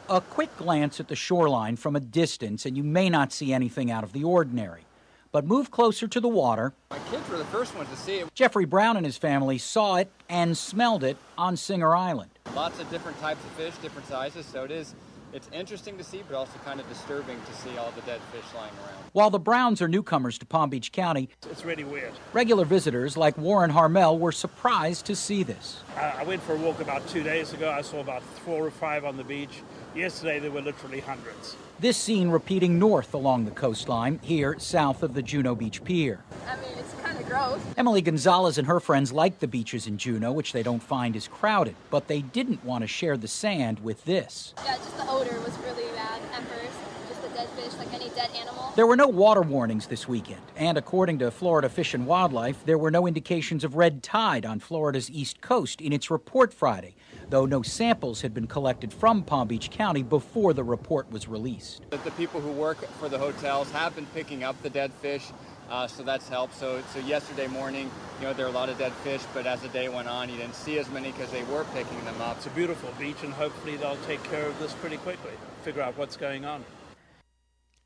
A quick glance at the shoreline from a distance, and you may not see anything out of the ordinary but move closer to the water. My kids were the first ones to see it. Jeffrey Brown and his family saw it and smelled it on Singer Island. Lots of different types of fish, different sizes, so it is it's interesting to see, but also kind of disturbing to see all the dead fish lying around. While the Browns are newcomers to Palm Beach County, it's really weird. Regular visitors like Warren Harmel were surprised to see this. I went for a walk about two days ago. I saw about four or five on the beach. Yesterday, there were literally hundreds. This scene repeating north along the coastline, here south of the Juno Beach Pier. I mean, it's kind of gross. Emily Gonzalez and her friends like the beaches in Juno, which they don't find is crowded, but they didn't want to share the sand with this. Yeah, just the odor was really bad at first. Just the dead fish, like any dead animal. There were no water warnings this weekend, and according to Florida Fish and Wildlife, there were no indications of red tide on Florida's east coast in its report Friday though no samples had been collected from Palm Beach County before the report was released. The people who work for the hotels have been picking up the dead fish, uh, so that's helped. So, so yesterday morning, you know, there were a lot of dead fish, but as the day went on, you didn't see as many because they were picking them up. It's a beautiful beach, and hopefully they'll take care of this pretty quickly, figure out what's going on.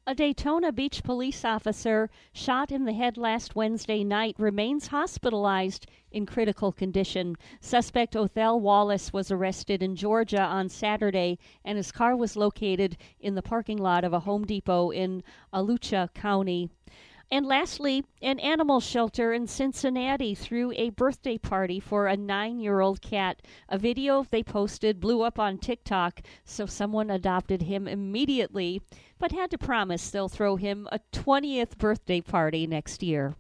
A Daytona Beach police officer shot in the head last Wednesday night remains hospitalized in critical condition. Suspect Othel Wallace was arrested in Georgia on Saturday, and his car was located in the parking lot of a Home Depot in Alachua County. And lastly, an animal shelter in Cincinnati threw a birthday party for a nine year old cat. A video they posted blew up on TikTok, so someone adopted him immediately, but had to promise they'll throw him a 20th birthday party next year.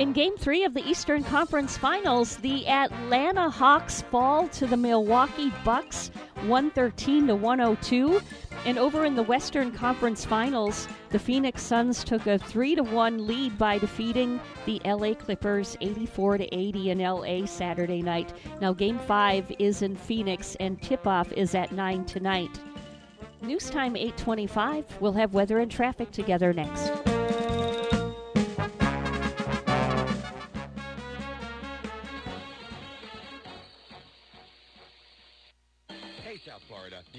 In Game 3 of the Eastern Conference Finals, the Atlanta Hawks fall to the Milwaukee Bucks 113 to 102. And over in the Western Conference Finals, the Phoenix Suns took a 3 to 1 lead by defeating the LA Clippers 84 to 80 in LA Saturday night. Now game 5 is in Phoenix and tip-off is at 9 tonight. News time 825. We'll have weather and traffic together next.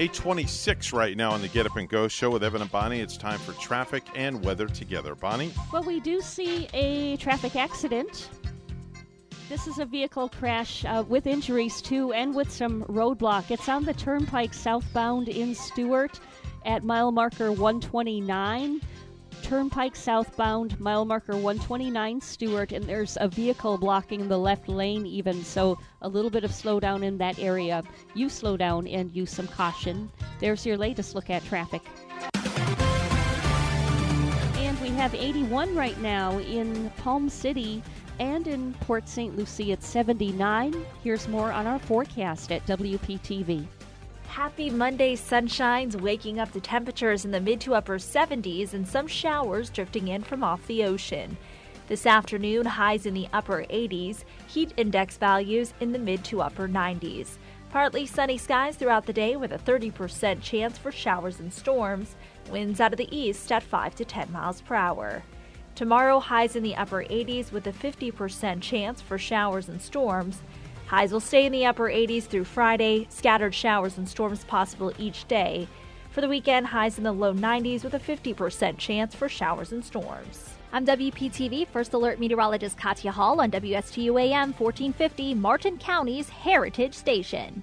826 right now on the Get Up and Go show with Evan and Bonnie. It's time for traffic and weather together. Bonnie? Well, we do see a traffic accident. This is a vehicle crash uh, with injuries too, and with some roadblock. It's on the turnpike southbound in Stuart at mile marker 129. Turnpike southbound, mile marker 129 Stuart, and there's a vehicle blocking the left lane, even. So a little bit of slowdown in that area. You slow down and use some caution. There's your latest look at traffic. And we have 81 right now in Palm City and in Port St. Lucie at 79. Here's more on our forecast at WPTV. Happy Monday sunshines, waking up to temperatures in the mid to upper 70s and some showers drifting in from off the ocean. This afternoon, highs in the upper 80s, heat index values in the mid to upper 90s. Partly sunny skies throughout the day with a 30% chance for showers and storms, winds out of the east at 5 to 10 miles per hour. Tomorrow, highs in the upper 80s with a 50% chance for showers and storms. Highs will stay in the upper 80s through Friday, scattered showers and storms possible each day. For the weekend, highs in the low 90s with a 50% chance for showers and storms. I'm WPTV First Alert Meteorologist Katya Hall on WSTU AM 1450, Martin County's Heritage Station.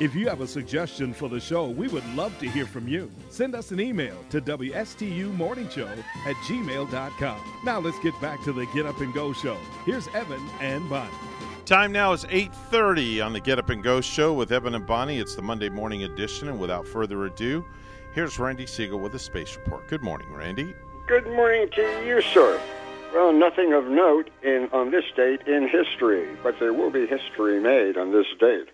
If you have a suggestion for the show, we would love to hear from you. Send us an email to WSTUmorningshow at gmail.com. Now let's get back to the Get Up and Go show. Here's Evan and Bonnie. Time now is 8.30 on the Get Up and Go show with Evan and Bonnie. It's the Monday morning edition, and without further ado, here's Randy Segal with a space report. Good morning, Randy. Good morning to you, sir. Well, nothing of note in on this date in history, but there will be history made on this date.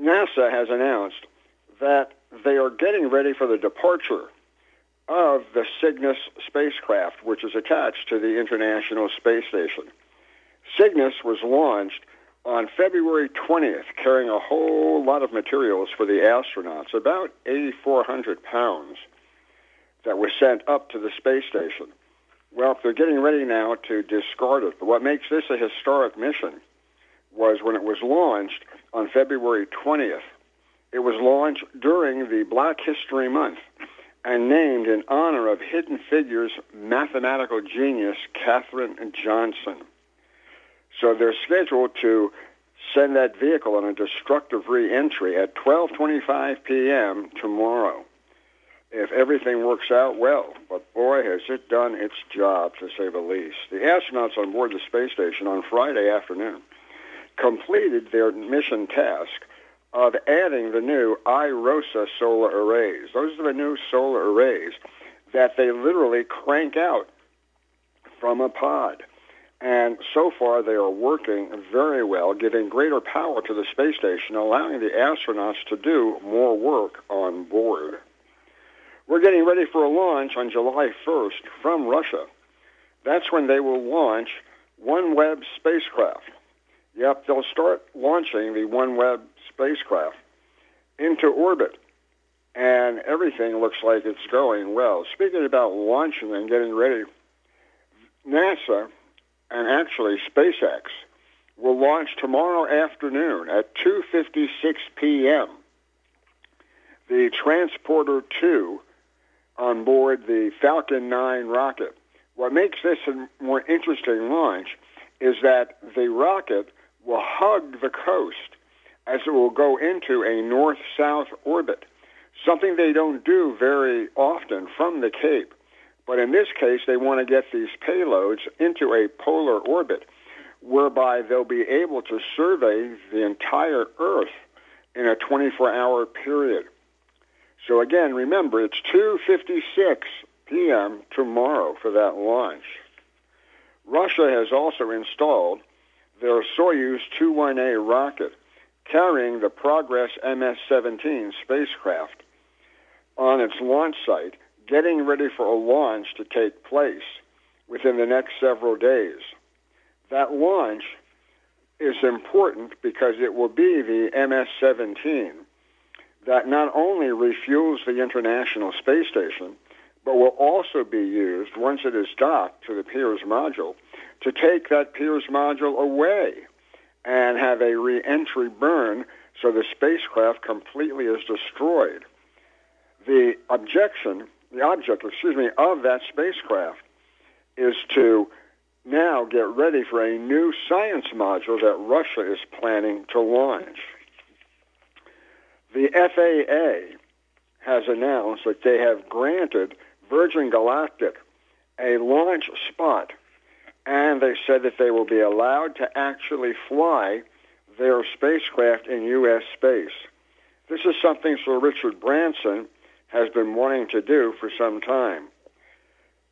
NASA has announced that they are getting ready for the departure of the Cygnus spacecraft, which is attached to the International Space Station. Cygnus was launched on February 20th, carrying a whole lot of materials for the astronauts, about 8,400 pounds, that were sent up to the space station. Well, they're getting ready now to discard it. What makes this a historic mission was when it was launched on February 20th. It was launched during the Black History Month and named in honor of Hidden Figures mathematical genius Katherine Johnson. So they're scheduled to send that vehicle on a destructive re-entry at 12:25 p.m. tomorrow. If everything works out well, but boy has it done its job to say the least. The astronauts on board the space station on Friday afternoon completed their mission task of adding the new iROSA solar arrays. Those are the new solar arrays that they literally crank out from a pod. And so far, they are working very well, giving greater power to the space station, allowing the astronauts to do more work on board. We're getting ready for a launch on July 1st from Russia. That's when they will launch OneWeb spacecraft. Yep, they'll start launching the OneWeb spacecraft into orbit, and everything looks like it's going well. Speaking about launching and getting ready, NASA and actually SpaceX will launch tomorrow afternoon at 2:56 p.m. The Transporter 2 on board the Falcon 9 rocket. What makes this a more interesting launch is that the rocket will hug the coast as it will go into a north-south orbit, something they don't do very often from the Cape. But in this case, they want to get these payloads into a polar orbit whereby they'll be able to survey the entire Earth in a 24-hour period. So again, remember, it's 2.56 p.m. tomorrow for that launch. Russia has also installed their Soyuz 21A rocket carrying the Progress MS-17 spacecraft on its launch site, getting ready for a launch to take place within the next several days. That launch is important because it will be the MS-17 that not only refuels the International Space Station, but will also be used once it is docked to the Pirs module to take that Pirs module away and have a re-entry burn so the spacecraft completely is destroyed. The objection, the object, excuse me, of that spacecraft is to now get ready for a new science module that Russia is planning to launch. The FAA has announced that they have granted Virgin Galactic a launch spot and they said that they will be allowed to actually fly their spacecraft in U.S. space. This is something Sir Richard Branson has been wanting to do for some time.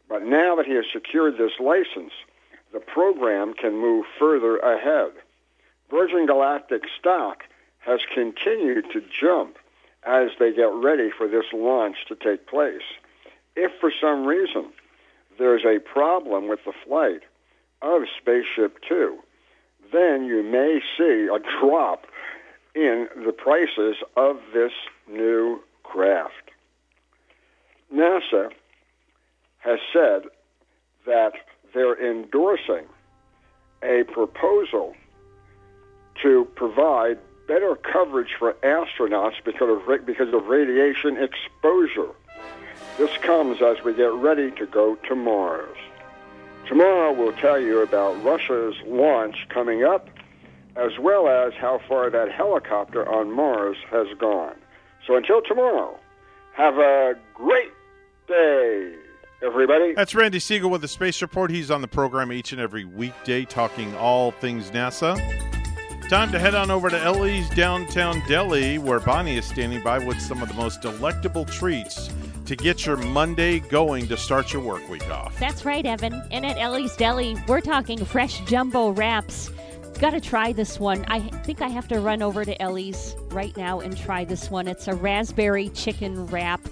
But now that he has secured this license, the program can move further ahead. Virgin Galactic stock has continued to jump as they get ready for this launch to take place. If for some reason there's a problem with the flight, of Spaceship Two, then you may see a drop in the prices of this new craft. NASA has said that they're endorsing a proposal to provide better coverage for astronauts because of, because of radiation exposure. This comes as we get ready to go to Mars. Tomorrow we'll tell you about Russia's launch coming up, as well as how far that helicopter on Mars has gone. So until tomorrow, have a great day, everybody. That's Randy Segal with the Space Report. He's on the program each and every weekday talking all things NASA. Time to head on over to Ellie's downtown deli, where Bonnie is standing by with some of the most delectable treats to get your Monday going to start your work week off. That's right, Evan. And at Ellie's Deli, we're talking fresh jumbo wraps. Got to try this one. I think I have to run over to Ellie's right now and try this one. It's a raspberry chicken wrap.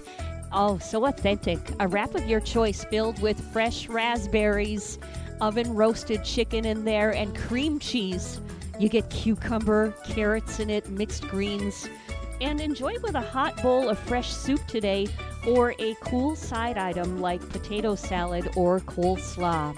Oh, so authentic. A wrap of your choice filled with fresh raspberries, oven roasted chicken in there, and cream cheese. You get cucumber, carrots in it, mixed greens. And enjoy with a hot bowl of fresh soup today or a cool side item like potato salad or coleslaw.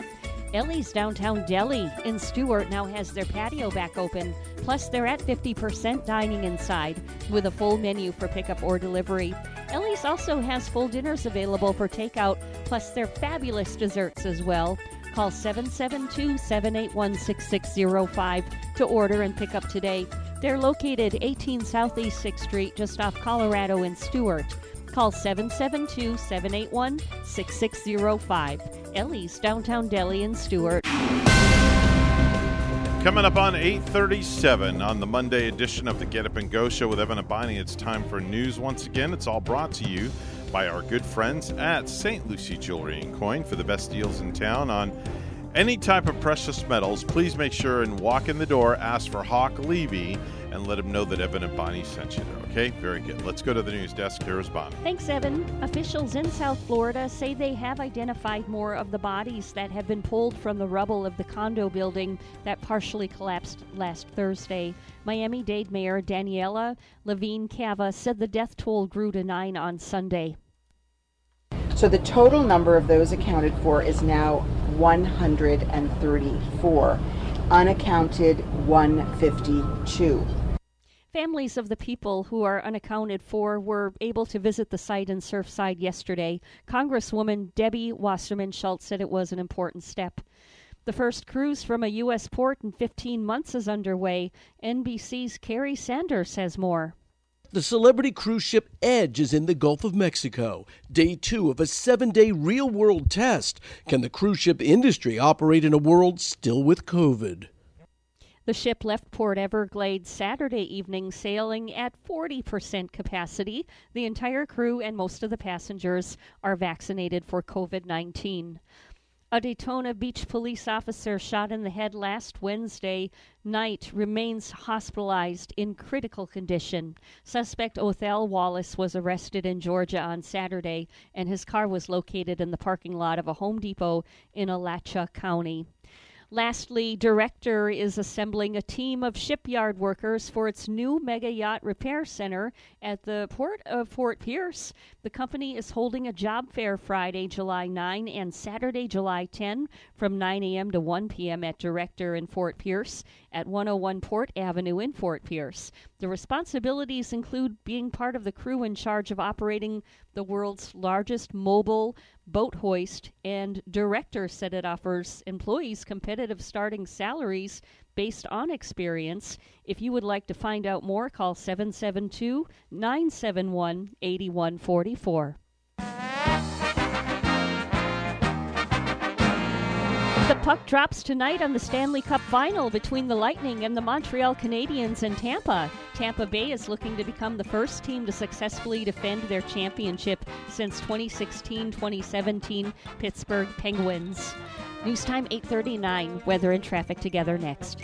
Ellie's Downtown Deli in Stuart now has their patio back open. Plus, they're at 50% dining inside with a full menu for pickup or delivery. Ellie's also has full dinners available for takeout, plus their fabulous desserts as well. Call 772 781 6605 to order and pick up today. They're located 18 Southeast 6th Street, just off Colorado in Stuart. Call 772 781 6605. Ellie's Downtown Deli in Stuart. Coming up on 8:37 on the Monday edition of the Get Up and Go show with Evan and Bonnie, it's time for news once again. It's all brought to you by our good friends at St. Lucie Jewelry and Coin for the best deals in town on any type of precious metals. Please make sure and walk in the door, ask for Hawk Levy, and let him know that Evan and Bonnie sent you there. Okay, very good. Let's go to the news desk. Here's Bonnie. Thanks, Evan. Officials in South Florida say they have identified more of the bodies that have been pulled from the rubble of the condo building that partially collapsed last Thursday. Miami Dade Mayor Daniela Levine Cava said the death toll grew to nine on Sunday. So the total number of those accounted for is now 134, unaccounted 152. Families of the people who are unaccounted for were able to visit the site in Surfside yesterday. Congresswoman Debbie Wasserman Schultz said it was an important step. The first cruise from a U.S. port in 15 months is underway. NBC's Kerry Sanders has more. The celebrity cruise ship Edge is in the Gulf of Mexico. Day two of a seven day real world test. Can the cruise ship industry operate in a world still with COVID? The ship left Port Everglades Saturday evening, sailing at 40% capacity. The entire crew and most of the passengers are vaccinated for COVID 19. A Daytona Beach police officer shot in the head last Wednesday night remains hospitalized in critical condition. Suspect Othell Wallace was arrested in Georgia on Saturday, and his car was located in the parking lot of a Home Depot in Alachua County. Lastly, Derecktor is assembling a team of shipyard workers for its new mega yacht repair center at the port of Fort Pierce. The company is holding a job fair Friday, July 9 and Saturday, July 10 from 9 a.m. to 1 p.m. at Derecktor in Fort Pierce at 101 Port Avenue in Fort Pierce. The responsibilities include being part of the crew in charge of operating the world's largest mobile boat hoist, and Derecktor said it offers employees competitive starting salaries based on experience. If you would like to find out more, call 772 971 8144. Puck drops tonight on the Stanley Cup final between the Lightning and the Montreal Canadiens in Tampa. Tampa Bay is looking to become the first team to successfully defend their championship since 2016-2017 Pittsburgh Penguins. News time 8:39. Weather and traffic together next.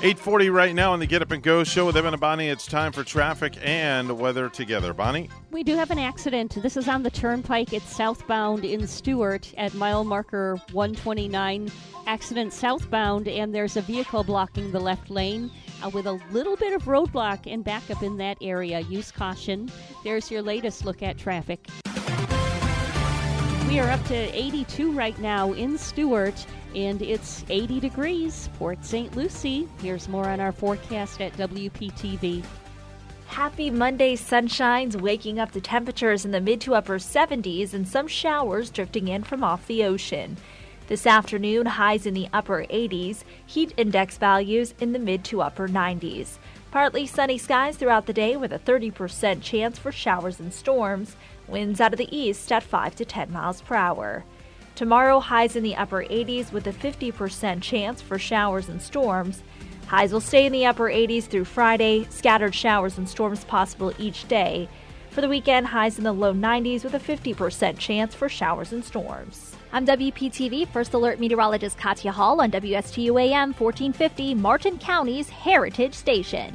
840 right now on the Get Up and Go show with Evan and Bonnie. It's time for traffic and weather together. Bonnie? We do have an accident. This is on the turnpike. It's southbound in Stuart at mile marker 129. Accident southbound, and there's a vehicle blocking the left lane uh, with a little bit of roadblock and backup in that area. Use caution. There's your latest look at traffic. We are up to 82 right now in Stuart, and it's 80 degrees. Port St. Lucie. Here's more on our forecast at WPTV. Happy Monday sunshines, waking up to temperatures in the mid to upper 70s and some showers drifting in from off the ocean. This afternoon, highs in the upper 80s, heat index values in the mid to upper 90s. Partly sunny skies throughout the day with a 30% chance for showers and storms. Winds out of the east at 5 to 10 miles per hour. Tomorrow, highs in the upper 80s with a 50% chance for showers and storms. Highs will stay in the upper 80s through Friday, scattered showers and storms possible each day. For the weekend, highs in the low 90s with a 50% chance for showers and storms. I'm WPTV First Alert Meteorologist Katya Hall on WSTU AM 1450, Martin County's Heritage Station.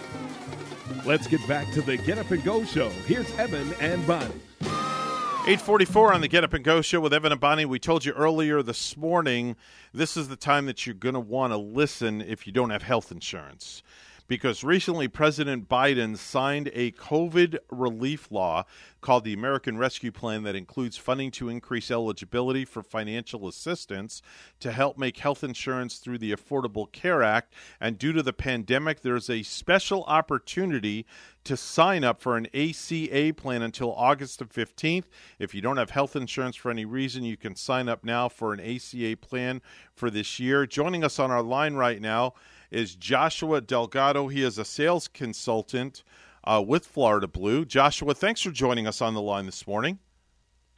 Let's get back to the Get Up and Go show. Here's Evan and Bonnie. 844 on the Get Up and Go show with Evan and Bonnie. We told you earlier this morning this is the time that you're going to want to listen if you don't have health insurance. Because recently, President Biden signed a COVID relief law called the American Rescue Plan that includes funding to increase eligibility for financial assistance to help make health insurance through the Affordable Care Act. And due to the pandemic, there's a special opportunity to sign up for an ACA plan until August the 15th. If you don't have health insurance for any reason, you can sign up now for an ACA plan for this year. Joining us on our line right now is Joshua Delgado. He is a sales consultant uh, with Florida Blue. Joshua, thanks for joining us on the line this morning.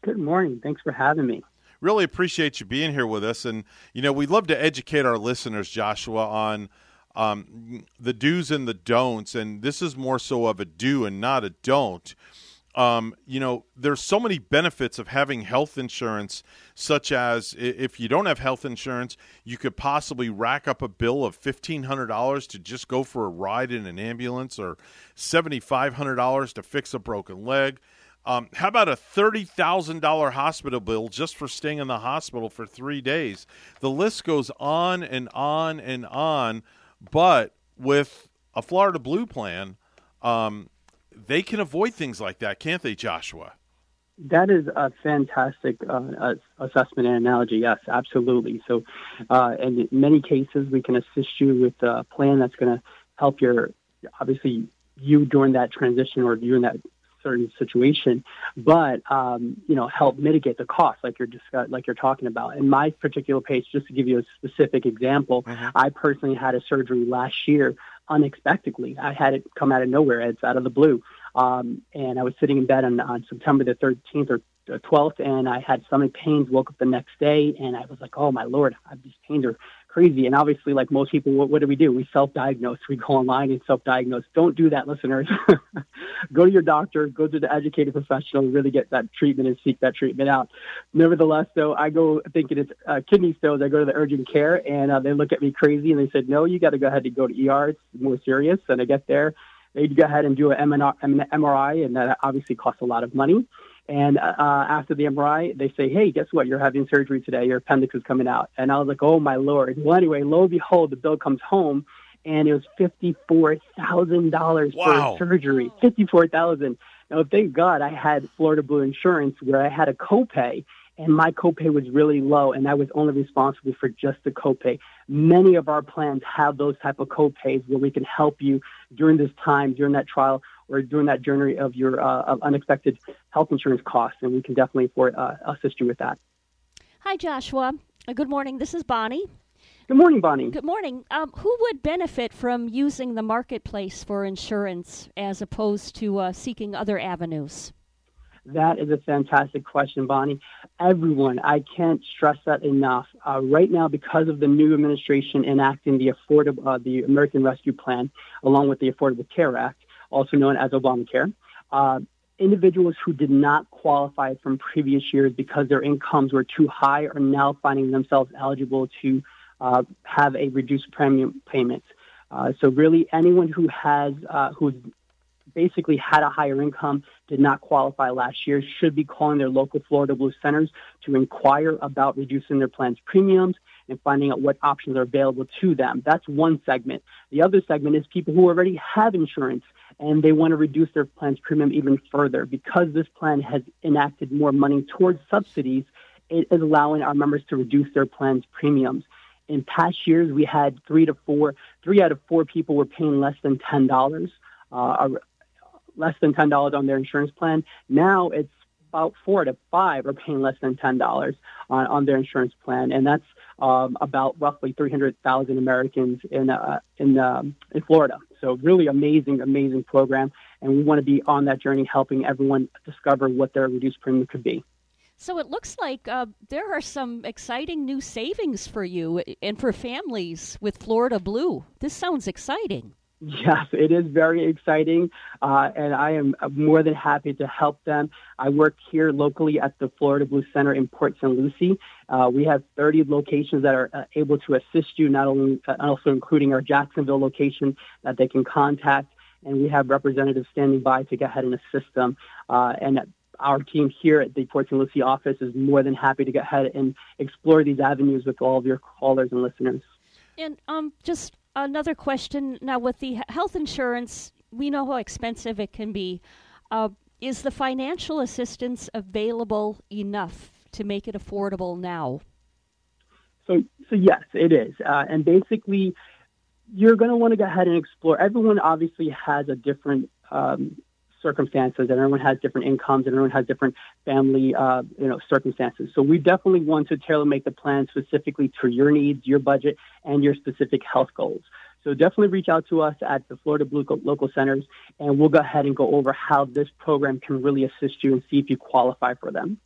Good morning. Thanks for having me. Really appreciate you being here with us. And, you know, we'd love to educate our listeners, Joshua, on um, the do's and the don'ts. And this is more so of a do and not a don't. Um, you know, there's so many benefits of having health insurance, such as if you don't have health insurance, you could possibly rack up a bill of $1,500 to just go for a ride in an ambulance or $7,500 to fix a broken leg. Um, how about a $30,000 hospital bill just for staying in the hospital for three days? The list goes on and on and on. But with a Florida Blue plan, um, they can avoid things like that, can't they, Joshua? That is a fantastic uh, assessment and analogy. Yes, absolutely. So, uh, in many cases, we can assist you with a plan that's going to help your, obviously, you during that transition or during that certain situation, but um, you know, help mitigate the cost, like you're discuss- like you're talking about. In my particular case, just to give you a specific example, mm-hmm. I personally had a surgery last year unexpectedly. I had it come out of nowhere. It's out of the blue. Um, and I was sitting in bed on, on September the 13th or 12th, and I had stomach pains. Woke up the next day, and I was like, "Oh my lord, I've, these pains are crazy." And obviously, like most people, what, what do we do? We self-diagnose. We go online and self-diagnose. Don't do that, listeners. go to your doctor. Go to the educated professional. Really get that treatment and seek that treatment out. Nevertheless, though, I go thinking it's uh, kidney stones. I go to the urgent care, and uh, they look at me crazy, and they said, "No, you got to go ahead and go to ER. It's more serious." And I get there. They go ahead and do an MRI, and that obviously costs a lot of money. And uh, after the MRI, they say, "Hey, guess what? You're having surgery today. Your appendix is coming out." And I was like, "Oh my lord!" Well, anyway, lo and behold, the bill comes home, and it was fifty-four thousand dollars wow. for surgery. Fifty-four thousand. Now, thank God I had Florida Blue Insurance, where I had a copay, and my copay was really low, and I was only responsible for just the copay. Many of our plans have those type of copays where we can help you during this time, during that trial, or during that journey of your uh, of unexpected health insurance costs, and we can definitely afford, uh, assist you with that. Hi, Joshua. Uh, good morning. This is Bonnie. Good morning, Bonnie. Good morning. Um, who would benefit from using the marketplace for insurance as opposed to uh, seeking other avenues? That is a fantastic question, Bonnie. Everyone, I can't stress that enough. Uh, right now, because of the new administration enacting the affordable, uh, the American Rescue Plan, along with the Affordable Care Act, also known as Obamacare, uh, individuals who did not qualify from previous years because their incomes were too high are now finding themselves eligible to uh, have a reduced premium payment. Uh, so really, anyone who has uh, who's basically had a higher income, did not qualify last year, should be calling their local Florida Blue centers to inquire about reducing their plan's premiums and finding out what options are available to them. That's one segment. The other segment is people who already have insurance and they want to reduce their plan's premium even further. Because this plan has enacted more money towards subsidies, it is allowing our members to reduce their plan's premiums. In past years, we had three to four, three out of four people were paying less than ten dollars. Uh, less than ten dollars on their insurance plan. Now it's about four to five are paying less than ten dollars on, on their insurance plan, and that's um, about roughly three hundred thousand Americans in uh, in um, in Florida. So really amazing, amazing program, and we want to be on that journey, helping everyone discover what their reduced premium could be. So it looks like uh, there are some exciting new savings for you and for families with Florida Blue. This sounds exciting. Yes, it is very exciting, uh, and I am more than happy to help them. I work here locally at the Florida Blue Center in Port St. Lucie. Uh, we have 30 locations that are uh, able to assist you, not only uh, also including our Jacksonville location that they can contact, and we have representatives standing by to go ahead and assist them. Uh, and our team here at the Port St. Lucie office is more than happy to go ahead and explore these avenues with all of your callers and listeners. And um, just another question now with the health insurance, we know how expensive it can be. Uh, is the financial assistance available enough to make it affordable now? So, so yes, it is. Uh, and basically, you're going to want to go ahead and explore. Everyone obviously has a different um, circumstances, and everyone has different incomes, and everyone has different family, uh, you know, circumstances. So we definitely want to tailor make the plan specifically to your needs, your budget, and your specific health goals. So definitely reach out to us at the Florida Blue local centers, and we'll go ahead and go over how this program can really assist you and see if you qualify for them.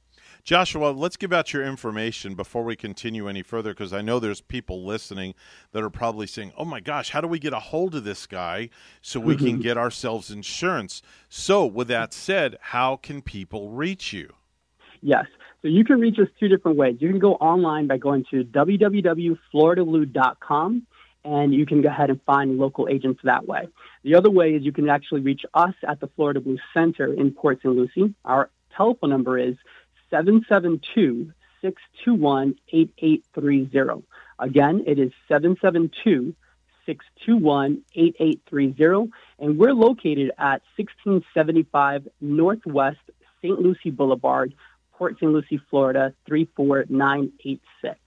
Joshua, let's give out your information before we continue any further because I know there's people listening that are probably saying, oh my gosh, how do we get a hold of this guy so we can mm-hmm. get ourselves insurance? So, with that said, how can people reach you? Yes. So you can reach us two different ways. You can go online by going to www.floridablue.com and you can go ahead and find local agents that way. The other way is you can actually reach us at the Florida Blue Center in Port St. Lucie. Our telephone number is 772 621 8830. Again, it is 772 621 8830. And we're located at 1675 Northwest St. Lucie Boulevard, Port St. Lucie, Florida 34986.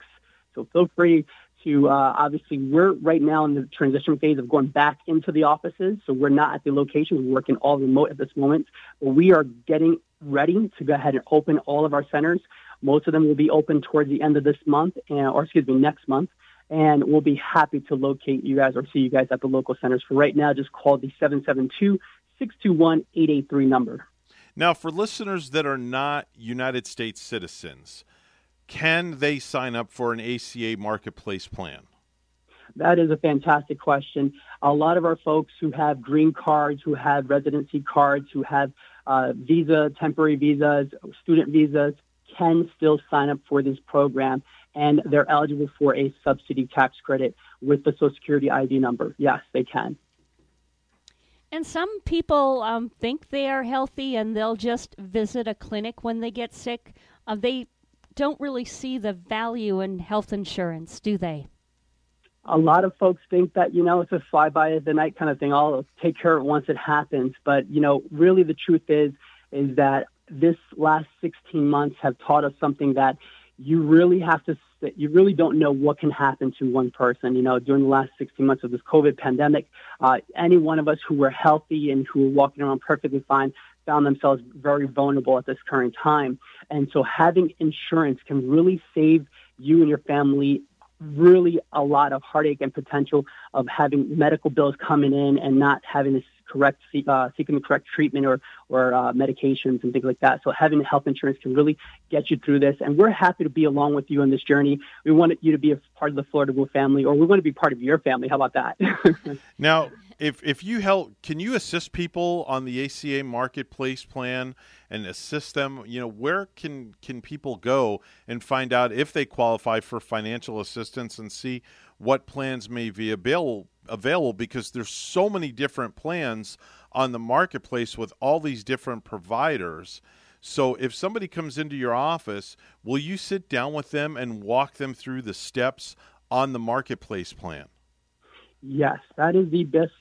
So feel free to uh, obviously we're right now in the transition phase of going back into the offices. So we're not at the location. We're working all remote at this moment, but we are getting ready to go ahead and open all of our centers. Most of them will be open towards the end of this month, and, or excuse me, next month. And we'll be happy to locate you guys or see you guys at the local centers. For right now, just call the 772 621 883 number. Now, for listeners that are not United States citizens, can they sign up for an ACA marketplace plan? That is a fantastic question. A lot of our folks who have green cards, who have residency cards, who have uh, visa, temporary visas, student visas, can still sign up for this program, and they're eligible for a subsidy tax credit with the Social Security ID number. Yes, they can. And some people um, think they are healthy and they'll just visit a clinic when they get sick. Uh, they don't really see the value in health insurance, do they? A lot of folks think that, you know, it's a fly by the night kind of thing. I'll take care of it once it happens. But, you know, really the truth is, is that this last 16 months have taught us something that you really have to, you really don't know what can happen to one person. You know, during the last 16 months of this COVID pandemic, uh, any one of us who were healthy and who were walking around perfectly fine found themselves very vulnerable at this current time. And so having insurance can really save you and your family really a lot of heartache and potential of having medical bills coming in and not having this correct uh, seeking the correct treatment or or uh, medications and things like that. So having health insurance can really get you through this, and we're happy to be along with you on this journey. We want you to be a part of the Florida Blue family, or we want to be part of your family. How about that? now, if if you help, can you assist people on the ACA marketplace plan and assist them? You know, where can can people go and find out if they qualify for financial assistance and see what plans may be available available because there's so many different plans on the marketplace with all these different providers. So if somebody comes into your office, will you sit down with them and walk them through the steps on the marketplace plan? Yes, that is the best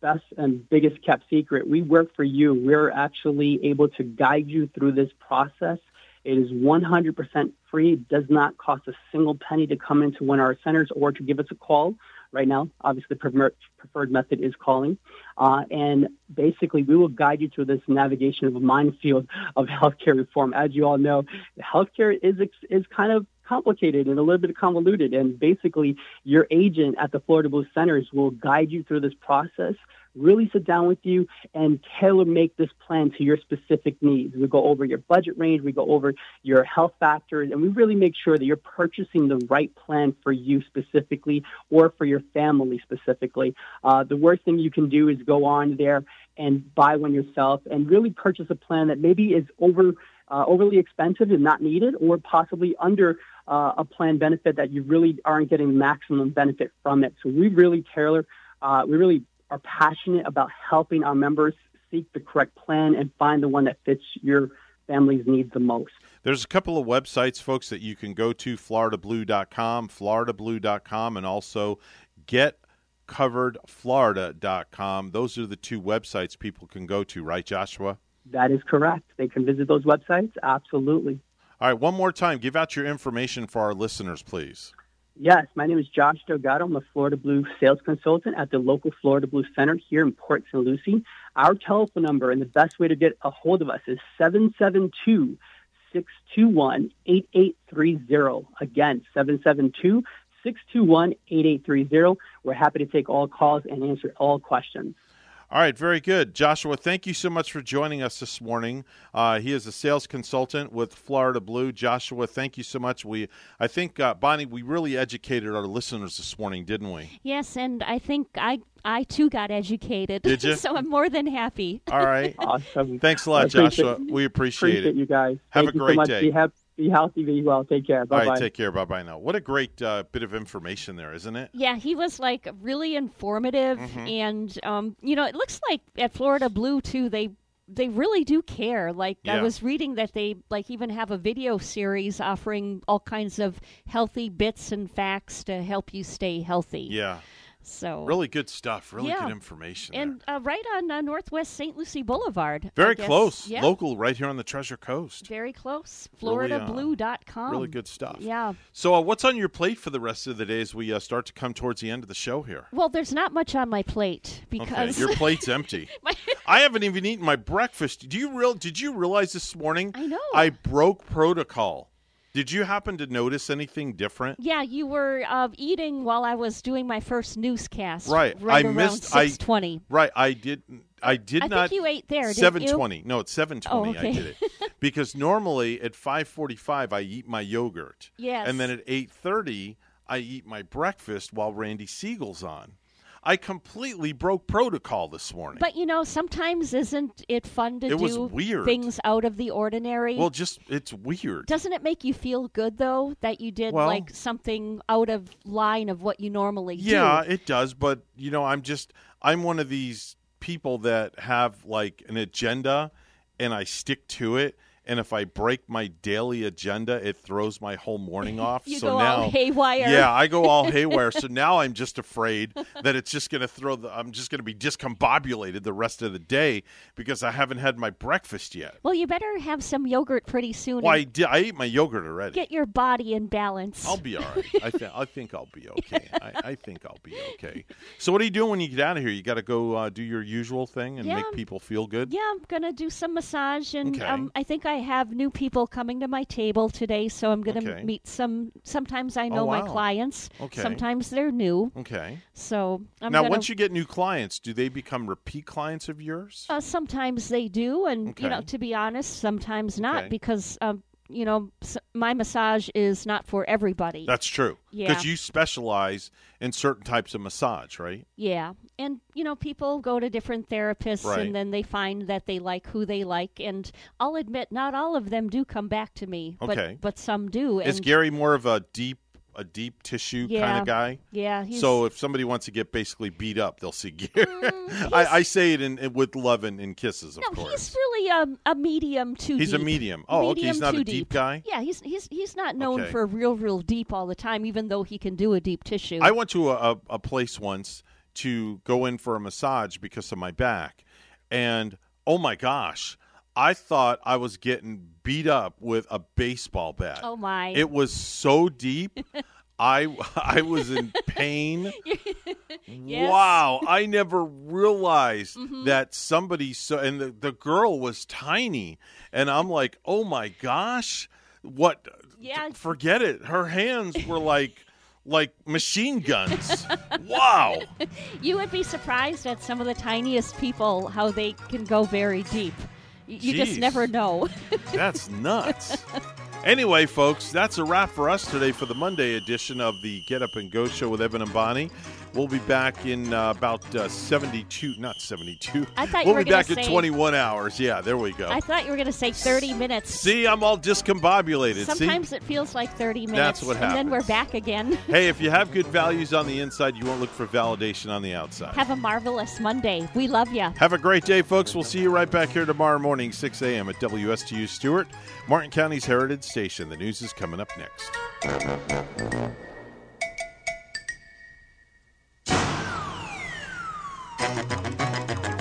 best and biggest kept secret. We work for you. We're actually able to guide you through this process. It is 100% free. It does not cost a single penny to come into one of our centers or to give us a call. Right now, obviously, the preferred method is calling. Uh, and basically, we will guide you through this navigation of a minefield of healthcare reform. As you all know, healthcare is, is kind of complicated and a little bit convoluted. And basically, your agent at the Florida Blue Centers will guide you through this process, really sit down with you and tailor make this plan to your specific needs. We go over your budget range, we go over your health factors, and we really make sure that you're purchasing the right plan for you specifically or for your family specifically. Uh, the worst thing you can do is go on there and buy one yourself and really purchase a plan that maybe is over uh, overly expensive and not needed, or possibly under uh, a plan benefit that you really aren't getting maximum benefit from it. So we really tailor, uh, we really are passionate about helping our members seek the correct plan and find the one that fits your family's needs the most. There's a couple of websites, folks, that you can go to floridablue.com, floridablue.com, and also getcoveredflorida.com. Those are the two websites people can go to, right, Joshua? That is correct. They can visit those websites. Absolutely. All right, one more time. Give out your information for our listeners, please. Yes, my name is Josh Delgado. I'm a Florida Blue sales consultant at the local Florida Blue Center here in Port St. Lucie. Our telephone number and the best way to get a hold of us is 772 621 8830. Again, 772 621 8830. We're happy to take all calls and answer all questions. All right, very good. Joshua, thank you so much for joining us this morning. Uh, he is a sales consultant with Florida Blue. Joshua, thank you so much. We, I think, uh, Bonnie, we really educated our listeners this morning, didn't we? Yes, and I think I I too got educated. Did you? so I'm more than happy. All right. awesome. Thanks a lot, I appreciate- Joshua. We appreciate, Appreciate it. you guys. Have Thank a you so great much. day. Be, healthy, be well. Take care. Bye All bye. right, take care. Bye bye now. What a great uh, bit of information there, isn't it? Yeah, he was like really informative, Mhm. and um, you know, it looks like at Florida Blue too. They they really do care. Like I was reading that they like even have a video series offering all kinds of healthy bits and facts to help you stay healthy. Yeah. So Really good stuff. Really Yeah. good information. and uh, right on uh, Northwest St. Lucie Boulevard. Very close. Yeah. Local, right here on the Treasure Coast. Very close. Really, uh, FloridaBlue.com. Really good stuff. Yeah. So, uh, what's on your plate for the rest of the day as we uh, start to come towards the end of the show here? Well, there's not much on my plate Okay, because your plate's empty. I haven't even eaten my breakfast. Do you real? Did you realize this morning? I know. I broke protocol. Did you happen to notice anything different? Yeah, you were uh, eating while I was doing my first newscast. Right. right I missed. Six twenty. Right. I did. I did I not. think you ate there. Seven twenty. No, it's seven twenty. Oh, okay. I did it because normally at five forty-five I eat my yogurt. Yes. And then at eight thirty I eat my breakfast while Randy Segal's on. I completely broke protocol this morning. But you know, sometimes isn't it fun to It do weird. things out of the ordinary? well, just it's weird. doesn't it make you feel good though that you did Well- like something out of line of what you normally Yeah, do? Yeah, it does, but you know, I'm just I'm one of these people that have like an agenda and I stick to it. And if I break my daily agenda, it throws my whole morning off. You so go now, all haywire. Yeah, I go all haywire. so now I'm just afraid that it's just going to throw the. I'm just going to be discombobulated the rest of the day because I haven't had my breakfast yet. Well, you better have some yogurt pretty soon. Well, I did. I ate my yogurt already. Get your body in balance. I'll be all right. I, th- I think I'll be okay. I, I think I'll be okay. So, what are you doing when you get out of here? You got to go uh, do your usual thing and Yeah. make people feel good. Yeah, I'm gonna do some massage, and Okay. um, I think I have new people coming to my table today. So I'm gonna Okay. meet some. Sometimes I know Oh, my clients. Okay. Sometimes they're new. Okay. So I'm now, gonna, once you get new clients, do they become repeat clients of yours? uh, sometimes they do, and you know, to be honest, sometimes not Okay. because um, you know, my massage is not for everybody. That's true. Yeah. Because you specialize in certain types of massage, right? Yeah. And, you know, people go to different therapists Right. and then they find that they like who they like. And I'll admit, not all of them do come back to me, Okay. but, but some do. Is and Gary more of a deep, a deep tissue kind of guy? Yeah, So if somebody wants to get basically beat up, they'll see Gary. Mm, I, I say it in, in- with love and, and kisses, of no, course. he's really um, a medium to He's a medium. Oh, okay, he's not a deep guy? Yeah, he's he's he's not known Okay. for real, real deep all the time, even though he can do a deep tissue. I went to a, a place once to go in for a massage because of my back, and oh my gosh, I thought I was getting beat up with a baseball bat. Oh, my. It was so deep. I I was in pain. Yes. Wow, I never realized Mhm. that somebody so and the, the girl was tiny and I'm like, "Oh my gosh, what Yeah. forget it. Her hands were like like machine guns. wow. you would be surprised at some of the tiniest people how they can go very deep. You just never know. That's nuts. Anyway, folks, that's a wrap for us today for the Monday edition of the Get Up and Go show with Evan and Bonnie. We'll be back in uh, about uh, 72, not 72. I thought you we'll were be back in 21 hours. Yeah, there we go. I thought you were going to say 30 minutes. See, I'm all discombobulated. Sometimes See? it feels like 30 minutes. That's what happens. And then we're back again. Hey, if you have good values on the inside, you won't look for validation on the outside. Have a marvelous Monday. We love you. Have a great day, folks. We'll see you right back here tomorrow morning, 6 a.m. at WSTU Stuart, Martin County's Heritage Station. The news is coming up next. Música